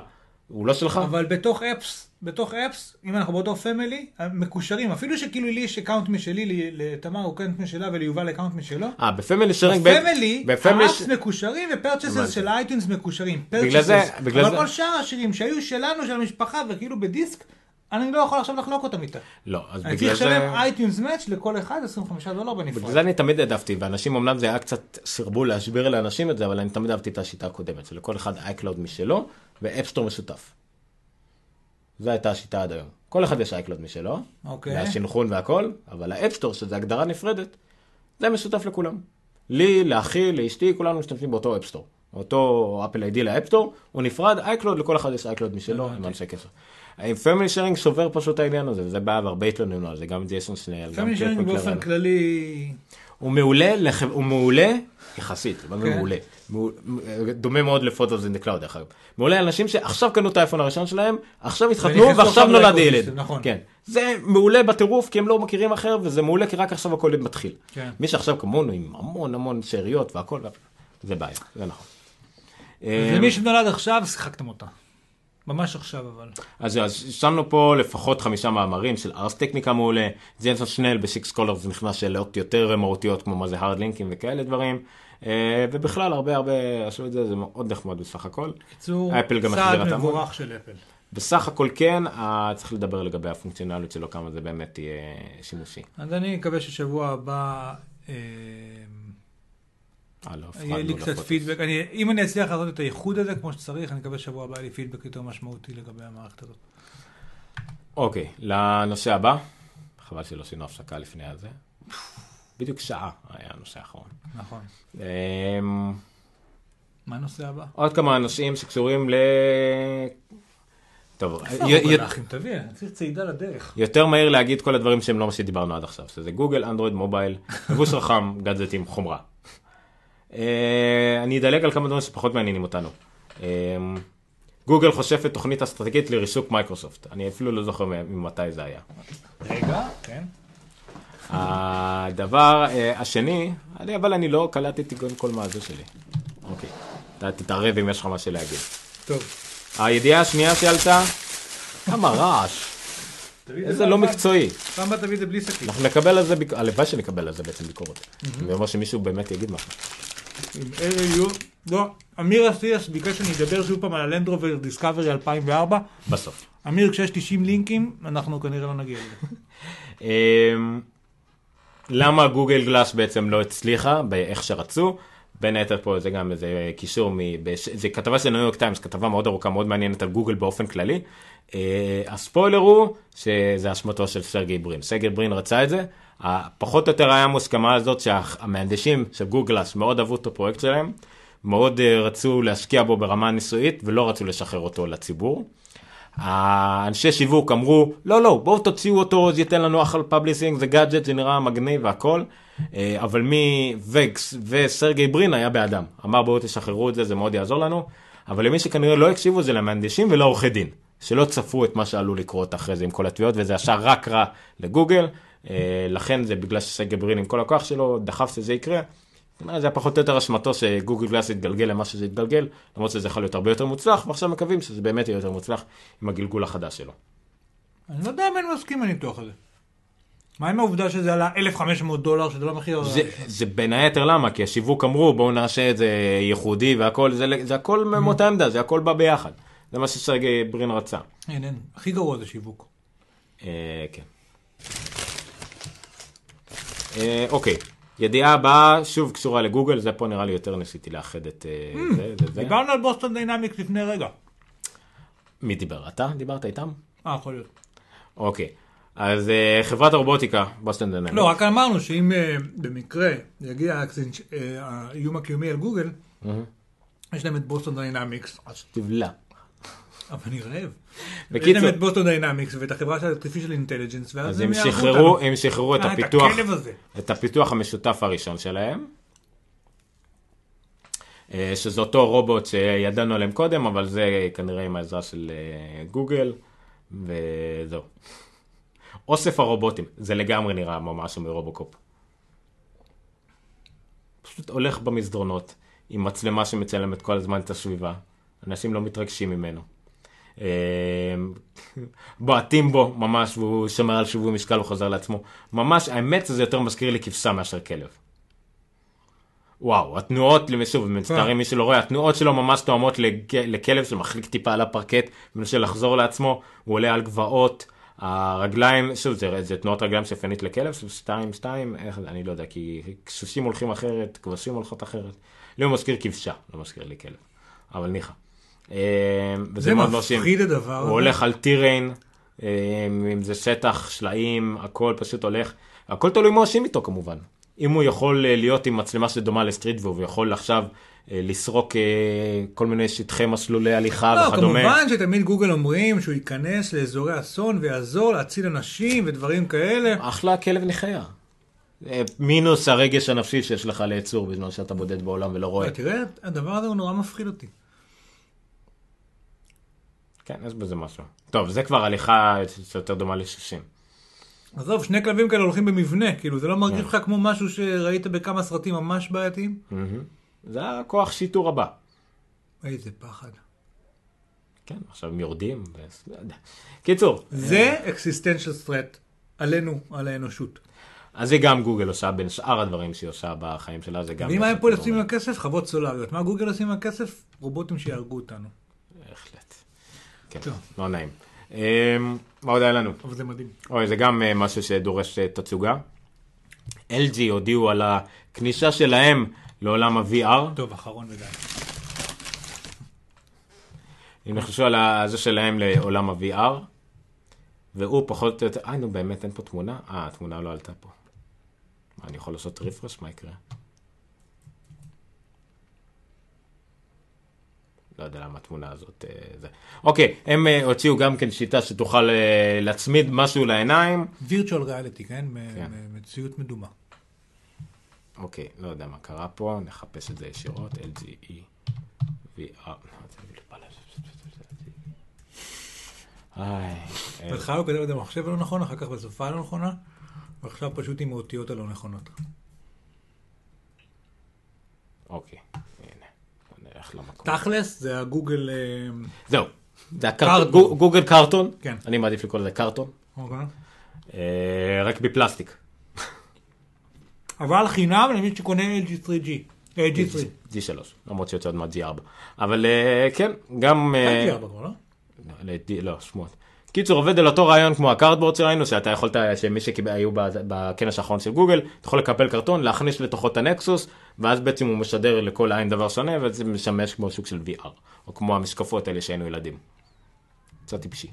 הוא לא שלך? אבל בתוך apps, בתוך apps, אם אנחנו באותו family, מקושרים, אפילו שכאילו לי יש account משלי, לי- לתמר הוא account משלה וליובל account משלו. אה, ב Family Sharing... ב family, ה apps ש- מקושרים ו purchases. של iTunes מקושרים. בגלל זה-. בגלל אבל זה- כל שאר השירים שהיו שלנו, של המשפחה, וכאילו בדיסק, אני לא יכול עכשיו לחלוק אותם איתה. לא, אז אני בגלל צריך זה... לשלם iTunes Match לכל אחד 25 דולר בגלל בנפרד. זה אני תמיד העדפתי, ואנשים אמנם זה היה קצת סרבול להסביר לאנשים את זה, אבל אני תמיד אהבתי את השיטה הקודמת, שלכל אחד iCloud משלו, ו App Store משותף. זו הייתה השיטה עד היום. כל אחד יש iCloud משלו, אוקיי. והסנכרון והכל, אבל ה App Store, שזה הגדרה נפרדת, זה משותף לכולם. לי, לאחי, לאשתי, כולנו משתמשים באותו App Store. אותו Apple ID ל App Store, הוא נפרד, iCloud, לכל אחד יש iCloud משלו, עם אנשי קשר. Family Sharing שובר פשוט את העניין הזה, וזה בעיה, והרבה התלוננו על זה, גם ג'ייסון גם family sharing באופן. כללי, הוא מעולה, לח... הוא מעולה יחסית, זה כן. מעולה? מעול- דומה מאוד ל photos in the cloud דרך אגב. מעולה לאנשים שעכשיו קנו את האייפון הראשון שלהם, עכשיו התחתנו ועכשיו עכשיו נולד ילד. נכון. כן. זה מעולה בטירוף כי הם לא מכירים אחר וזה מעולה כי רק עכשיו הכל מתחיל. כן. מי שעכשיו כמונו עם המון המון שאריות והכל, זה בעיה, זה נכון. ומי שנולד עכשיו, שיחקתם אותה. ממש עכשיו אבל. אז אז שמנו פה לפחות חמישה מאמרים של ארס טכניקה מעולה, ג'ייסון סנל בסיקס קולרס נכנס שאלות יותר מהותיות כמו מה זה hard לינקים וכאלה דברים, אה, ובכלל הרבה הרבה עשו את זה, זה מאוד נחמד בסך הכל. בקיצור, אפל גם צעד. מבורך של אפל. בסך הכל כן, אה, צריך לדבר לגבי הפונקציונליות שלו, כמה זה באמת יהיה שימושי. אז אני מקווה ששבוע הבא אה, יהיה לי הפרדנו קצת. פידבק. אני- אם אני אצליח לעשות את האיחוד הזה כמו שצריך, אני מקווה ששבוע הבא יהיה לי פידבק יותר משמעותי לגבי המערכת הזאת. אוקיי, לנושא הבא, חבל שלא עשינו הפסקה לפני הזה. בדיוק שעה היה הנושא האחרון. נכון. אמ, מה הנושא הבא? עוד כמה נושאים שקשורים ל... טוב. יותר מהיר להגיד כל הדברים שהם לא מה שדיברנו עד עכשיו, שזה גוגל, אנדרואיד, מובייל, לבוש רחם, גאדג'טים, חומרה. אה, אני אדלג על כמה דברים שפחות מעניינים אותנו. אה, גוגל חושפת תוכנית אסטרטגית לריסוק מייקרוסופט. אני אפילו לא זוכר ממתי זה היה. רגע, כן. הדבר אה, השני, אני, אבל אני לא קלטתי גם כל מה זה שלי. אוקיי, אתה תתערב אם יש לך משהו להגיד. טוב. הידיעה השנייה שעלתה, כמה רעש, איזה לא מקצועי. פעם הבאה תביא את זה בלי שקית. אנחנו נקבל על זה, הלוואי שנקבל על זה בעצם ביקורת. זה אומר שמישהו באמת יגיד משהו. אלה יהיו... לא, אמיר אסיאס ביקש שאני אדבר שוב פעם על הלנדרובר דיסקאברי 2004. בסוף. אמיר, כשיש 90 לינקים, אנחנו כנראה לא נגיע לזה. אמ, למה גוגל גלאס בעצם לא הצליחה באיך שרצו? בין היתר פה זה גם איזה קישור, מ... זה כתבה של ניו יורק טיימס, כתבה מאוד ארוכה, מאוד מעניינת על גוגל באופן כללי. אה, הספוילר הוא שזה אשמתו של סרגי ברין. סרגי ברין רצה את זה, פחות או יותר היה מוסכמה הזאת שהמהנדסים של גוגלס מאוד אהבו את הפרויקט שלהם, מאוד אה, רצו להשקיע בו ברמה ניסויית ולא רצו לשחרר אותו לציבור. האנשי שיווק אמרו, לא, לא, בואו תוציאו אותו, זה ייתן לנו אחלה פאבליסינג, זה גאדג'ט, זה נראה מגניב והכל. אה, אבל מי, וגס וסרגי ברין היה באדם. אמר בואו תשחררו את זה, זה מאוד יעזור לנו. אבל למי שכנראה לא הקשיבו זה למהנדסים ולעורכי דין. שלא צפו את מה שעלול לקרות אחרי זה עם כל התביעות, וזה ישר רק רע לגוגל. אה, לכן זה בגלל שסרגי ברין עם כל הכוח שלו, דחף שזה יקרה. זה היה פחות או יותר אשמתו שגוגל גלאס יתגלגל למה שזה יתגלגל, למרות שזה יכול להיות הרבה יותר מוצלח, ועכשיו מקווים שזה באמת יהיה יותר מוצלח עם הגלגול החדש שלו. אני לא יודע אם אני מסכים עם הניתוח הזה. מה עם העובדה שזה עלה 1,500 דולר, שזה לא מחיר... זה, זה בין היתר למה? כי השיווק אמרו בואו נעשה את זה ייחודי והכל, זה, זה הכל מאותה עמדה, זה הכל בא ביחד. זה מה שסרגי ברין רצה. אין, אין. הכי גרוע זה שיווק. אה, כן. אה, אוקיי, ידיעה הבאה שוב קשורה לגוגל, זה פה נראה לי יותר ניסיתי לאחד את אה, זה, זה, זה. דיברנו על בוסטון דיינמיקס לפני רגע. מי דיבר? אתה? דיברת איתם? אה, יכול להיות. אוקיי. אז אה, חברת הרובוטיקה, בוסטון דיינמיקס. לא, רק אמרנו שאם אה, במקרה יגיע האקסנש- אה, האיום הקיומי על גוגל, יש להם את בוסטון דיינמיקס, אז תבלע. אבל אני רעב. יש בקיצור, להם את בוסטון דיינמיקס ואת החברה של artificial intelligence, ואז אז הם יערכו שחררו, אותנו. הם שחררו את הפיתוח. את הפיתוח המשותף הראשון שלהם. שזה אותו רובוט שידענו עליהם קודם, אבל זה כנראה עם העזרה של גוגל, וזהו. אוסף הרובוטים, זה לגמרי נראה ממש מרובוקופ. פשוט הולך במסדרונות, עם מצלמה שמצלמת כל הזמן את הסביבה, אנשים לא מתרגשים ממנו. אה, בועטים בו ממש, והוא שומר על שיווי משקל וחוזר לעצמו. ממש, האמת זה יותר מזכיר לי כבשה מאשר כלב. וואו, התנועות, שוב, מצטערים מי שלא רואה, התנועות שלו ממש תואמות לכלב שמחליק טיפה על הפרקט, ומנסה לחזור לעצמו, הוא עולה על גבעות, הרגליים, שוב, זה, זה תנועות רגליים שאפיינית לכלב, שתיים, שתיים, איך, אני לא יודע, כי סוסים הולכים אחרת, כבשים הולכות אחרת. לי הוא מזכיר כבשה, לא מזכיר לי כלב, אבל ניחא. אה, וזה זה מאוד מרשים. מפחיד הדבר הוא. הולך על טיריין, אה, אם זה שטח, שלעים, הכל פשוט הולך. הכל תלוי מה עושים איתו כמובן. אם הוא יכול אה, להיות עם מצלמה שדומה לסטריט ויו, ויכול עכשיו לסרוק אה, כל מיני שטחי מסלולי הליכה לא, וכדומה. כמובן שתמיד גוגל אומרים שהוא ייכנס לאזורי אסון ויעזור להציל אנשים ודברים כאלה. אחלה כלב נחיה. אה, מינוס הרגש הנפשי שיש לך ליצור בזמן שאתה בודד בעולם ולא רואה. אבל תראה, הדבר הזה הוא נורא מפחיד אותי. כן, יש בזה משהו. טוב, זה כבר הליכה שיותר דומה לסוסים. עזוב, שני כלבים כאלה הולכים במבנה, כאילו זה לא מרגיש כן. לך כמו משהו שראית בכמה סרטים ממש בעייתיים? מהמם. זה הכוח שיטור הבא. איזה פחד. כן, עכשיו הם יורדים, ו... לא. קיצור, זה existential threat עלינו, על האנושות. אז זה גם גוגל עושה בין שאר הדברים שהיא עושה בחיים שלה, זה גם... ואם היה פה לשים. עם הכסף, חוות סולריות. מה גוגל עושים עם הכסף? רובוטים שיהרגו אותנו. בהחלט. כן, טוב. לא נעים. אמ, מה עוד היה לנו? אבל זה מדהים. אוי, זה גם אה, משהו שדורש אה, תצוגה. LG הודיעו על הכניסה שלהם לעולם ה-VR. טוב, אחרון ודי. הם נכנסו על זה שלהם לעולם ה-VR. והוא פחות או יותר, אה, נו באמת אין פה תמונה? אה, התמונה לא עלתה פה. מה, אני יכול לעשות רפרש? מה יקרה? לא יודע למה התמונה הזאת אה, זה. אוקיי, הם אה, הוציאו גם כן שיטה שתוכל אה, להצמיד משהו לעיניים. וירטואל ריאליטי, כן? כן. מציאות מדומה. אוקיי, לא יודע מה קרה פה, נחפש את זה ישירות, LGE VR. אה, בהתחלה הוא כתב את זה במחשב הלא נכון, אחר כך בשפה הלא נכונה, ועכשיו פשוט עם האותיות הלא נכונות. אוקיי, הנה, נלך למקום. תכלס זה הגוגל... אה, זהו, זה גוגל קרטון, כן. אני מעדיף לקרוא לזה קרטון, אוקיי. אה, רק בפלסטיק. אבל חינם למי שקונה LG 3G. אה, G3. G3, למרות שיוצא עוד מעט G4. אבל אה, כן, גם... אה, הייתי ארבע כבר, לא? לא, ל- לא, שמות. קיצור, עובד על אותו רעיון כמו הקארדבורד שראינו, שאתה יכולת, שמי שהיו בכנס האחרון של גוגל, אתה יכול לקפל קרטון, להכניס לתוכו את הנקסוס, ואז בעצם הוא משדר לכל עין דבר שונה, וזה משמש כמו סוג של VR, או כמו המשקפות האלה שהיינו ילדים. קצת טיפשי,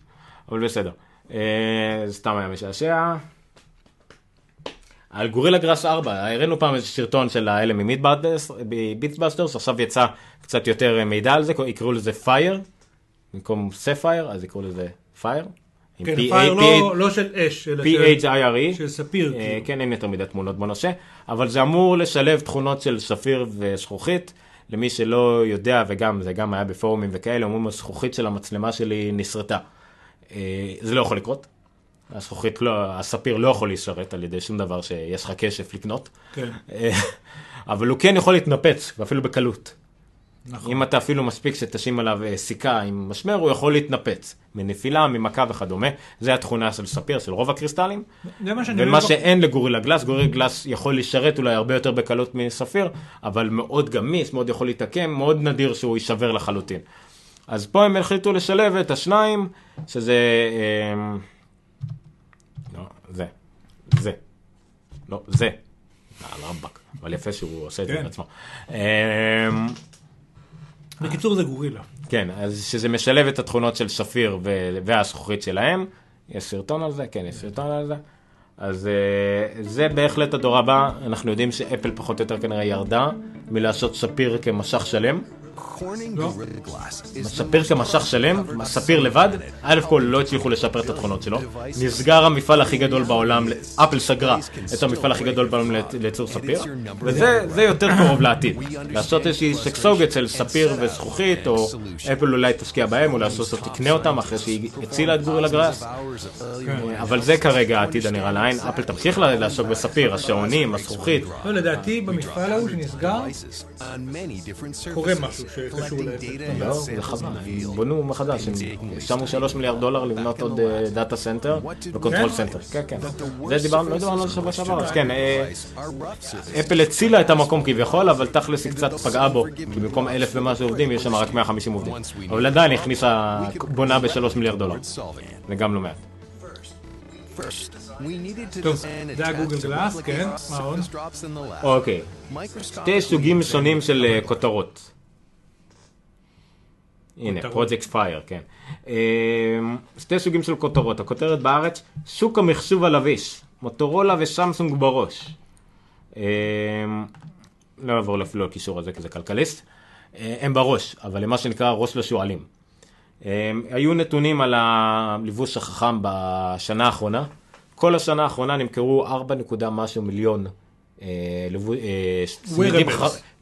אבל בסדר. אה, סתם היה משעשע. על גורילה גלאס 4, הראינו פעם איזה סרטון של האלה מביטבאסטרס, עכשיו יצא קצת יותר מידע על זה, יקראו לזה phire, במקום sapphire, אז יקראו לזה phire. כן, fire לא- לא של אש, אלא של- P-H-I-R-E. של ספיר. אה, כאילו. כן, אין יותר מדי תמונות בנושא, אבל זה אמור לשלב תכונות של ספיר וזכוכית. למי שלא יודע, וגם זה גם היה בפורומים וכאלה, אומרים הזכוכית של המצלמה שלי נסרטה. אה, זה לא יכול לקרות. הזכוכית לא, הספיר לא יכול להישרט על ידי שום דבר שיש לך כסף לקנות. כן, אה, אבל הוא כן יכול להתנפץ, ואפילו בקלות. נכון. אם אתה אפילו מספיק שתשים עליו אה, סיכה עם משמר, הוא יכול להתנפץ. מנפילה, ממכה וכדומה. זה התכונה של ספיר, של רוב הקריסטלים. זה מה שאני ומה. שאין לגורילה גלאס, גורילה גלאס יכול לשרת אולי הרבה יותר בקלות מספיר, אבל מאוד גמיש, מאוד יכול להתעקם, מאוד נדיר שהוא יישבר לחלוטין. אז פה הם החליטו לשלב את השניים, שזה... אה, זה. זה. לא, זה. על רמב"ק. אבל יפה שהוא עושה את זה כן. בעצמו. אה, בקיצור זה גורילה. כן, אז שזה משלב את התכונות של ספיר ו- והזכוכית שלהם, יש סרטון על זה? כן, יש סרטון על זה. אז אה, זה בהחלט הדור הבא, אנחנו יודעים שאפל פחות או יותר כנראה ירדה מלעשות ספיר כמשך שלם. ספיר כמשך שלם, ספיר לבד, א' כל לא הצליחו לשפר את התכונות שלו, נסגר המפעל הכי גדול בעולם, אפל סגרה את המפעל הכי גדול בעולם לייצור ספיר, וזה יותר קרוב לעתיד, לעשות איזושהי סקסוג אצל ספיר וזכוכית, או אפל אולי תשקיע בהם, או לעשות או תקנה אותם אחרי שהיא הצילה את גורילה גראס, אבל זה כרגע העתיד הנראה לעין, אפל תמשיך לעסוק בספיר, השעונים, הזכוכית. לא, לדעתי במפעל ההוא שנסגר, קורה משהו. שקשור לא, זה חבל, הם בנו מחדש, הם שמו 3 מיליארד דולר לבנות עוד data center ו control center. כן, כן. זה דיברנו, לא דיברנו על שבוע שעבר, אז כן, אפל הצילה את המקום כביכול, אבל תכלס היא קצת פגעה בו, כי במקום אלף ומשהו עובדים, יש שם רק 150 עובדים. אבל עדיין הכניסה, בונה ב-3 מיליארד דולר. זה גם לא מעט. טוב, זה הגוגל גלאס, כן, מה עוד? אוקיי, שתי סוגים שונים של כותרות. הנה, פרויקט פייר, כן. אמ, שתי סוגים של כותרות. הכותרת בארץ, שוק המחשוב הלביש, מוטורולה וסמסונג בראש. אמ, לא נעבור אפילו על הקישור הזה כי זה כלכליסט. אה, הם בראש, אבל למה שנקרא ראש לשועלים. אמ, היו נתונים על הלבוש החכם בשנה האחרונה. כל השנה האחרונה נמכרו 4 נקודה משהו מיליון אה, אה, צמידים,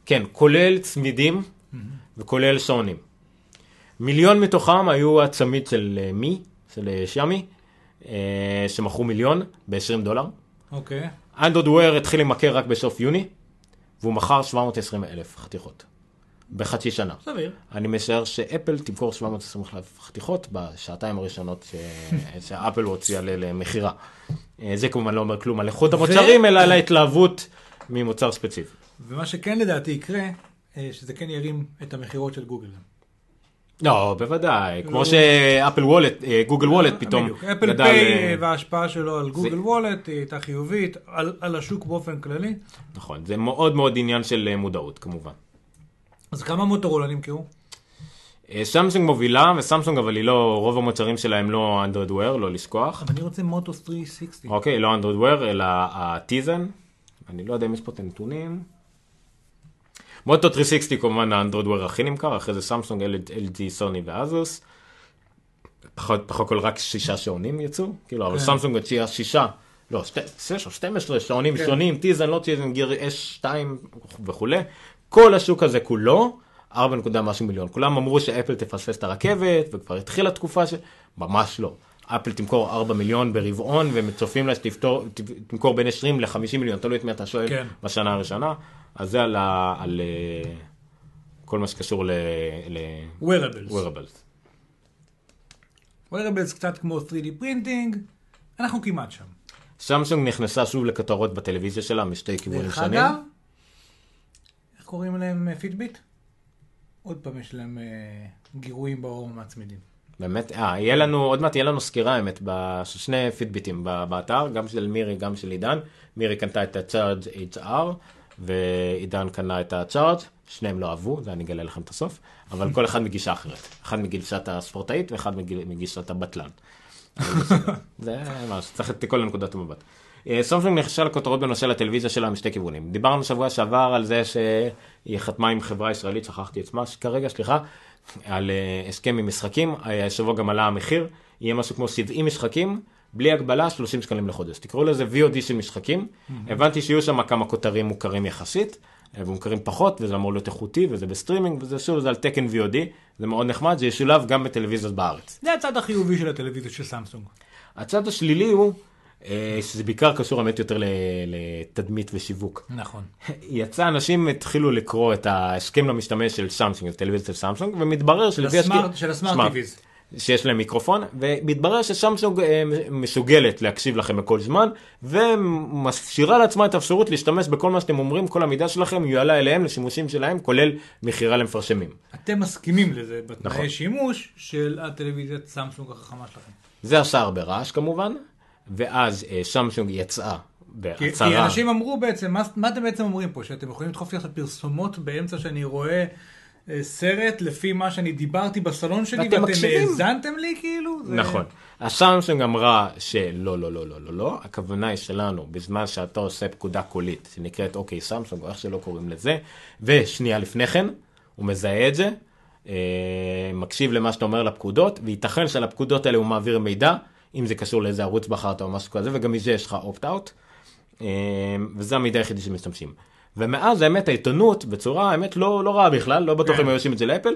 כן, כולל צמידים וכולל שעונים. מיליון מתוכם היו הצמיד של אה, מי, של אה, שיאמי, אה, שמכרו מיליון ב-20 דולר. אוקיי. אנדרוד וויר התחיל למכר רק בסוף יוני, והוא מכר 720 אלף חתיכות. בחצי שנה. סביר. אני משער שאפל תמכור 720 אלף חתיכות בשעתיים הראשונות ש... שאפל הוציאה למכירה. זה כמובן לא אומר כלום על איכות המוצרים, אלא על ההתלהבות ממוצר ספציפי. ומה שכן לדעתי יקרה, שזה כן ירים את המכירות של גוגל. לא, בוודאי, כמו שאפל וולט, גוגל וולט פתאום גדל... אפל פיי וההשפעה שלו על גוגל וולט היא הייתה חיובית, על השוק באופן כללי. נכון, זה מאוד מאוד עניין של מודעות כמובן. אז כמה מוטורולה נמכרו? סמסונג מובילה, וסמסונג אבל היא לא, רוב המוצרים שלה הם לא אנדרואיד וויר, לא לשכוח. אבל אני רוצה מוטו 360. אוקיי, לא אנדרואיד וויר, אלא הטיזן. אני לא יודע אם יש פה את הנתונים. מוטו 360 כמובן האנדרואיד הכי נמכר, אחרי זה סמסונג, LG, סוני ואזוס. פחות, פחות כל רק שישה שעונים יצאו, כאילו, אבל כן. סמסונג הציעה שישה, לא, 12 שעונים כן. שונים, טיזן, לא טיזן, גיר S2 וכולי. כל השוק הזה כולו, 4 נקודה משהו מיליון. כולם אמרו שאפל תפספס את הרכבת, וכבר התחילה תקופה ש... ממש לא. אפל תמכור 4 מיליון ברבעון, ומצופים לה שתמכור בין 20 ל-50 מיליון, תלוי את מי אתה שואל, כן. בשנה הראשונה. אז זה על, ה, על uh, כל מה שקשור ל... ל wearables. wearables. wearables קצת כמו 3D printing, אנחנו כמעט שם. סמסונג נכנסה שוב לכותרות בטלוויזיה שלה משתי כיוונים שונים. דרך אגב, קוראים להם פידביט? עוד פעם יש להם uh, גירויים באור מהצמידים. באמת, אה, יהיה לנו, עוד מעט יהיה לנו סקירה האמת, שני פידביטים באתר, גם של מירי, גם של עידן. מירי קנתה את ה-Charge HR, ועידן קנה את הצ'ארג', שניהם לא אהבו, זה אני אגלה לכם את הסוף, אבל כל אחד מגישה אחרת. אחד מגישת הספורטאית ואחד מגישת הבטלן. זה ממש, צריך את כל נקודת המבט. אה, סמסונג נכנסה לכותרות בנושא לטלוויזיה שלה משתי כיוונים. דיברנו שבוע שעבר על זה שהיא חתמה עם חברה ישראלית, שכחתי את שמה כרגע, סליחה, על אה, הסכם עם משחקים, השבוע גם עלה המחיר, יהיה משהו כמו 70 משחקים. בלי הגבלה 30 שקלים לחודש. תקראו לזה VOD של משחקים. Mm-hmm. הבנתי שיהיו שם כמה כותרים מוכרים יחסית, אה, ומוכרים פחות, וזה אמור להיות איכותי, וזה בסטרימינג, וזה שוב, זה על תקן VOD, זה מאוד נחמד, זה ישולב גם בטלוויזיות בארץ. זה הצד החיובי של הטלוויזיה של סמסונג. הצד השלילי הוא, אה, שזה בעיקר קשור באמת יותר לתדמית ושיווק. נכון. יצא, אנשים התחילו לקרוא את ההסכם למשתמש של סמסונג, הטלוויזיה של סמסונג, ומתברר שלפי הסכם... של ה smart TVs. שיש להם מיקרופון, ומתברר שסמסונג אה, מסוגלת להקשיב לכם בכל זמן, ומשאירה לעצמה את האפשרות להשתמש בכל מה שאתם אומרים, כל המידע שלכם יועלה אליהם לשימושים שלהם, כולל מכירה למפרשמים. אתם מסכימים לזה בתנאי נכון. שימוש של הטלוויזיית סמסונג החכמה שלכם. זה עשה הרבה רעש כמובן, ואז אה, סמסונג יצאה בהצהרה. כי אנשים אמרו בעצם, מה, מה אתם בעצם אומרים פה? שאתם יכולים לדחוף לי עכשיו פרסומות באמצע שאני רואה אה, סרט לפי מה שאני דיברתי בסלון שלי, ואתם ואתם. האזנתם לי כאילו? זה- נכון. הסמסונג אמרה שלא, לא, לא, לא, לא, לא, הכוונה היא שלנו, בזמן שאתה עושה פקודה קולית, שנקראת אוקיי סמסונג, או איך שלא קוראים לזה, ושנייה לפני כן, הוא מזהה את זה, אה, מקשיב למה שאתה אומר לפקודות, וייתכן שעל הפקודות האלה הוא מעביר מידע, אם זה קשור לאיזה ערוץ בחרת או משהו כזה, וגם מזה יש לך אופט-אאוט, אה, וזה המידע היחידי שמשתמשים. ומאז האמת העיתונות בצורה האמת לא, לא רעה בכלל, לא בטוח. אם היו עושים את זה לאפל,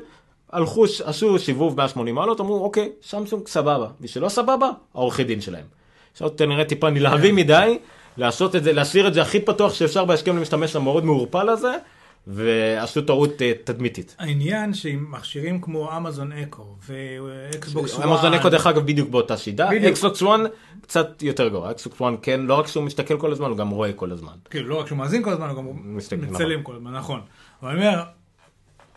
הלכו, עשו סיבוב 180 מעלות, אמרו אוקיי, סמסונג סבבה, מי שלא סבבה, העורכי דין שלהם. עכשיו כנראה טיפה נלהבים מדי, לעשות את זה, להשאיר את זה הכי פתוח שאפשר בהסכם למשתמש המאוד מעורפל הזה, ועשו טעות אה, תדמיתית. העניין שעם מכשירים כמו Amazon Echo ו Xbox Amazon Echo דרך אגב בדיוק באותה שידה. Xbox One קצת יותר גרוע, Xbox One כן, לא רק שהוא מסתכל כל הזמן, הוא גם רואה כל הזמן. כאילו, לא רק שהוא מאזין כל הזמן, הוא גם מצלם נכון. כל הזמן, נכון. אבל אני אומר,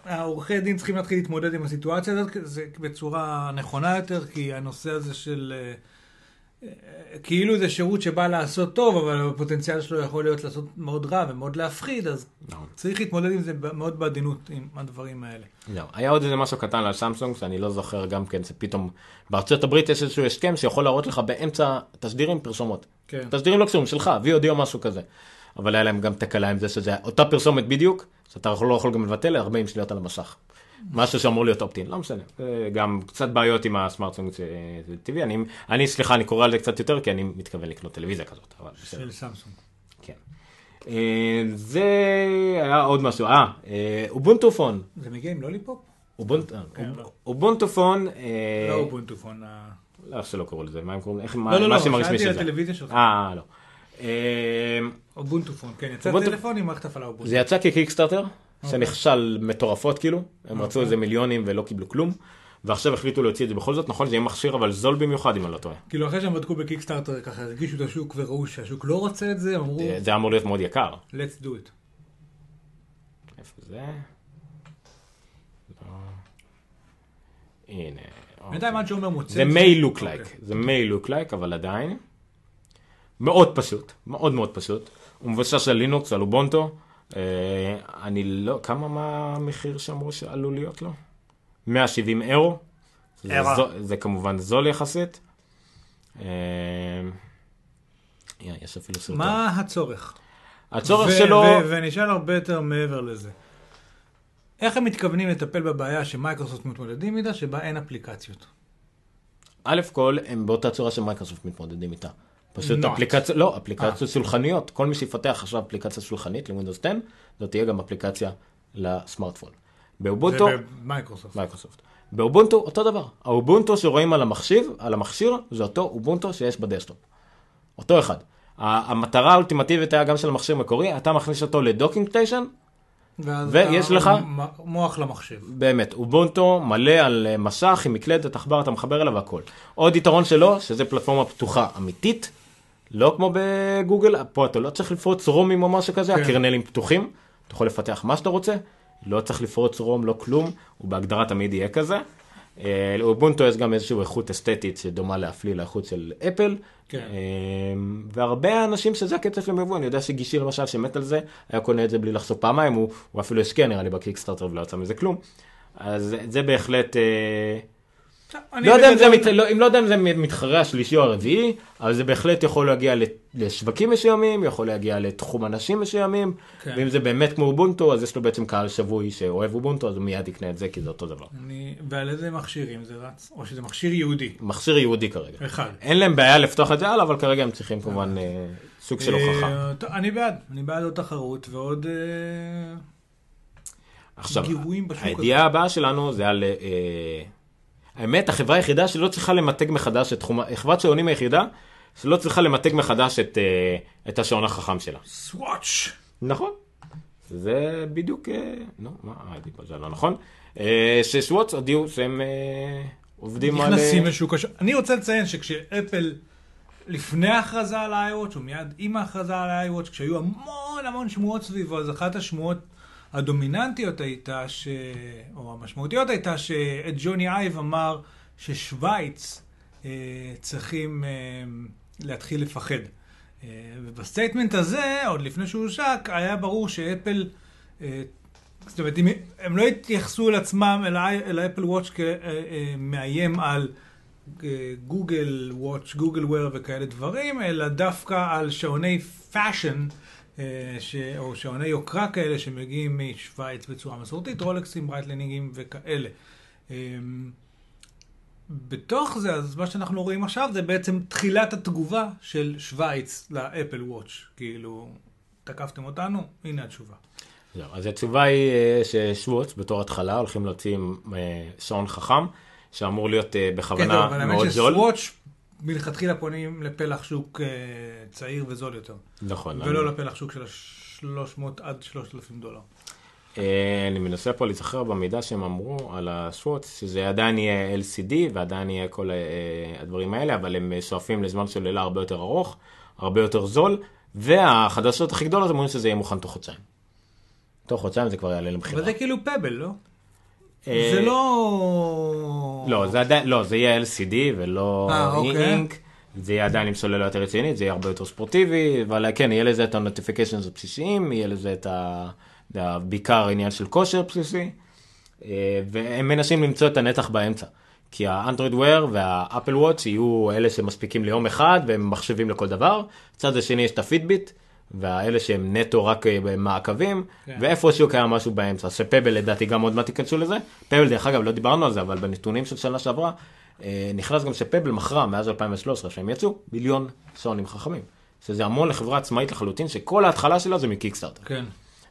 העורכי דין צריכים להתחיל להתמודד עם הסיטואציה הזאת זה בצורה נכונה יותר, כי הנושא הזה של... אה, כאילו זה שירות שבא לעשות טוב, אבל הפוטנציאל שלו יכול להיות לעשות מאוד רע ומאוד להפחיד, אז נכון. צריך להתמודד עם זה מאוד בעדינות, עם הדברים האלה. זהו. היה עוד איזה משהו קטן על סמסונג שאני לא זוכר גם כן, זה פתאום, בארצות הברית יש איזשהו הסכם שיכול להראות לך באמצע תשדירים פרסומות. כן. תשדירים לא קשורים, שלך, VOD או משהו כזה. אבל היה להם גם תקלה עם זה שזה אותה פרסומת בדיוק, שאתה לא יכול גם לבטל 40 שניות על המסך. משהו שאמור להיות אופטין, לא משנה. זה גם קצת בעיות עם הסמארטפון זה טבעי. אני, אני, סליחה, אני קורא על זה קצת יותר, כי אני מתכוון לקנות טלוויזיה כזאת, אבל בסדר. של סמסונג. כן. אה, זה היה עוד משהו, אה, אה, אובונטופון. זה מגיע עם לוליפופ? אובונט- אה, כן, אוב- לא. אובונטופון, אה, לא לא, איך שלא קראו לזה, מה הם קוראים, איך, מה לא, לא, מה לא, השם הרשמי שאלתי על? הטלוויזיה שלך. אה, לא. אה, אובונטופון, כן, יצא אובונטו- טלפון עם מערכת הפעלה אובונטו. זה יצא כקיקסטארטר. שנכשל מטורפות כאילו, הם רצו אוקיי. איזה מיליונים ולא קיבלו כלום, ועכשיו החליטו להוציא את זה בכל זאת, נכון, זה יהיה מכשיר אבל זול במיוחד אם אני לא טועה. כאילו אחרי שהם בדקו בקיקסטארטר ככה הרגישו את השוק וראו שהשוק לא רוצה את זה, אמרו זה אמור להיות מאוד יקר. let's do it. איפה זה? לא. הנה. בינתיים עד שאומר מוצא זה may look אוקיי. like, זה may look like, אבל עדיין. מאוד פשוט, מאוד מאוד פשוט. הוא מבוסס על לינוקס, על אובונטו. אה, אני לא, כמה מה המחיר שאמרו שעלול להיות לו? 170 אירו. זה. זו, זה כמובן זול יחסית. אה, יש אפילו סרטון. מה הצורך? הצורך שלו, ו- ואני אשאל הרבה יותר מעבר לזה. איך הם מתכוונים לטפל בבעיה שמייקרוסופט מתמודדים איתה, שבה אין אפליקציות? א' כל, הם באותה צורה שמייקרוסופט מתמודדים איתה. פשוט. אפליקציה, לא, אה. אפליקציות שולחניות. כל מי שיפתח עכשיו אפליקציה שולחנית לווינדוס 10, זאת תהיה גם אפליקציה לסמארטפון. ב Ubuntu, זה ב Microsoft. Microsoft. ב Ubuntu אותו דבר. ה Ubuntu שרואים על המכשיר, על המכשיר, זה אותו Ubuntu שיש ב desktop. אותו אחד. המטרה האולטימטיבית היה גם של המכשיר המקורי, אתה מכניס אותו ל docking station, ואז ויש לך- מוח למחשב. באמת, Ubuntu מלא על אה, מסך עם מקלדת, עכבר, אתה מחבר אליו והכל. עוד יתרון שלו, שזה פלטפורמה פתוחה אמיתית, לא כמו בגוגל, פה אתה לא צריך לפרוץ רומים או משהו כזה, כן. הקרנלים פתוחים, אתה יכול לפתח מה שאתה רוצה, לא צריך לפרוץ רום, לא כלום, הוא בהגדרה תמיד יהיה כזה. אה, לאובונטו יש גם איזושהי איכות אסתטית שדומה להפליא לאיכות של אפל. כן. אה, והרבה אנשים שזה הקצב שלהם יבוא, אני יודע שגישי למשל שמת על זה, היה קונה את זה בלי לחשוף פעמיים, הוא, הוא אפילו השקיע נראה לי בקיקסטארטר ולא יצא מזה כלום. אז זה- בהחלט, אה, לא יודע אם זה, מת, לא, אם לא יודע אם זה מתחרה השלישי או הרביעי, אבל זה בהחלט יכול להגיע לשווקים מסוימים, יכול להגיע לתחום אנשים מסוימים, כן. ואם זה באמת כמו אובונטו, אז יש לו בעצם קהל שבוי שאוהב אובונטו, אז הוא מיד יקנה את זה, כי זה אותו דבר. אני- ועל איזה מכשירים זה רץ? או שזה מכשיר יהודי? מכשיר יהודי כרגע. אחד. אין להם בעיה לפתוח את זה הלאה, אבל כרגע הם צריכים כמובן אה, סוג של הוכחה. אה, טוב, אני בעד, אני בעד עוד תחרות ועוד אה, עכשיו. הידיעה הבאה שלנו זה על... אה, האמת, החברה היחידה שלא צריכה למתג מחדש את תחום... חברת שעונים היחידה שלא צריכה למתג מחדש את, אה, את השעון החכם שלה. סוואץ'. נכון. זה בדיוק... אה, נו, מה? אה, זה לא נכון. ששוואץ הודיעו שהם עובדים על... נכנסים לשוק השוק. אני רוצה לציין שכשאפל, לפני ההכרזה על ה-iWatch, או מיד עם ההכרזה על ה-iWatch, כשהיו המון המון שמועות סביבו, אז אחת השמועות הדומיננטיות הייתה, ש... או המשמעותיות הייתה, שאת ג'וני אייב אמר ששוויץ אה, צריכים אה, להתחיל לפחד. אה, וב statement הזה, עוד לפני שהוא הושק, היה ברור ש Apple אה, זאת אומרת, אם הם לא התייחסו אל עצמם, אל, אל ה Apple Watch כמאיים על אה, Google Watch, Google Wear וכאלה דברים, אלא דווקא על שעוני fashion, אה, ש... או שעוני יוקרה כאלה שמגיעים משוויץ בצורה מסורתית, רולקסים, ברייטלינגים וכאלה. אה, בתוך זה, אז מה שאנחנו רואים עכשיו זה בעצם תחילת התגובה של שוויץ ל Apple Watch. כאילו, תקפתם אותנו, הנה התשובה. זהו, אז התשובה היא אה, שסווץ' בתור התחלה הולכים להוציא אה, שעון חכם, שאמור להיות אה, כן, בכוונה טוב, אבל האמת מאוד זול. שסווץ' מלכתחילה פונים לפלח שוק אה, צעיר וזול יותר, נכון. ולא אני- לפלח שוק של ה-300 עד 3,000 דולר. אה, אני מנסה פה להיזכר במידע שהם אמרו על השוורץ, שזה עדיין יהיה LCD ועדיין יהיה כל אה, הדברים האלה, אבל הם שואפים לזמן סוללה הרבה יותר ארוך, הרבה יותר זול, והחדשות הכי גדולות אומרים שזה יהיה מוכן תוך חודשיים. תוך חודשיים זה כבר יעלה למכירה. אבל זה כאילו פבל, לא? אה, זה לא... לא, זה עדיין, לא, זה יהיה LCD ולא אה, אוקיי. אינק. זה יהיה עדיין עם סוללה יותר רצינית, זה יהיה הרבה יותר ספורטיבי, אבל כן, יהיה לזה את ה-notifications הבסיסיים, יהיה לזה את ה... בעיקר עניין של כושר בסיסי, אה, והם מנסים למצוא את הנתח באמצע. כי האנדרואיד וויר והאפל וואץ' יהיו אלה שמספיקים ליום אחד והם מחשבים לכל דבר. בצד השני יש את הפיטביט, והאלה שהם נטו רק אה, במעקבים, כן. ואיפשהו קיים משהו באמצע. שפבל לדעתי גם עוד מעט ייכנסו לזה. פבל דרך אגב לא דיברנו על זה, אבל בנתונים של שנה שעברה, אה, נכנס גם שפבל מכרה מאז 2013 שהם יצאו מיליון שעונים חכמים. שזה המון לחברה עצמאית לחלוטין, שכל ההתחלה שלה זה מקיקסטארטר. כן.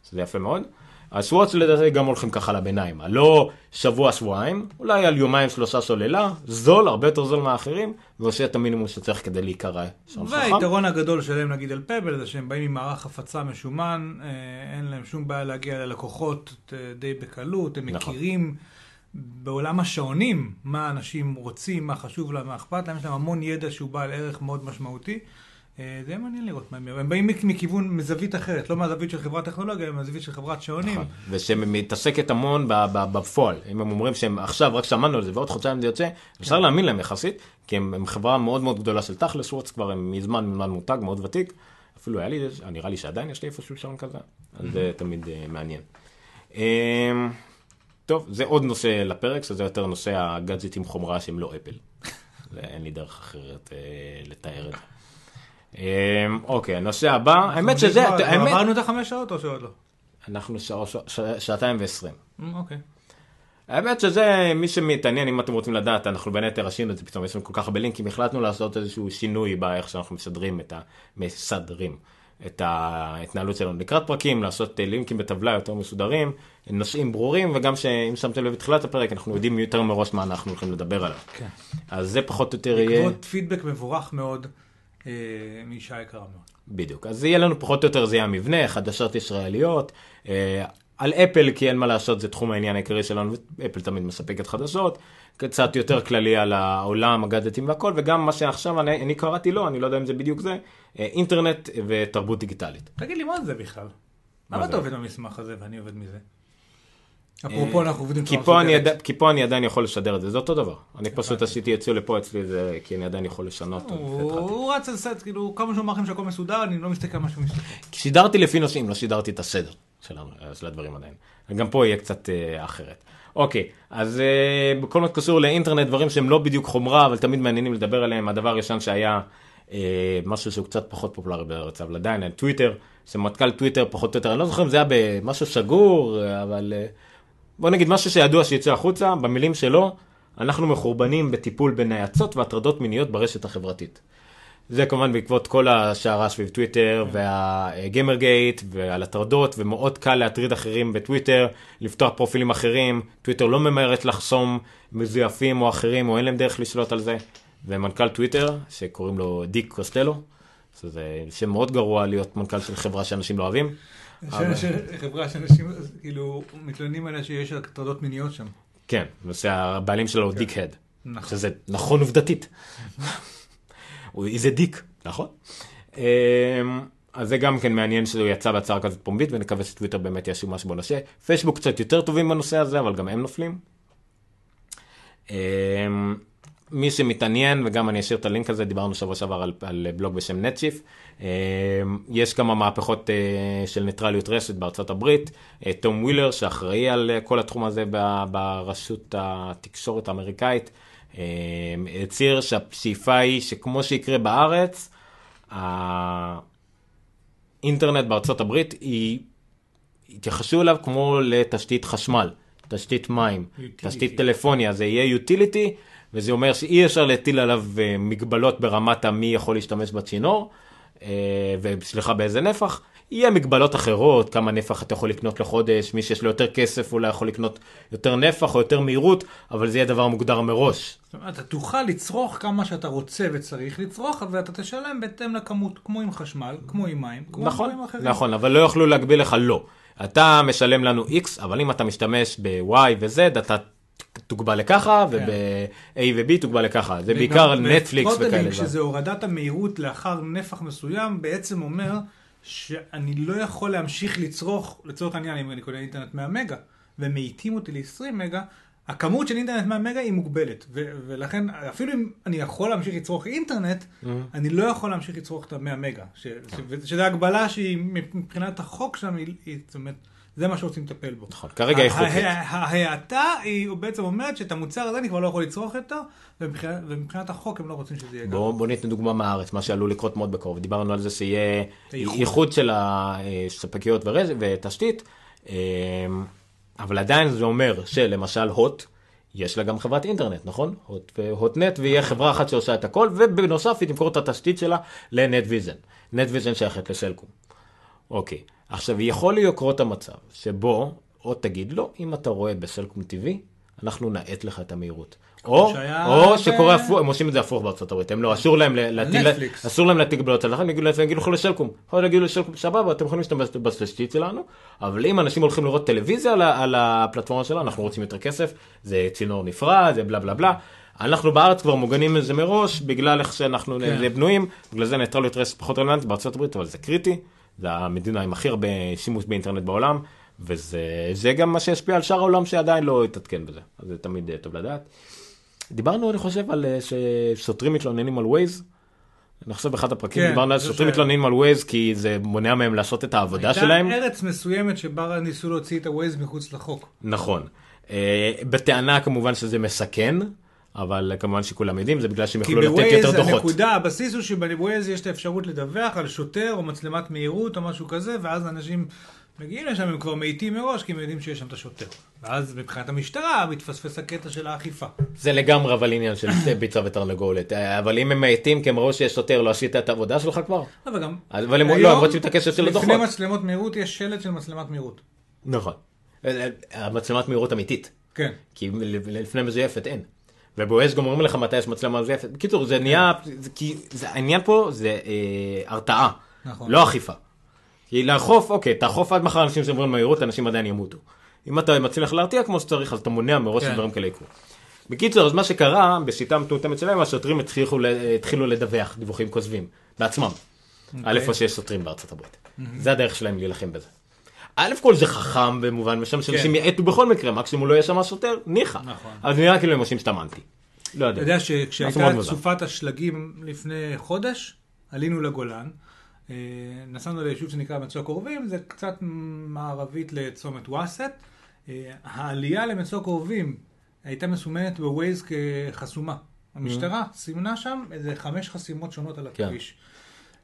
שזה יפה מאוד. השוואץ לדעתי גם הולכים ככה לביניים, הלא שבוע שבועיים, אולי על יומיים שלושה סוללה, זול, הרבה יותר זול מהאחרים, ועושה את המינימום שצריך כדי להיקרא שעון חכם. והיתרון הגדול שלהם נגיד על פבל זה שהם באים עם מערך הפצה משומן, אה, אין להם שום בעיה להגיע ללקוחות אה, די בקלות, הם נכון. מכירים בעולם השעונים מה אנשים רוצים, מה חשוב להם, מה אכפת להם, יש להם המון ידע שהוא בעל ערך מאוד משמעותי. אה, זה מעניין לראות מה הם הם באים מכ- מכיוון, מזווית אחרת, לא מהזווית של חברת טכנולוגיה, אלא מהזווית של חברת שעונים. נכון. ושמתעסקת המון בפועל. אם הם אומרים שהם עכשיו רק שמענו על זה ועוד חודשיים זה יוצא, אפשר להאמין להם יחסית, כי הם, חברה מאוד מאוד גדולה של תכלס, שוורץ כבר הם מזמן מזמן מותג, מאוד ותיק. אפילו היה לי, נראה לי שעדיין יש לי איפשהו שעון כזה, אז זה תמיד אה, מעניין. אמ, טוב, זה עוד נושא לפרק, שזה יותר נושא הגאדג'טים חומרה שהם לא אפל. אין לי דרך אחרת אה, לתאר את זה. אמ, אוקיי, הנושא הבא, האמת שזה, האמת, עברנו את החמש שעות או שעוד לא? אנחנו שעתיים ועשרים. אמ, אוקיי. האמת שזה, מי שמתעניין, אם אתם רוצים לדעת, אנחנו בין היתר עשינו את זה, פתאום יש לנו כל כך הרבה לינקים, החלטנו לעשות איזשהו שינוי באיך שאנחנו מסדרים את ה... מסדרים את ההתנהלות שלנו לקראת פרקים, לעשות אה, לינקים בטבלה יותר מסודרים, נושאים ברורים, וגם שאם שמתם לב בתחילת הפרק, אנחנו יודעים יותר מראש מה אנחנו הולכים לדבר עליו. כן. אז זה פחות או יותר יהיה... בעקבות פידבק מבורך מאוד מאישה יקרה מאוד. בדיוק. אז יהיה לנו פחות או יותר, זה יהיה המבנה, חדשות ישראליות. אה, על אפל, כי אין מה לעשות, זה תחום העניין העיקרי שלנו, אפל תמיד מספקת חדשות. קצת יותר כללי על העולם, הגאדג'טים והכל, וגם מה שעכשיו אני, אני קראתי לו, אני לא יודע אם זה בדיוק זה, אה, אינטרנט ותרבות דיגיטלית. תגיד לי, מה זה בכלל? מה למה? אתה עובד במסמך הזה ואני עובד מזה? אפרופו, אנחנו עובדים כי פה, אני מסודרת. עד... כי פה אני עדיין יכול לשדר את זה, זה אותו דבר. אני פשוט. עשיתי יצוא לפה אצלי, זה... כי אני עדיין יכול לשנות. הוא רץ על סט, כאילו, כמה שהוא אמר לכם שהכל מסודר, אני לא מסתכל על מה שהוא מסתכל. שידרתי לפי נושאים, לא שידרתי את הסדר של הדברים עדיין. גם פה יהיה קצת אה, אחרת. אוקיי, אז אה, בכל מה שקשור לאינטרנט, דברים שהם לא בדיוק חומרה, אבל תמיד מעניינים לדבר עליהם. הדבר הראשון שהיה אה, משהו שהוא קצת פחות פופולרי בארץ, אבל עדיין, טוויטר, שמנכ"ל טוויטר פחות או יותר, אני לא זוכר אם זה היה במשהו סגור, אה, אבל אה, בוא נגיד משהו שידוע שיצא החוצה, במילים שלו, אנחנו מחורבנים בטיפול בנאצות והטרדות מיניות ברשת החברתית. זה כמובן בעקבות כל הסערה סביב טוויטר וה Gamergate ועל הטרדות ומאוד קל להטריד אחרים בטוויטר, לפתוח פרופילים אחרים, טוויטר לא ממהרת לחסום מזויפים או אחרים או אין להם דרך לשלוט על זה. ומנכ"ל טוויטר שקוראים לו דיק קוסטלו, שזה שם מאוד גרוע להיות מנכ"ל של חברה שאנשים לא אוהבים. חברה שאנשים, כאילו, מתלוננים עליה שיש הטרדות מיניות שם. כן, ושהבעלים שלו הוא דיק הד, נכון. שזה נכון עובדתית. הוא איזה דיק, נכון? אמ, אז זה גם כן מעניין שהוא יצא בהצהרה כזאת פומבית ונקווה שטוויטר באמת יעשו משהו בנושא. פייסבוק קצת יותר טובים בנושא הזה אבל גם הם נופלים. אמ, מי שמתעניין, וגם אני אשאיר את הלינק הזה, דיברנו שבוע שעבר על, על בלוג בשם נטשיף. יש כמה מהפכות של ניטרליות רשת בארצות הברית. תום ווילר, שאחראי על כל התחום הזה ברשות התקשורת האמריקאית, הצהיר שהשאיפה היא שכמו שיקרה בארץ, האינטרנט בארצות הברית היא, התייחסו אליו כמו לתשתית חשמל, תשתית מים, utility. תשתית טלפוניה, זה יהיה utility, וזה אומר שאי אפשר להטיל עליו אה, מגבלות ברמת המי יכול להשתמש בצינור, אה, וסליחה באיזה נפח, יהיה מגבלות אחרות, כמה נפח אתה יכול לקנות לחודש, מי שיש לו יותר כסף אולי יכול לקנות יותר נפח או יותר מהירות, אבל זה יהיה דבר מוגדר מראש. זאת אומרת, אתה תוכל לצרוך כמה שאתה רוצה וצריך לצרוך, ואתה תשלם בהתאם לכמות, כמו עם חשמל, כמו עם מים, כמו נכון, עם דברים אחרים. נכון, אבל לא יוכלו להגביל לך לא. אתה משלם לנו X, אבל אם אתה משתמש ב-Y ו-Z, אתה תוגבל לככה, כן. וב-A ו-B תוגבל לככה. זה בעיקר נטפליקס וכאלה. וקודלינג, שזה הורדת המהירות לאחר נפח מסוים, בעצם אומר שאני לא יכול להמשיך לצרוך, לצורך העניין, אם אני קונה אינטרנט 100 מגה, ומאיטים אותי ל-20 מגה, הכמות של אינטרנט 100 מגה היא מוגבלת, ו- ולכן אפילו אם אני יכול להמשיך לצרוך אינטרנט, mm-hmm. אני לא יכול להמשיך לצרוך את ה-100 מגה, ש- ש- שזה הגבלה שהיא מבחינת החוק שם, היא, היא, זאת אומרת, זה מה שרוצים לטפל בו. נכון, כרגע היא חוקית. ההאטה היא בעצם אומרת שאת המוצר הזה אני כבר לא יכול לצרוך יותר, ומבחינת, החוק הם לא רוצים שזה יהיה גם. בואו בוא ניתן דוגמה מהארץ, מה שעלול לקרות מאוד בקרוב. דיברנו על זה שיהיה איחוד של הספקיות ורז, ותשתית, אמ, אבל עדיין זה אומר שלמשל הוט, יש לה גם חברת אינטרנט, נכון? הוט והוטנט, ויהיה חברה אחת שעושה את הכל, ובנוסף היא תמכור את התשתית שלה לנט ויזן. נט ויזן שייכת לסלקום. אוקיי. עכשיו, יכול לקרות המצב שבו, או תגיד לו, אם אתה רואה בסלקום TV, אנחנו נאט לך את המהירות. או, או שקורה הפוך, הם עושים את זה הפוך בארצות הברית, הם לא, אסור להם להטיל, אסור להם להטיל גבולות עליכם, הם יגידו לך לסלקום, יכול להגיד לסלקום, סבבה, אתם יכולים להשתמש בתשתית שלנו, אבל אם אנשים הולכים לראות טלוויזיה על, על הפלטפורמה שלנו, אנחנו רוצים יותר כסף, זה צינור נפרד, זה בלה בלה בלה. אנחנו בארץ כבר מוגנים לזה מראש, בגלל איך שאנחנו כן. בנויים, בגלל זה ניטרליות רשת פחות רלוונטית בארצות הברית, אבל זה קריטי. זה המדינה עם הכי הרבה שימוש באינטרנט בעולם, וזה גם מה שישפיע על שאר העולם שעדיין לא התעדכן בזה, אז זה תמיד אה, טוב לדעת. דיברנו, אני חושב, על אה, ששוטרים מתלוננים על ווייז. אני חושב באחד הפרקים כן, דיברנו על שוטרים. מתלוננים על ווייז כי זה מונע מהם לעשות את העבודה שלהם. הייתה ארץ מסוימת שבה ניסו להוציא את הווייז מחוץ לחוק. נכון. אה, בטענה כמובן שזה מסכן. אבל כמובן שכולם יודעים, זה בגלל שהם יוכלו לתת יותר דוחות. כי בווייז הנקודה, הבסיס הוא שבווייז יש את האפשרות לדווח על שוטר או מצלמת מהירות או משהו כזה, ואז אנשים מגיעים לשם, הם כבר מאיטים מראש, כי הם יודעים שיש שם את השוטר. ואז מבחינת המשטרה מתפספס הקטע של האכיפה. זה לגמרי אבל עניין של ביצה ותרנגולת. אבל אם הם מאיטים כי הם ראו שיש שוטר, לא עשית את העבודה שלך כבר? לא, וגם... אבל הם לא, הם רוצים את הכסף של הדוחות. לפני מצלמות מהירות יש שלט של מצלמת מהירות. נכון. המצלמת מהירות אמיתית. כן. כי לפני מזויפת אין. ובווייז גם אומרים לך מתי יש מצלמה מזויפת. בקיצור, זה נהיה, זה, כי זה, העניין פה זה אה, הרתעה, נכון. לא אכיפה. כי לאכוף, אוקיי, תאכוף עד מחר אנשים שעוברים מהירות, אנשים עדיין ימותו. אם אתה מצליח להרתיע כמו שצריך, אז אתה מונע מראש כן. שדברים כאלה יקרו. בקיצור, אז מה שקרה, בשיטה מטומטמת שלהם, השוטרים התחילו, התחילו לדווח דיווחים כוזבים, בעצמם. אוקיי. על איפה שיש שוטרים בארצות הברית. Mm-hmm. זה הדרך שלהם להילחם בזה. א' כל זה חכם במובן מסוים שאנשים כן. יעטו בכל מקרה, מקסימום לא יהיה שם שוטר, ניחא. נכון. זה נראה כאילו הם עושים סתם אנטי. לא יודע. אתה יודע שכשהייתה סופת השלגים לפני חודש, עלינו לגולן, אה, נסענו ליישוב שנקרא מצוק עורבים, זה קצת מערבית לצומת וואסט. אה, העלייה למצוק עורבים הייתה מסומנת בווייז כחסומה. המשטרה mm-hmm. סימנה שם איזה חמש חסימות שונות על כן. הכביש.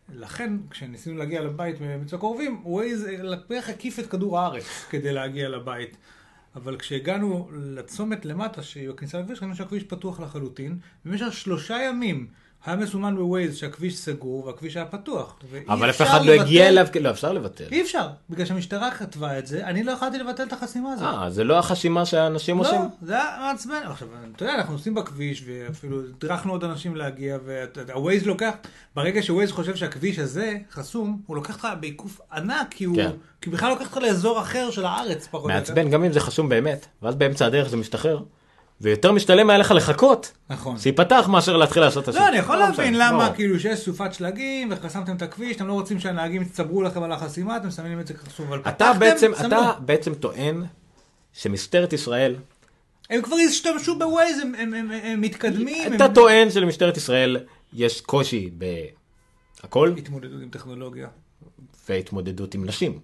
כן. לכן, כשניסינו להגיע לבית במצוק עורבים, ווייז בערך הקיף את כדור הארץ כדי להגיע לבית. אבל כשהגענו לצומת למטה, שהיא בכניסה לכביש, ראינו שהכביש פתוח לחלוטין. במשך שלושה ימים היה מסומן בווייז שהכביש סגור והכביש היה פתוח. אבל אף אחד לא הגיע אליו, לא, אפשר לבטל. אי אפשר, בגלל שהמשטרה כתבה את זה, אני לא יכולתי לבטל את החסימה הזאת. אה, זה לא החסימה שהאנשים לא, עושים? לא, זה היה מעצבן. עכשיו, אתה יודע, אנחנו נוסעים בכביש, ואפילו הדרכנו עוד אנשים להגיע, והווייז לוקח, ברגע שווייז חושב שהכביש הזה חסום, הוא לוקח אותך בעיקוף ענק, כי הוא, כן. כי בכלל לוקח אותך לאזור אחר של הארץ, פחות או יותר. מעצבן, גם אם זה חסום באמת, ואז באמצע הדרך זה משתחרר. ויותר משתלם היה לך לחכות. נכון. שיפתח מאשר להתחיל לעשות את השוק. לא, אני יכול לא להבין למה, כאילו שיש סופת שלגים וחסמתם את הכביש, אתם לא רוצים שהנהגים יצטברו לכם על החסימה, אתם שמים את זה כחסום, אבל פתחתם, אתה בעצם טוען שמשטרת ישראל הם כבר השתמשו בווייז, הם- הם- הם הם מתקדמים. אתה הם- טוען שלמשטרת ישראל יש קושי בהכל התמודדות עם טכנולוגיה. והתמודדות עם נשים.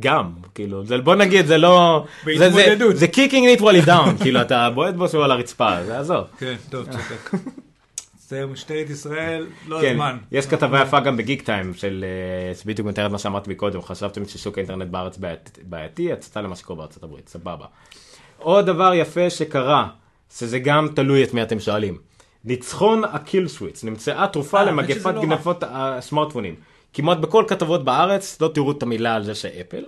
גם, כאילו, זה, בוא נגיד, זה לא... זה- זה- בהתמודדות. זה kicking it while down, כאילו, אתה בועט בו שהוא על הרצפה, זה עזוב. כן, טוב, צודק. זה משטרת ישראל, לא כן, הזמן. יש כתבה יפה גם בגיק טיים של, אה, זה בדיוק מתאר את מה שאמרתי מקודם, חשבתם ששוק האינטרנט בארץ בעייתי- הצתה למה שקורה בארצות הברית, סבבה. עוד דבר יפה שקרה, שזה גם תלוי את מי אתם שואלים. ניצחון הקיל סוויץ, נמצאה תרופה אה, למגפת לא גנבות הסמארטפונים. כמעט בכל כתבות בארץ לא תראו את המילה על זה שאפל,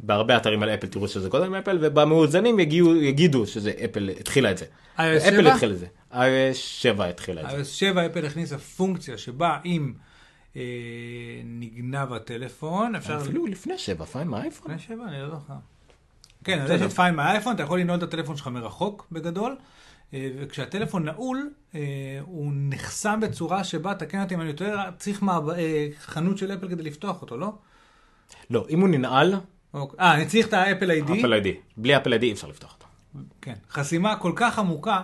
בהרבה אתרים על אפל תראו שזה קודם אפל, ובמאוזנים יגיעו, יגידו שזה אפל התחילה את זה. אפל 7? התחילה את זה. iOS 7 התחילה את זה. iOS 7 אפל הכניסה פונקציה שבה אם אה, נגנב הטלפון, אפשר... אפילו לפני 7, פיין מהאייפון. לפני 7? אני לא זוכר. כן, אז יש את פיין מהאייפון, אתה יכול לנעול את הטלפון שלך מרחוק בגדול, וכשהטלפון נעול, אה, הוא נחסם בצורה שבה, תקן אותי אם אני יותר, צריך מעב- אה, חנות של אפל כדי לפתוח אותו, לא? לא, אם הוא ננעל, אוקיי. אה, אני צריך את האפל איי-די. אפל איי-די. בלי אפל איי-די אי אפשר לפתוח אותו. כן. חסימה כל כך עמוקה,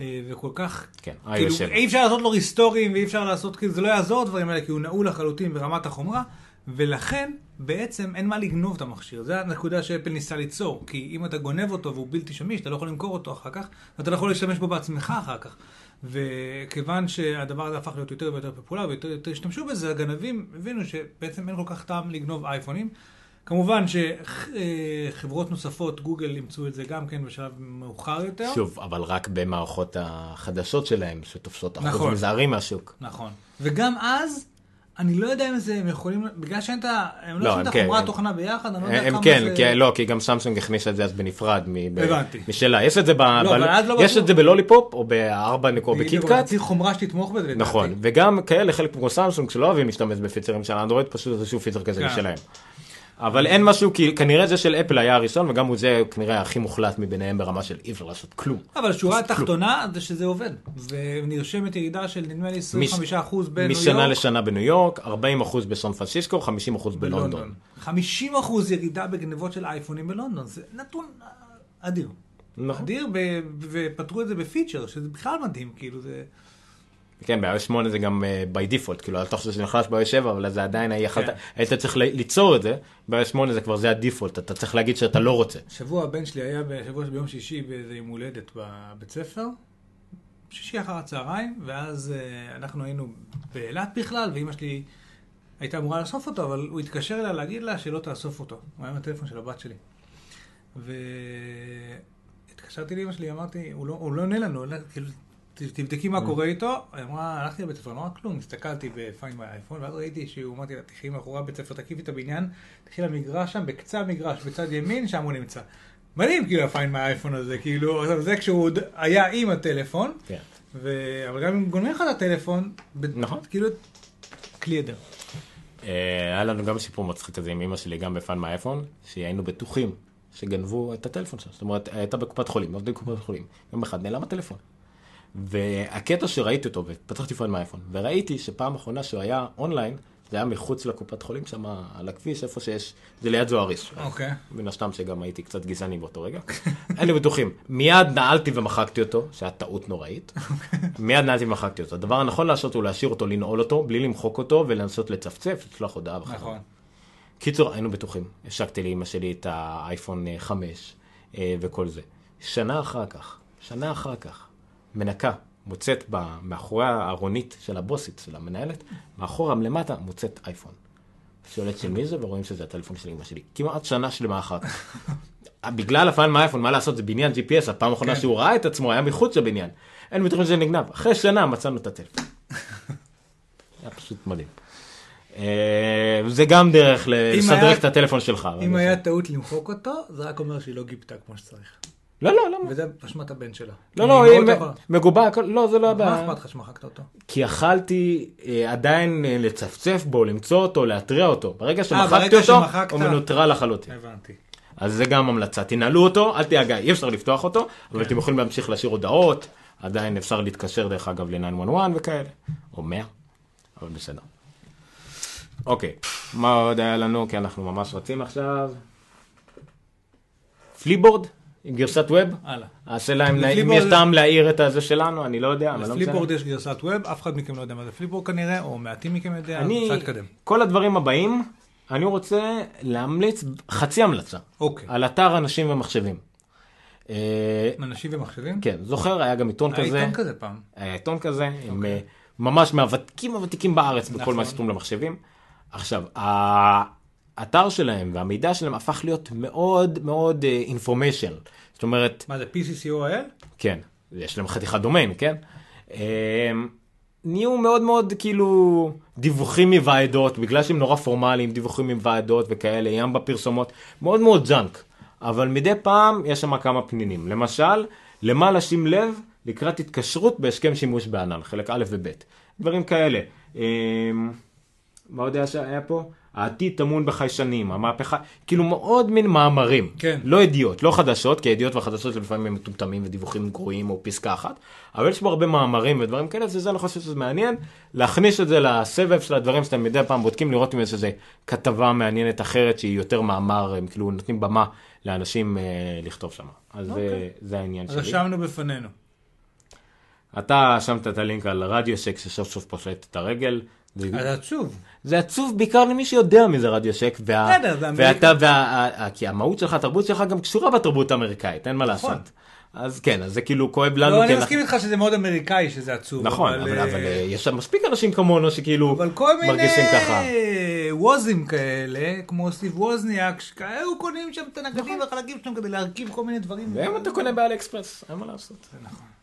אה, וכל כך... כן, כאילו, iOS 7. אי אפשר לעשות לו ריסטורים, ואי אפשר לעשות, כאילו, זה לא יעזור הדברים האלה, כי הוא נעול לחלוטין ברמת החומרה, ולכן, בעצם אין מה לגנוב את המכשיר. זו הנקודה שאפל ניסה ליצור, כי אם אתה גונב אותו והוא בלתי שמיש, אתה לא יכול למכור אותו אחר כך, ואתה לא יכול להשתמש בו בעצמך אחר כך. וכיוון שהדבר הזה הפך להיות יותר ויותר פופולרי ויותר ויותר השתמשו בזה, הגנבים הבינו שבעצם אין כל כך טעם לגנוב אייפונים. כמובן שחברות נוספות, גוגל אימצו את זה גם כן בשלב מאוחר יותר. שוב, אבל רק במערכות החדשות שלהם, שתופסות אחוז נכון. מזערי מהשוק. נכון. וגם אז, אני לא יודע אם זה, הם יכולים, בגלל שאין את ה... הם לא, לא הם עושים את כן, החומרה הם- תוכנה ביחד, אני לא יודע הם כמה כן, זה... כי, לא, כי גם סמסונג הכניסה את זה אז בנפרד מ- ב- הבנתי. משלה. יש את זה, ב, ב- אבל אז לא יש. את זה ב Lollipop או בארבע נקו בדיוק, ב KitKat. צריך חומרה שתתמוך בזה. לדעתי. נכון, וגם כאלה, חלק כמו סמסונג שלא אוהבים להשתמש ב features של אנדרואיד, פשוט איזשהו feature כזה כן. משלהם. אבל אין משהו, כי כנראה זה של אפל היה הראשון, וגם הוא זה כנראה הכי מוחלט מביניהם ברמה של אי אפשר לעשות כלום. אבל השורה התחתונה זה שזה עובד. ונרשמת ירידה של נדמה לי 25% בניו יורק. משנה לשנה בניו יורק, 40% בסן פרנסיסקו, 50% בלונדון. 50% ירידה בגנבות של אייפונים בלונדון. זה נתון אדיר. נכון. אדיר, ופתרו את זה בפיצ'ר, שזה בכלל מדהים, כאילו זה... כן, ב-iOS 8 זה גם uh, by default, כאילו, אל תחשוב שזה נחלש ב-iOS 7, אבל זה עדיין כן. היית צריך ליצור את זה, ב-iOS 8 זה כבר זה הדיפולט, אתה צריך להגיד שאתה לא רוצה. שבוע הבן שלי היה בשבוע ביום שישי באיזה יום הולדת בבית ספר, שישי אחר הצהריים, ואז אה, אנחנו היינו באילת בכלל, ואימא שלי הייתה אמורה לאסוף אותו, אבל הוא התקשר אליה להגיד לה שלא תאסוף אותו. הוא היה עם הטלפון של הבת שלי. והתקשרתי לאימא שלי, אמרתי, הוא לא, הוא לא עונה לנו, אלא, כאילו, תבדקי מה קורה איתו. היא אמרה, הלכתי לבית ספר, לא רק כלום, הסתכלתי בפיין באייפון, ואז ראיתי שהוא, אמרתי לה, תחי מאחורי הבית ספר, תקיפי את הבניין, תלכי למגרש שם, בקצה המגרש, בצד ימין, שם הוא נמצא. מדהים, כאילו, ה Find My iPhone הזה, כאילו, זה כשהוא עוד היה עם הטלפון, כן. ו... אבל גם אם גונבים לך את הטלפון. נכון. כאילו, כלי עדר. אה, היה לנו גם סיפור מצחיק כזה עם אמא שלי, גם ב Find My iPhone, שהיינו בטוחים שגנבו את הטלפון שלה. זאת אומרת, הייתה בקופת חולים, עובדי קופת חולים. יום אחד נעלם הטלפון. והקטע שראיתי אותו, ופתחתי Find My iPhone, וראיתי שפעם אחרונה שהוא היה אונליין, זה היה מחוץ לקופת חולים שם על הכביש, איפה שיש, זה ליד זוהריש. אוקיי. מן הסתם שגם הייתי קצת גזעני באותו רגע. היינו בטוחים. מיד נעלתי ומחקתי אותו, שהיה טעות נוראית. מיד נעלתי ומחקתי אותו. הדבר הנכון לעשות הוא להשאיר אותו, לנעול אותו, בלי למחוק אותו, ולנסות לצפצף, לשלוח הודעה וכו'. נכון. קיצור, היינו בטוחים. השקתי לאמא שלי את האייפון אה, 5 אה, וכל זה. שנה אחר כך, שנה אחר כך, מנקה, מוצאת ב- מאחורי הארונית של הבוסית, של המנהלת, מאחורה מלמטה מוצאת אייפון. שואלת של מי זה, ורואים שזה הטלפון של אמא שלי. כמעט שנה שלמה כך. בגלל הפעם מהאייפון, מה לעשות, זה בניין GPS, הפעם האחרונה כן. שהוא ראה את עצמו היה מחוץ לבניין. אין בטוחים שזה נגנב. אחרי שנה מצאנו את הטלפון. היה פשוט מדהים. אה, זה גם דרך לסדרק את הטלפון שלך. אם היה טעות למחוק אותו, זה רק אומר שהיא לא גיבתה כמו שצריך. לא, לא, למה? וזה אשמת הבן שלה. לא, לא, היא טובה. מגובה, לא, זה לא מה הבעיה. אכפת לך שמחקת אותו? כי יכלתי אה, עדיין אה, לצפצף בו, למצוא אותו, להתריע אותו. ברגע שמחקתי אה, ברגע אותו. הוא מנוטרל לחלוטין. הבנתי. אז זה גם המלצה, תנעלו אותו, אל תיגע, אי אפשר לפתוח אותו, כן. אבל אתם יכולים להמשיך להשאיר הודעות, עדיין אפשר להתקשר דרך אגב ל-911 וכאלה, או 100, אבל בסדר. אוקיי, מה עוד היה לנו? כי אנחנו ממש רצים עכשיו. פליפבורד, עם גרסת web. הלאה. השאלה אם יש טעם להעיר את הזה שלנו, אני לא יודע, אבל לא משנה. יש גרסת web, אף אחד מכם לא יודע מה זה פליפבורד כנראה, או מעטים מכם יודע, אני, אפשר להתקדם. כל הדברים הבאים, אני רוצה להמליץ חצי המלצה אוקיי. על אתר אנשים ומחשבים. אה, אנשים ומחשבים? כן, זוכר, היה גם עיתון היה כזה. עיתון כזה פעם. היה עיתון כזה, עם אה, ממש מהוותיקים הוותיקים בארץ בכל נכון. מה שקשור למחשבים. עכשיו, האתר שלהם והמידע שלהם הפך להיות מאוד מאוד information. זאת אומרת, מה זה, pc.co.il? כן, יש להם חתיכת דומיין, כן? אה, נהיו מאוד מאוד כאילו דיווחים מוועדות, בגלל שהם נורא פורמליים, דיווחים מוועדות וכאלה, ים בפרסומות, מאוד מאוד junk. אבל מדי פעם יש שם כמה פנינים. למשל, למה לשים לב לקראת התקשרות בהסכם שימוש בענן, חלק א' וב', דברים כאלה. אה, מה עוד היה שהיה פה? העתיד טמון בחיישנים, המהפכה, כאילו מאוד מין מאמרים. כן. לא ידיעות, לא חדשות, כי ידיעות וחדשות לפעמים הם מטומטמים ודיווחים גרועים או פסקה אחת, אבל יש פה הרבה מאמרים ודברים כאלה, וזה אני חושב שזה מעניין, להכניס את זה לסבב של הדברים שאתם מדי פעם בודקים, לראות אם יש איזה כתבה מעניינת אחרת שהיא יותר מאמר, הם כאילו נותנים במה לאנשים אה, לכתוב שם. אז אוקיי. זה, זה העניין אז שלי. רשמנו בפנינו. אתה שמת את הלינק על רדיו שק שסוף סוף פושט את הרגל. זה- אז עצוב. זה עצוב בעיקר למי שיודע מי זה רדיו שק, וה... בסדר, זה אמריקה. ואתה, וה... ה- כי המהות שלך, התרבות שלך גם קשורה בתרבות האמריקאית, אין מה לעשות. נכון. אז כן, אז זה כאילו כואב לנו. לא, אני מסכים איתך שזה מאוד אמריקאי שזה עצוב. נכון, אבל, אה, אה, יש שם מספיק אנשים כמונו שכאילו אבל כל מיני מרגישים ככה. ווזים כאלה, כמו סטיב ווזניאק, שכאלו קונים שם את הנגדים והחלקים שלהם כדי להרכיב כל מיני דברים. והיום אתה קונה באלי אקספרס, אין מה לעשות.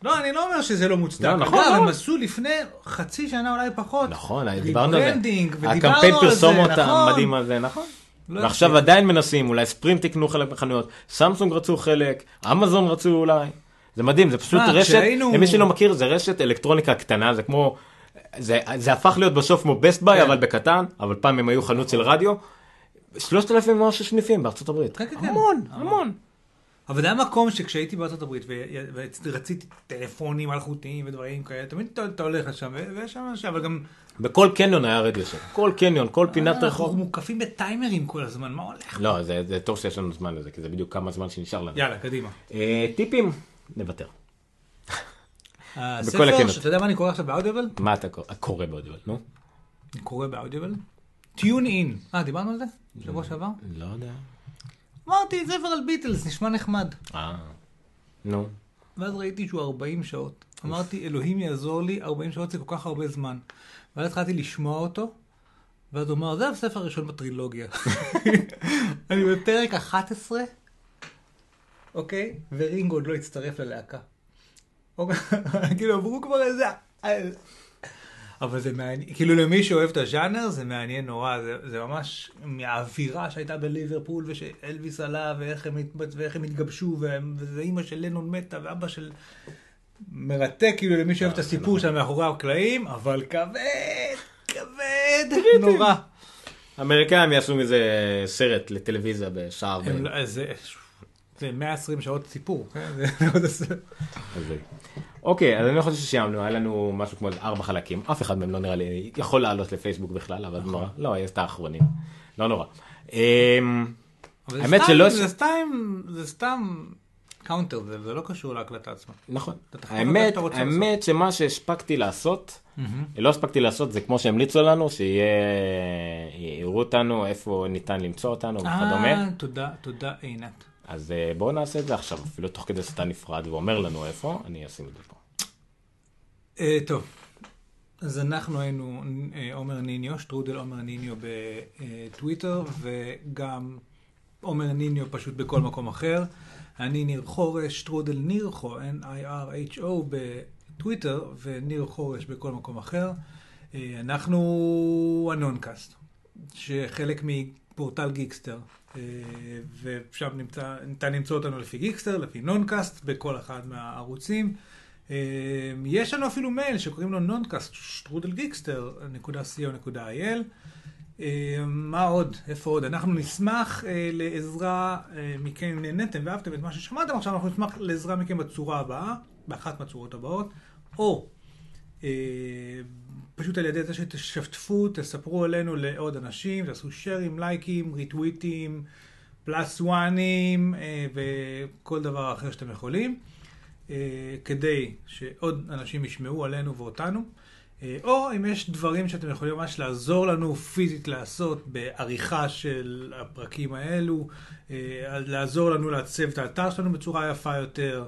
לא, אני לא אומר שזה לא מוצדק. לא, נכון, לא. הם עשו לפני חצי שנה אולי פחות. נכון, דיברנו על זה. הקמפיין פרסומות נכון. המדהים הזה, נכון. לא ועכשיו הצליח. עדיין מנסים, אולי ספרינט קנו חלק מהחנויות, סמסונג רצו חלק, אמזון רצו אולי. זה מדהים, זה פשוט מה, רשת, כשהיינו- למי שלא מכיר, זה רשת אלקטרוניקה קטנה, זה כמו, זה, זה הפך להיות בסוף כמו Best Buy, כן. אבל בקטן, אבל פעם הם היו חנות של רדיו. 3,000 ומשהו סניפים בארצות הברית. כן, כן, כן. המון, המון. אבל זה היה מקום שכשהייתי בארצות הברית ורציתי טלפונים אלחוטיים ודברים כאלה, תמיד אתה, אתה הולך לשם, ויש שם אנשים, אבל גם... בכל קניון היה רדיו שם. כל קניון, כל פינת אנחנו רחוב. מוקפים בטיימרים כל הזמן, מה הולך? לא, זה, זה טוב שיש לנו זמן לזה, כי זה בדיוק כמה זמן שנשאר לנו. יאללה, קדימה. אה, טיפים, נוותר. הספר, הכנות. שאתה יודע מה אני קורא עכשיו באודיובל? מה אתה קורא? קורא באודיבל, נו? אני קורא באודיובל. טיון אין. אה, דיברנו על זה? שבוע שעבר? לא יודע. אמרתי, ספר על ביטלס, נשמע נחמד. אה, נו. ואז ראיתי שהוא 40 שעות. אמרתי, אלוהים יעזור לי, 40 שעות זה כל כך הרבה זמן. ואז התחלתי לשמוע אותו, ואז הוא אמר, זה הספר הראשון בטרילוגיה. אני בפרק 11, אוקיי? ורינגו עוד לא הצטרף ללהקה. אוקיי? כאילו, עברו כבר איזה... אבל זה מעניין, כאילו למי שאוהב את הז'אנר זה מעניין נורא, זה, זה ממש מהאווירה שהייתה בליברפול ושאלוויס עלה ואיך הם, ואיך הם התגבשו והם- וזה אימא של לנון מתה ואבא של... מרתק כאילו למי שאוהב את הסיפור שם מאחורי הקלעים, אבל כבד, כבד, נורא. האמריקאים יעשו מזה סרט לטלוויזיה בשעה הם 40. לא- זה זה 120 שעות סיפור, כן? אז זה- אוקיי, אז אני חושב שסיימנו, היה לנו משהו כמו ארבע חלקים, אף אחד מהם לא נראה לי יכול לעלות לפייסבוק בכלל, אבל נורא, לא, יש את האחרונים, לא נורא. אמ, האמת שלא- זה סתם, זה סתם counter, זה זה לא קשור להקלטה עצמה. נכון, האמת, האמת שמה שהספקתי לעשות, לא הספקתי לעשות זה כמו שהמליצו לנו, שיהיה, יראו אותנו, איפה ניתן למצוא אותנו וכדומה. אה, תודה, תודה עינת. אז אה, בואו נעשה את זה עכשיו, אפילו תוך כדי שאתה נפרד ואומר לנו איפה, אני אשים את זה פה. אה, טוב, אז אנחנו היינו אה, עומר ניניו, שטרודל עומר ניניו בטוויטר, וגם עומר ניניו פשוט בכל מקום אחר. אני ניר חורש, שטרודל נירחו, N-I-R-H-O בטוויטר, וניר חורש בכל מקום אחר. אה, אנחנו הנונקאסט, שחלק מפורטל גיקסטר, אה, ושם נמצא, ניתן למצוא אותנו לפי גיקסטר, לפי נונקאסט, בכל אחד מהערוצים. אה, יש לנו אפילו מייל שקוראים לו נונקאסט, שטרודל גיקסטר, נקודה co.il. אה, מה עוד? איפה עוד? אנחנו נשמח אה, לעזרה אה, מכם, אם נהניתם ואהבתם את מה ששמעתם עכשיו, אנחנו נשמח לעזרה מכם בצורה הבאה, באחת מהצורות הבאות, או פשוט על ידי זה שתשתפו, תספרו עלינו לעוד אנשים, תעשו שרים, לייקים, ריטוויטים, פלאס וואנים וכל דבר אחר שאתם יכולים, כדי שעוד אנשים ישמעו עלינו ואותנו. אה, או אם יש דברים שאתם יכולים ממש לעזור לנו פיזית לעשות בעריכה של הפרקים האלו, אה, לעזור לנו לעצב את האתר שלנו בצורה יפה יותר,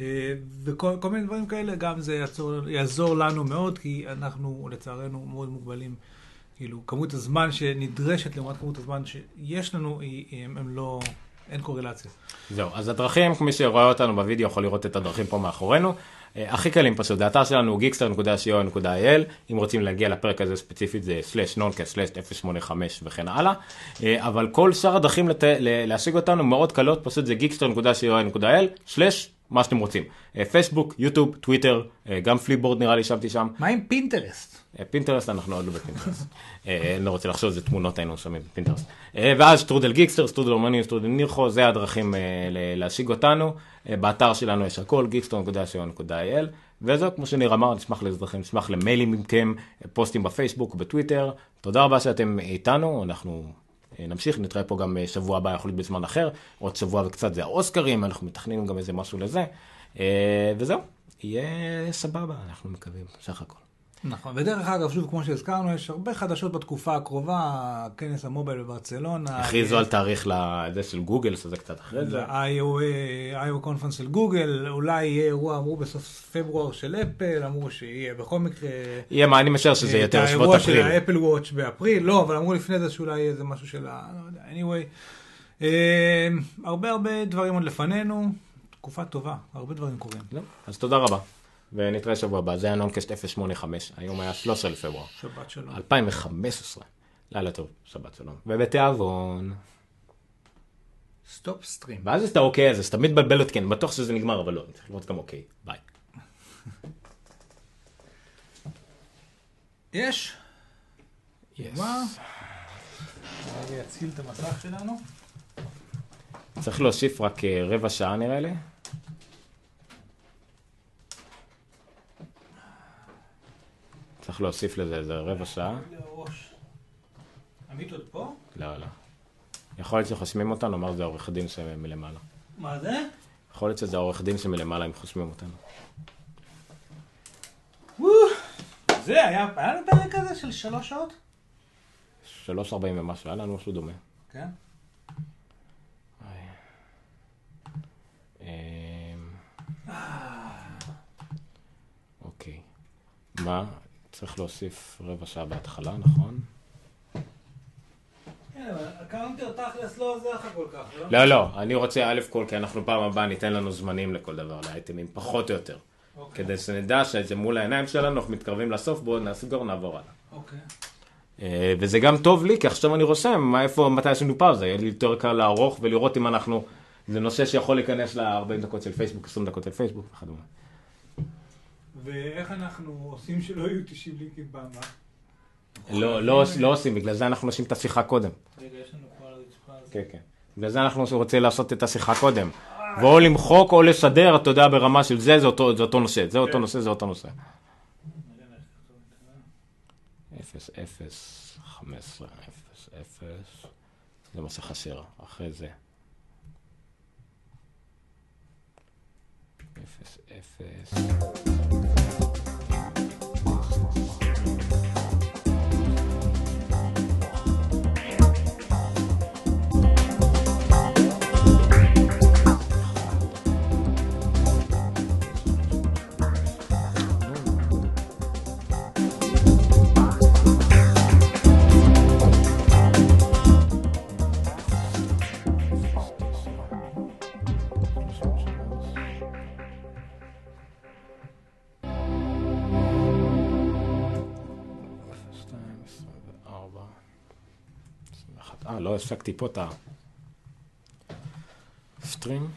אה, וכל כל מיני דברים כאלה, גם זה יעזור, יעזור לנו מאוד, כי אנחנו לצערנו מאוד מוגבלים. כאילו, כמות הזמן שנדרשת לעומת כמות הזמן שיש לנו, היא, הם, הם לא, אין קורלציה. זהו, אז הדרכים, מי שרואה אותנו בווידאו יכול לראות את הדרכים פה מאחורינו. אה, הכי קלים פשוט, האתר שלנו geekster.co.il, אם רוצים להגיע לפרק הזה ספציפית זה סלאש נונקאסט סלאש 085 וכן הלאה, אה, אבל כל שאר הדרכים. להשיג אותנו מאוד קלות, פשוט זה geekster.co.il מה שאתם רוצים. אה, פייסבוק, יוטיוב, טוויטר, גם פליפבורד נראה לי שמתי שם. מה עם פינטרסט? פינטרסט אנחנו עוד לא בפינטרסט. אני לא רוצה לחשוב איזה תמונות היינו שמים בפינטרסט. ואז שטרודל גיקסטר, שטרודל אומנים, שטרודל נירחו, זה הדרכים להשיג אותנו. באתר שלנו יש הכל, geekster.co.il, וזהו, כמו שניר אמר, נשמח לאזרחים, נשמח למיילים מכם, פוסטים בפייסבוק, בטוויטר. תודה רבה שאתם איתנו, אנחנו נמשיך, נתראה פה גם שבוע הבא, יכול להיות בזמן אחר, עוד שבוע וקצת זה האוסקרים, אנחנו מתכננים גם איזה משהו לזה, וזהו, יהיה סבבה, אנחנו מקווים, סך הכל. נכון, ודרך אגב, שוב, כמו שהזכרנו, יש הרבה חדשות בתקופה הקרובה, כנס המובייל בברצלונה. הכריזו על תאריך לזה של גוגל, שזה קצת אחרי זה. ל-IO קונפרנס של גוגל, אולי יהיה אירוע, אמרו בסוף פברואר של אפל, אמרו שיהיה בכל מקרה... יהיה מה, אני משער שזה יותר שבועות אפריל. האירוע של ה Apple Watch באפריל, לא, אבל אמרו לפני זה שאולי יהיה איזה משהו של ה... לא יודע, anyway. הרבה הרבה דברים עוד לפנינו, תקופה טובה, הרבה דברים קורים. אז תודה רבה. ונתראה שבוע הבא, זה היה נונקאסט 085, היום היה 13 לפברואר. שבת שלום. 2015. לילה טוב, שבת שלום. ובתיאבון. stop stream. ואז אתה אוקיי, אז תמיד מבלבל אותי, כן, בטוח שזה נגמר, אבל לא, אני צריך לראות גם אוקיי, ביי. יש? יש. מה? אני אציל את המסך שלנו. צריך להוסיף רק רבע שעה נראה לי. צריך להוסיף לזה איזה רבע שעה. עמית עוד פה? לא, לא. יכול להיות שחוסמים אותנו, אמר זה העורך דין שמלמעלה. מה זה? יכול להיות שזה העורך דין שמלמעלה אם חוסמים אותנו. זה, היה לנו פרק כזה של שלוש שעות? שלוש ארבעים ומשהו, היה לנו משהו דומה. כן? אוקיי. מה? צריך להוסיף רבע שעה בהתחלה, נכון? כן, ה counter תכלס לא עוזר לך כל כך, לא? לא, לא, אני רוצה א' כל, כי אנחנו פעם הבאה ניתן לנו זמנים לכל דבר, לאייטמים, פחות או יותר. אוקיי. כדי שנדע שזה מול העיניים שלנו, אנחנו מתקרבים לסוף, בואו נסגור, נעבור הלאה. אוקיי. אה, וזה גם טוב לי, כי עכשיו אני רושם איפה, מתי עשינו פאוזה, יהיה לי יותר קל לערוך ולראות אם אנחנו, זה נושא שיכול להיכנס ל-40 דקות של פייסבוק, 20 דקות של פייסבוק וכדומה. ואיך אנחנו עושים שלא יהיו 90 לינקים הבאה? לא, לא, לא עושים, בגלל זה אנחנו עושים את השיחה קודם. רגע, יש לנו פה על הרצפה כן, כן. בגלל זה אנחנו רוצים לעשות את השיחה קודם. ואו למחוק או לסדר, אתה יודע, ברמה של זה, זה אותו, זה אותו נושא, זה אותו נושא, זה אותו נושא. 0, 0, 15, 0, 0, זה מה שחסר, אחרי זה. 0, 0. אה, לא הפסקתי פה את הסטרים.